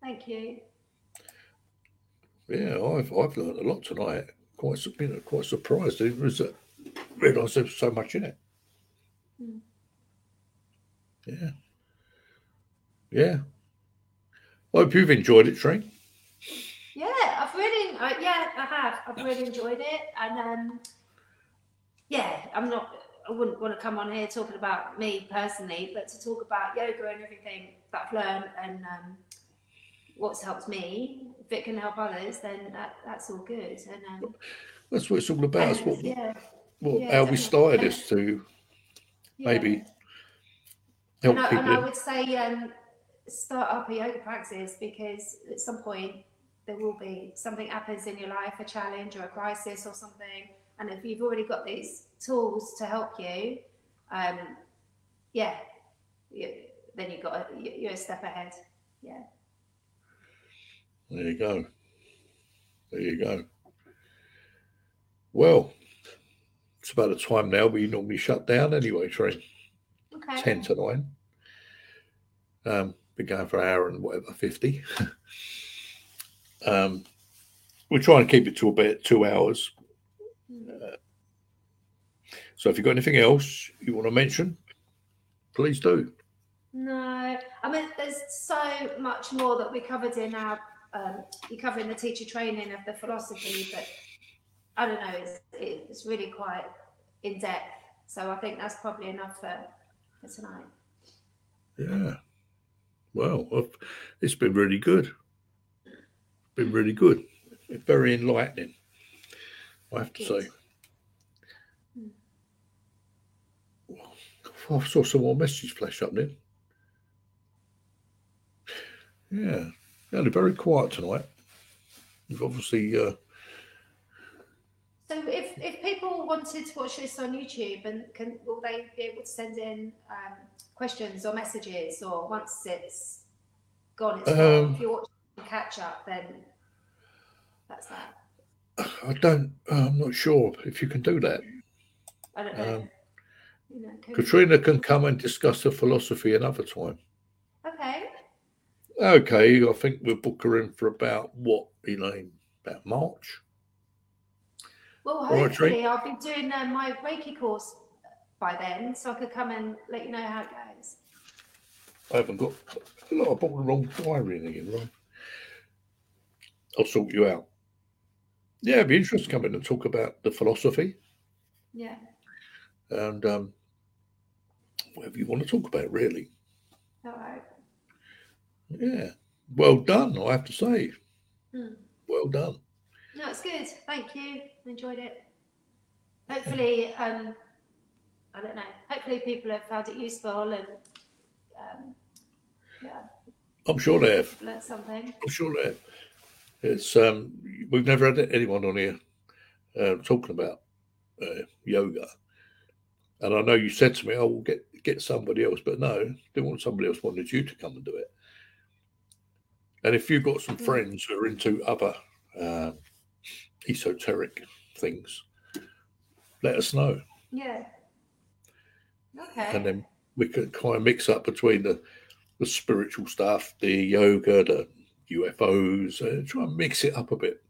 Speaker 2: Thank you.
Speaker 1: yeah, I've I've learned a lot tonight. Quite you know, quite surprised. I was uh, realised there was so much in it.
Speaker 2: Mm.
Speaker 1: Yeah, yeah. I hope you've enjoyed it, Tree.
Speaker 2: Yeah, I've really, uh, yeah, I have. I've really enjoyed it, and um, yeah, I'm not. I wouldn't want to come on here talking about me personally, but to talk about yoga and everything that I've learned and um, what's helped me. If it can help others, then that, that's all good. And um,
Speaker 1: That's what it's all about. What,
Speaker 2: yeah,
Speaker 1: what
Speaker 2: yeah,
Speaker 1: how we started this to
Speaker 2: yeah.
Speaker 1: maybe help
Speaker 2: and I,
Speaker 1: people.
Speaker 2: and I would say um, start up a yoga practice because at some point there will be something happens in your life, a challenge or a crisis or something. And if you've already got these tools to help you, um, yeah, you, then you've got a, you- you're a step ahead. Yeah.
Speaker 1: There you go. There you go. Well, it's about the time now we normally shut down anyway, Tree.
Speaker 2: Okay.
Speaker 1: 10 to 9. Um, been going for an hour and whatever, 50. um, we're trying to keep it to about two hours. Uh, so if you've got anything else you want to mention, please do.
Speaker 2: No, I mean, there's so much more that we covered in our, um, you cover in the teacher training of the philosophy, but I don't know, it's, it's really quite in depth. So I think that's probably enough for, for tonight.
Speaker 1: Yeah. Well, I've- it's been really good. Been really good. Very enlightening. I have to say. I saw some more messages flash up then. Yeah. Only very quiet tonight. You've obviously uh,
Speaker 2: So if, if people wanted to watch this on YouTube, and can will they be able to send in um, questions or messages, or once it's gone, it's
Speaker 1: Um,
Speaker 2: gone. If you're watching catch up, then that's that.
Speaker 1: I don't I'm not sure if you can do that.
Speaker 2: I don't know.
Speaker 1: Um,
Speaker 2: you know, can-
Speaker 1: Katrina can come and discuss the philosophy another time.
Speaker 2: Okay.
Speaker 1: Okay, I think we'll book her in for about what, Elaine? About March?
Speaker 2: Well,
Speaker 1: All right, Tree.
Speaker 2: hopefully I'll be doing uh, my Reiki course by then, so I could come and let you know how it goes.
Speaker 1: I haven't got. Look, I bought the wrong diary in again, right? I'll sort you out. Yeah, it'd be interesting to come in and talk about the philosophy
Speaker 2: Yeah.
Speaker 1: and um, whatever you want to talk about, really.
Speaker 2: All right.
Speaker 1: Yeah. Well done, I have to say.
Speaker 2: Hmm.
Speaker 1: Well done.
Speaker 2: No, it's good. Thank you. Enjoyed it. hopefully, um, I don't know. Hopefully, people have found it useful and um, yeah,
Speaker 1: I'm sure they have.
Speaker 2: learned something.
Speaker 1: I'm sure they have. It's um, we've never had anyone on here uh, talking about uh, yoga, and I know you said to me, "I will get get somebody else," but no, didn't want somebody else. Wanted you to come and do it. And if you've got some
Speaker 2: Mm.
Speaker 1: friends who are into other uh, esoteric things, let us know,
Speaker 2: Yeah. Okay.
Speaker 1: and then we can kind of mix up between the the spiritual stuff, the yoga, the UFOs, uh, try and mix it up a bit.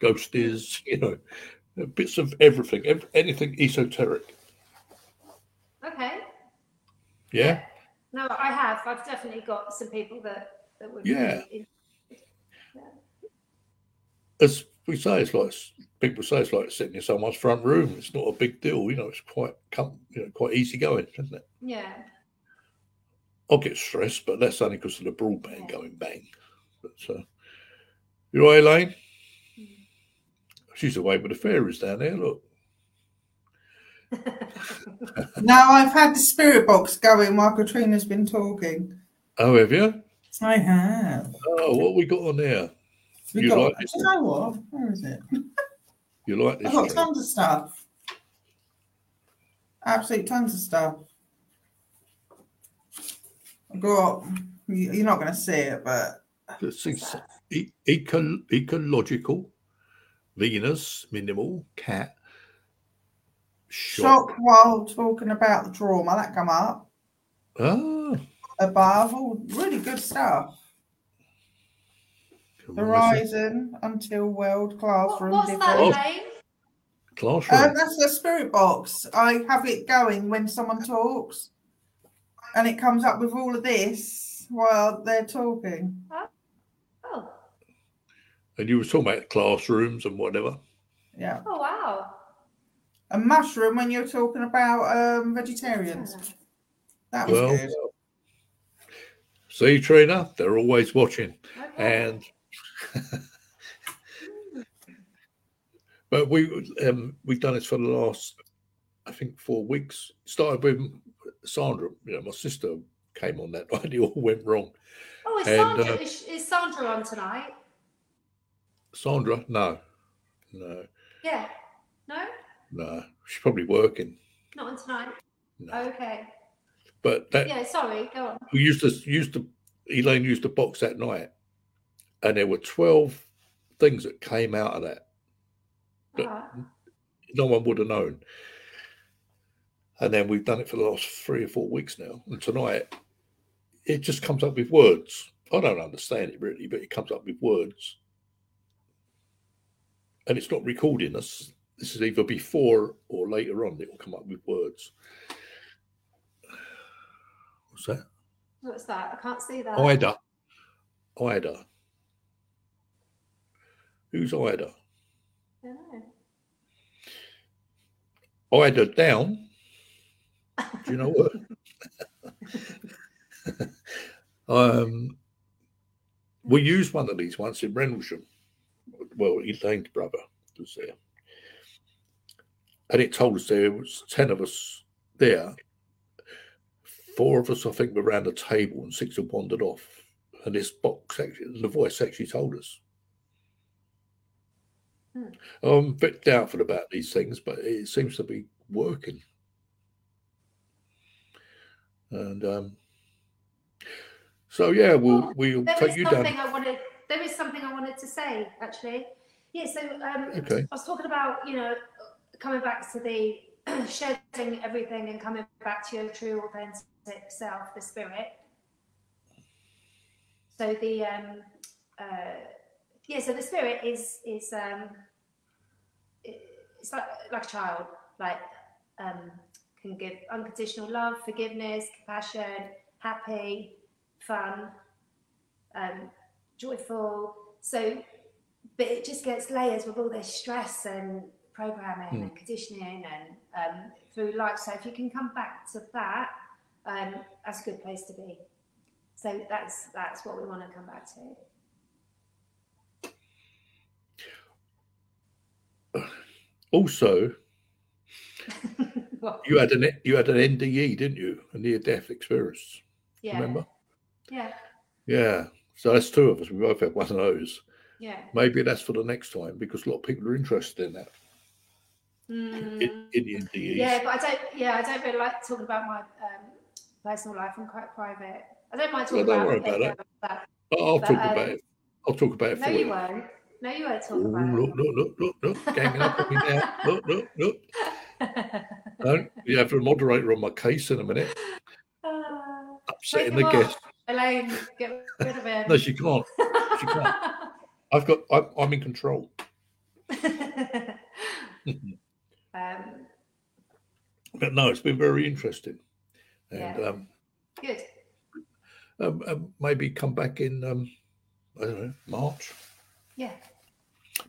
Speaker 1: Ghosties, you know, bits of everything, ev- anything esoteric.
Speaker 2: okay.
Speaker 1: Yeah,
Speaker 2: No, I have. I've definitely got some people that that would.
Speaker 1: Yeah.
Speaker 2: Be
Speaker 1: as we say, it's like people say it's like sitting in someone's front room. It's not a big deal, you know. It's quite com- you know, quite easy going, isn't it?
Speaker 2: yeah.
Speaker 1: I'll get stressed, but that's only because of the broadband
Speaker 2: Yeah.
Speaker 1: going bang. But uh, you all right, Elaine?
Speaker 2: Mm.
Speaker 1: She's away with the fairies down there. Look,
Speaker 3: Now I've had the spirit box going while Katrina's been talking.
Speaker 1: oh, have you?
Speaker 3: I have.
Speaker 1: Oh, what we got on there?
Speaker 3: We
Speaker 1: You
Speaker 3: got,
Speaker 1: like this
Speaker 3: do you know what? Where is it?
Speaker 1: You like this?
Speaker 3: I've got tons of stuff. Absolute tons of stuff. I've got, you- you're not going to see it, but.
Speaker 1: E- eco- ecological, Venus, minimal, cat, shock.
Speaker 3: shock while talking about the trauma that come up
Speaker 1: Ah,
Speaker 3: above, all really good stuff.
Speaker 1: Come on,
Speaker 3: Horizon until world
Speaker 2: What,
Speaker 3: classroom.
Speaker 2: what's that,
Speaker 3: different.
Speaker 2: Elaine?
Speaker 1: Classroom.
Speaker 3: Um, that's the spirit box. I have it going when someone talks, and it comes up with all of this while they're talking.
Speaker 2: Oh,
Speaker 1: and you were talking about classrooms and whatever.
Speaker 3: Yeah,
Speaker 2: oh wow.
Speaker 3: a mushroom when you're talking about um, vegetarians. That was
Speaker 1: Well,
Speaker 3: good.
Speaker 1: see, Trina, they're always watching.
Speaker 2: Okay.
Speaker 1: And but we um we've done this for the last I think four weeks. Started with Sandra, you know, my sister came on that night, it all went wrong.
Speaker 2: oh, is
Speaker 1: and,
Speaker 2: Sandra,
Speaker 1: uh,
Speaker 2: is, is Sandra on tonight?
Speaker 1: Sandra, no, no,
Speaker 2: Yeah. No,
Speaker 1: no. She's probably working.
Speaker 2: not on tonight.
Speaker 1: No.
Speaker 2: Okay.
Speaker 1: But that
Speaker 2: Yeah. Sorry. Go on.
Speaker 1: we used to used to Elaine used to box that night, and there were twelve things that came out of that. But-
Speaker 2: Uh,
Speaker 1: no one would have known. And then we've done it for the last three or four weeks now. And tonight, it just comes up with words. I don't understand it really, but it comes up with words. And it's not recording us. This is either before or later on, it will come up with words. What's that?
Speaker 2: what's that? I can't see that.
Speaker 1: Ida. Ida. Who's Ida?
Speaker 2: I know.
Speaker 1: Ida down. Do you know what? um, we used one of these once in Rendlesham. Well, Elaine's brother was there. And it told us there was 10 of us there. Four of us, I think, were around the table and six had wandered off. And this box, actually, the voice actually told us.
Speaker 2: Hmm.
Speaker 1: I'm a bit doubtful about these things, but it seems to be working. And um, so, yeah, we'll
Speaker 2: Well, There
Speaker 1: take you down.
Speaker 2: I wanted. There is something I wanted to say actually. Yeah. So um,
Speaker 1: Okay.
Speaker 2: I was talking about you know coming back to the shedding everything and coming back to your true authentic self, the spirit. So the um, uh, yeah, so the spirit is is um, it's like like a child, like um, can give unconditional love, forgiveness, compassion, happy, fun, um, joyful. So, but it just gets layers with all this stress and programming and conditioning and um, through life. So if you can come back to that, um, that's a good place to be. So that's that's what we want to come back to.
Speaker 1: Also, you had an you had an NDE, didn't you? A near death experience.
Speaker 2: yeah.
Speaker 1: Remember?
Speaker 2: Yeah.
Speaker 1: Yeah. So that's two of us. We both had one of those.
Speaker 2: Yeah.
Speaker 1: Maybe that's for the next time because a lot of people are interested in that. In,
Speaker 2: Mm,
Speaker 1: in the NDEs.
Speaker 2: yeah, but I don't. Yeah, I don't really like talking about my um, personal life. I'm quite private. I don't mind talking Well,
Speaker 1: don't
Speaker 2: about,
Speaker 1: worry about
Speaker 2: it. that.
Speaker 1: I'll
Speaker 2: but,
Speaker 1: talk
Speaker 2: um,
Speaker 1: about it. I'll talk about it
Speaker 2: No,
Speaker 1: for
Speaker 2: you
Speaker 1: you.
Speaker 2: won't. No, you won't talk
Speaker 1: Oh,
Speaker 2: about
Speaker 1: look, look, look, look, look, ganging up on me now. Look, look, look.
Speaker 2: it.
Speaker 1: Don't you have a moderator on my case in a minute,
Speaker 2: Uh,
Speaker 1: upsetting the guest.
Speaker 2: Elaine, get rid of him.
Speaker 1: No, she can't. she can't. I've got. I'm, I'm in control.
Speaker 2: um,
Speaker 1: But no, it's been very interesting, and
Speaker 2: Yeah.
Speaker 1: um,
Speaker 2: good.
Speaker 1: um, um, maybe come back in. Um, I don't know March.
Speaker 2: Yeah.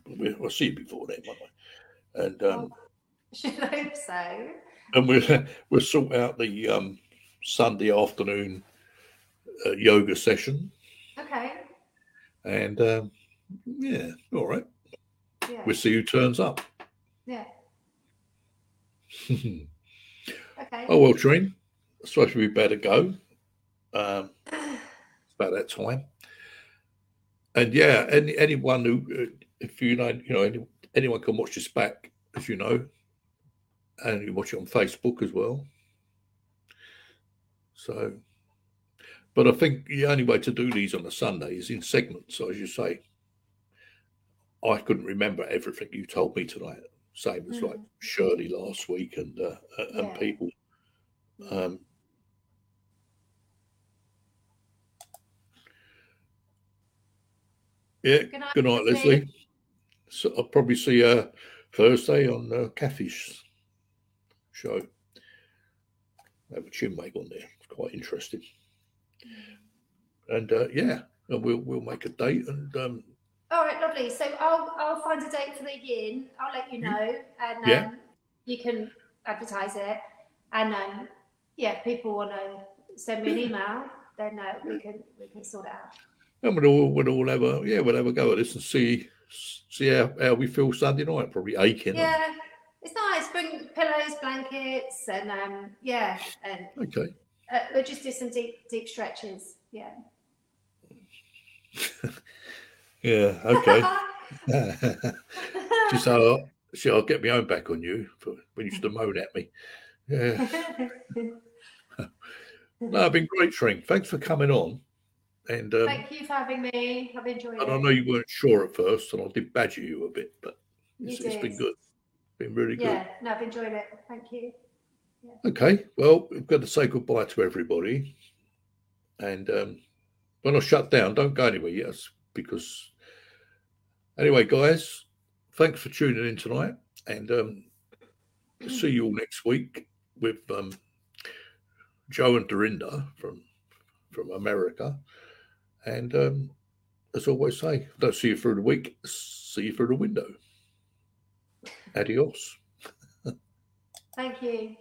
Speaker 1: We'll, we'll see you before then, won't we? And um,
Speaker 2: Should hope so.
Speaker 1: and we'll we'll sort out the um, Sunday afternoon uh, yoga session,
Speaker 2: Okay.
Speaker 1: and um, yeah, all right.
Speaker 2: Yeah.
Speaker 1: We'll see who turns up.
Speaker 2: Yeah. Okay.
Speaker 1: Oh well, Trine. I suppose we better go. Um, it's about that time. And yeah, any anyone who, uh, if you know, you know, any, anyone can watch this back, as you know, and you watch it on Facebook as well. So, but I think the only way to do these on a Sunday is in segments, as you say. I couldn't remember everything you told me tonight. Same as like
Speaker 2: Mhm.
Speaker 1: Shirley last week and uh, uh, and
Speaker 2: Yeah.
Speaker 1: people. Um, yeah,
Speaker 2: Good night,
Speaker 1: good night,
Speaker 2: Leslie.
Speaker 1: So I'll probably see you Thursday on uh, Kathy's show. I have a chin wag on there. It's quite interesting. And uh, yeah, and we'll we'll make a date and um,
Speaker 2: All right, lovely. So I'll I'll find a date for the yin. I'll let you know, and um,
Speaker 1: Yeah.
Speaker 2: you can advertise it. And um, yeah, if people want to send me an email, then uh, we can we can sort it out.
Speaker 1: And we'll all we'll all have a yeah we'll have a go at this and see see how, how we feel Sunday night. Probably aching. and-
Speaker 2: Yeah, it's nice. Bring pillows, blankets, and um, yeah, and
Speaker 1: okay.
Speaker 2: uh, we'll just do some deep deep stretches. Yeah.
Speaker 1: Yeah. Okay. Just so see, I'll get my own back on you for when you used to moan at me. Yeah. No, it's been great, Shrink. Thanks for coming on. And um,
Speaker 2: Thank you for having me. I've enjoyed
Speaker 1: and I know you weren't sure at first, and I did badger you a bit, but it's, it's been good. Been really good.
Speaker 2: Yeah, no, I've enjoyed it. Thank you.
Speaker 1: Okay, well, we've got to say goodbye to everybody. And um, when I shut down, don't go anywhere, yes, because anyway, guys, thanks for tuning in tonight. And um, see you all next week with um, Joe and Dorinda from from America. And um, as always say, don't see you through the week, see you through the window. Adios.
Speaker 2: Thank you.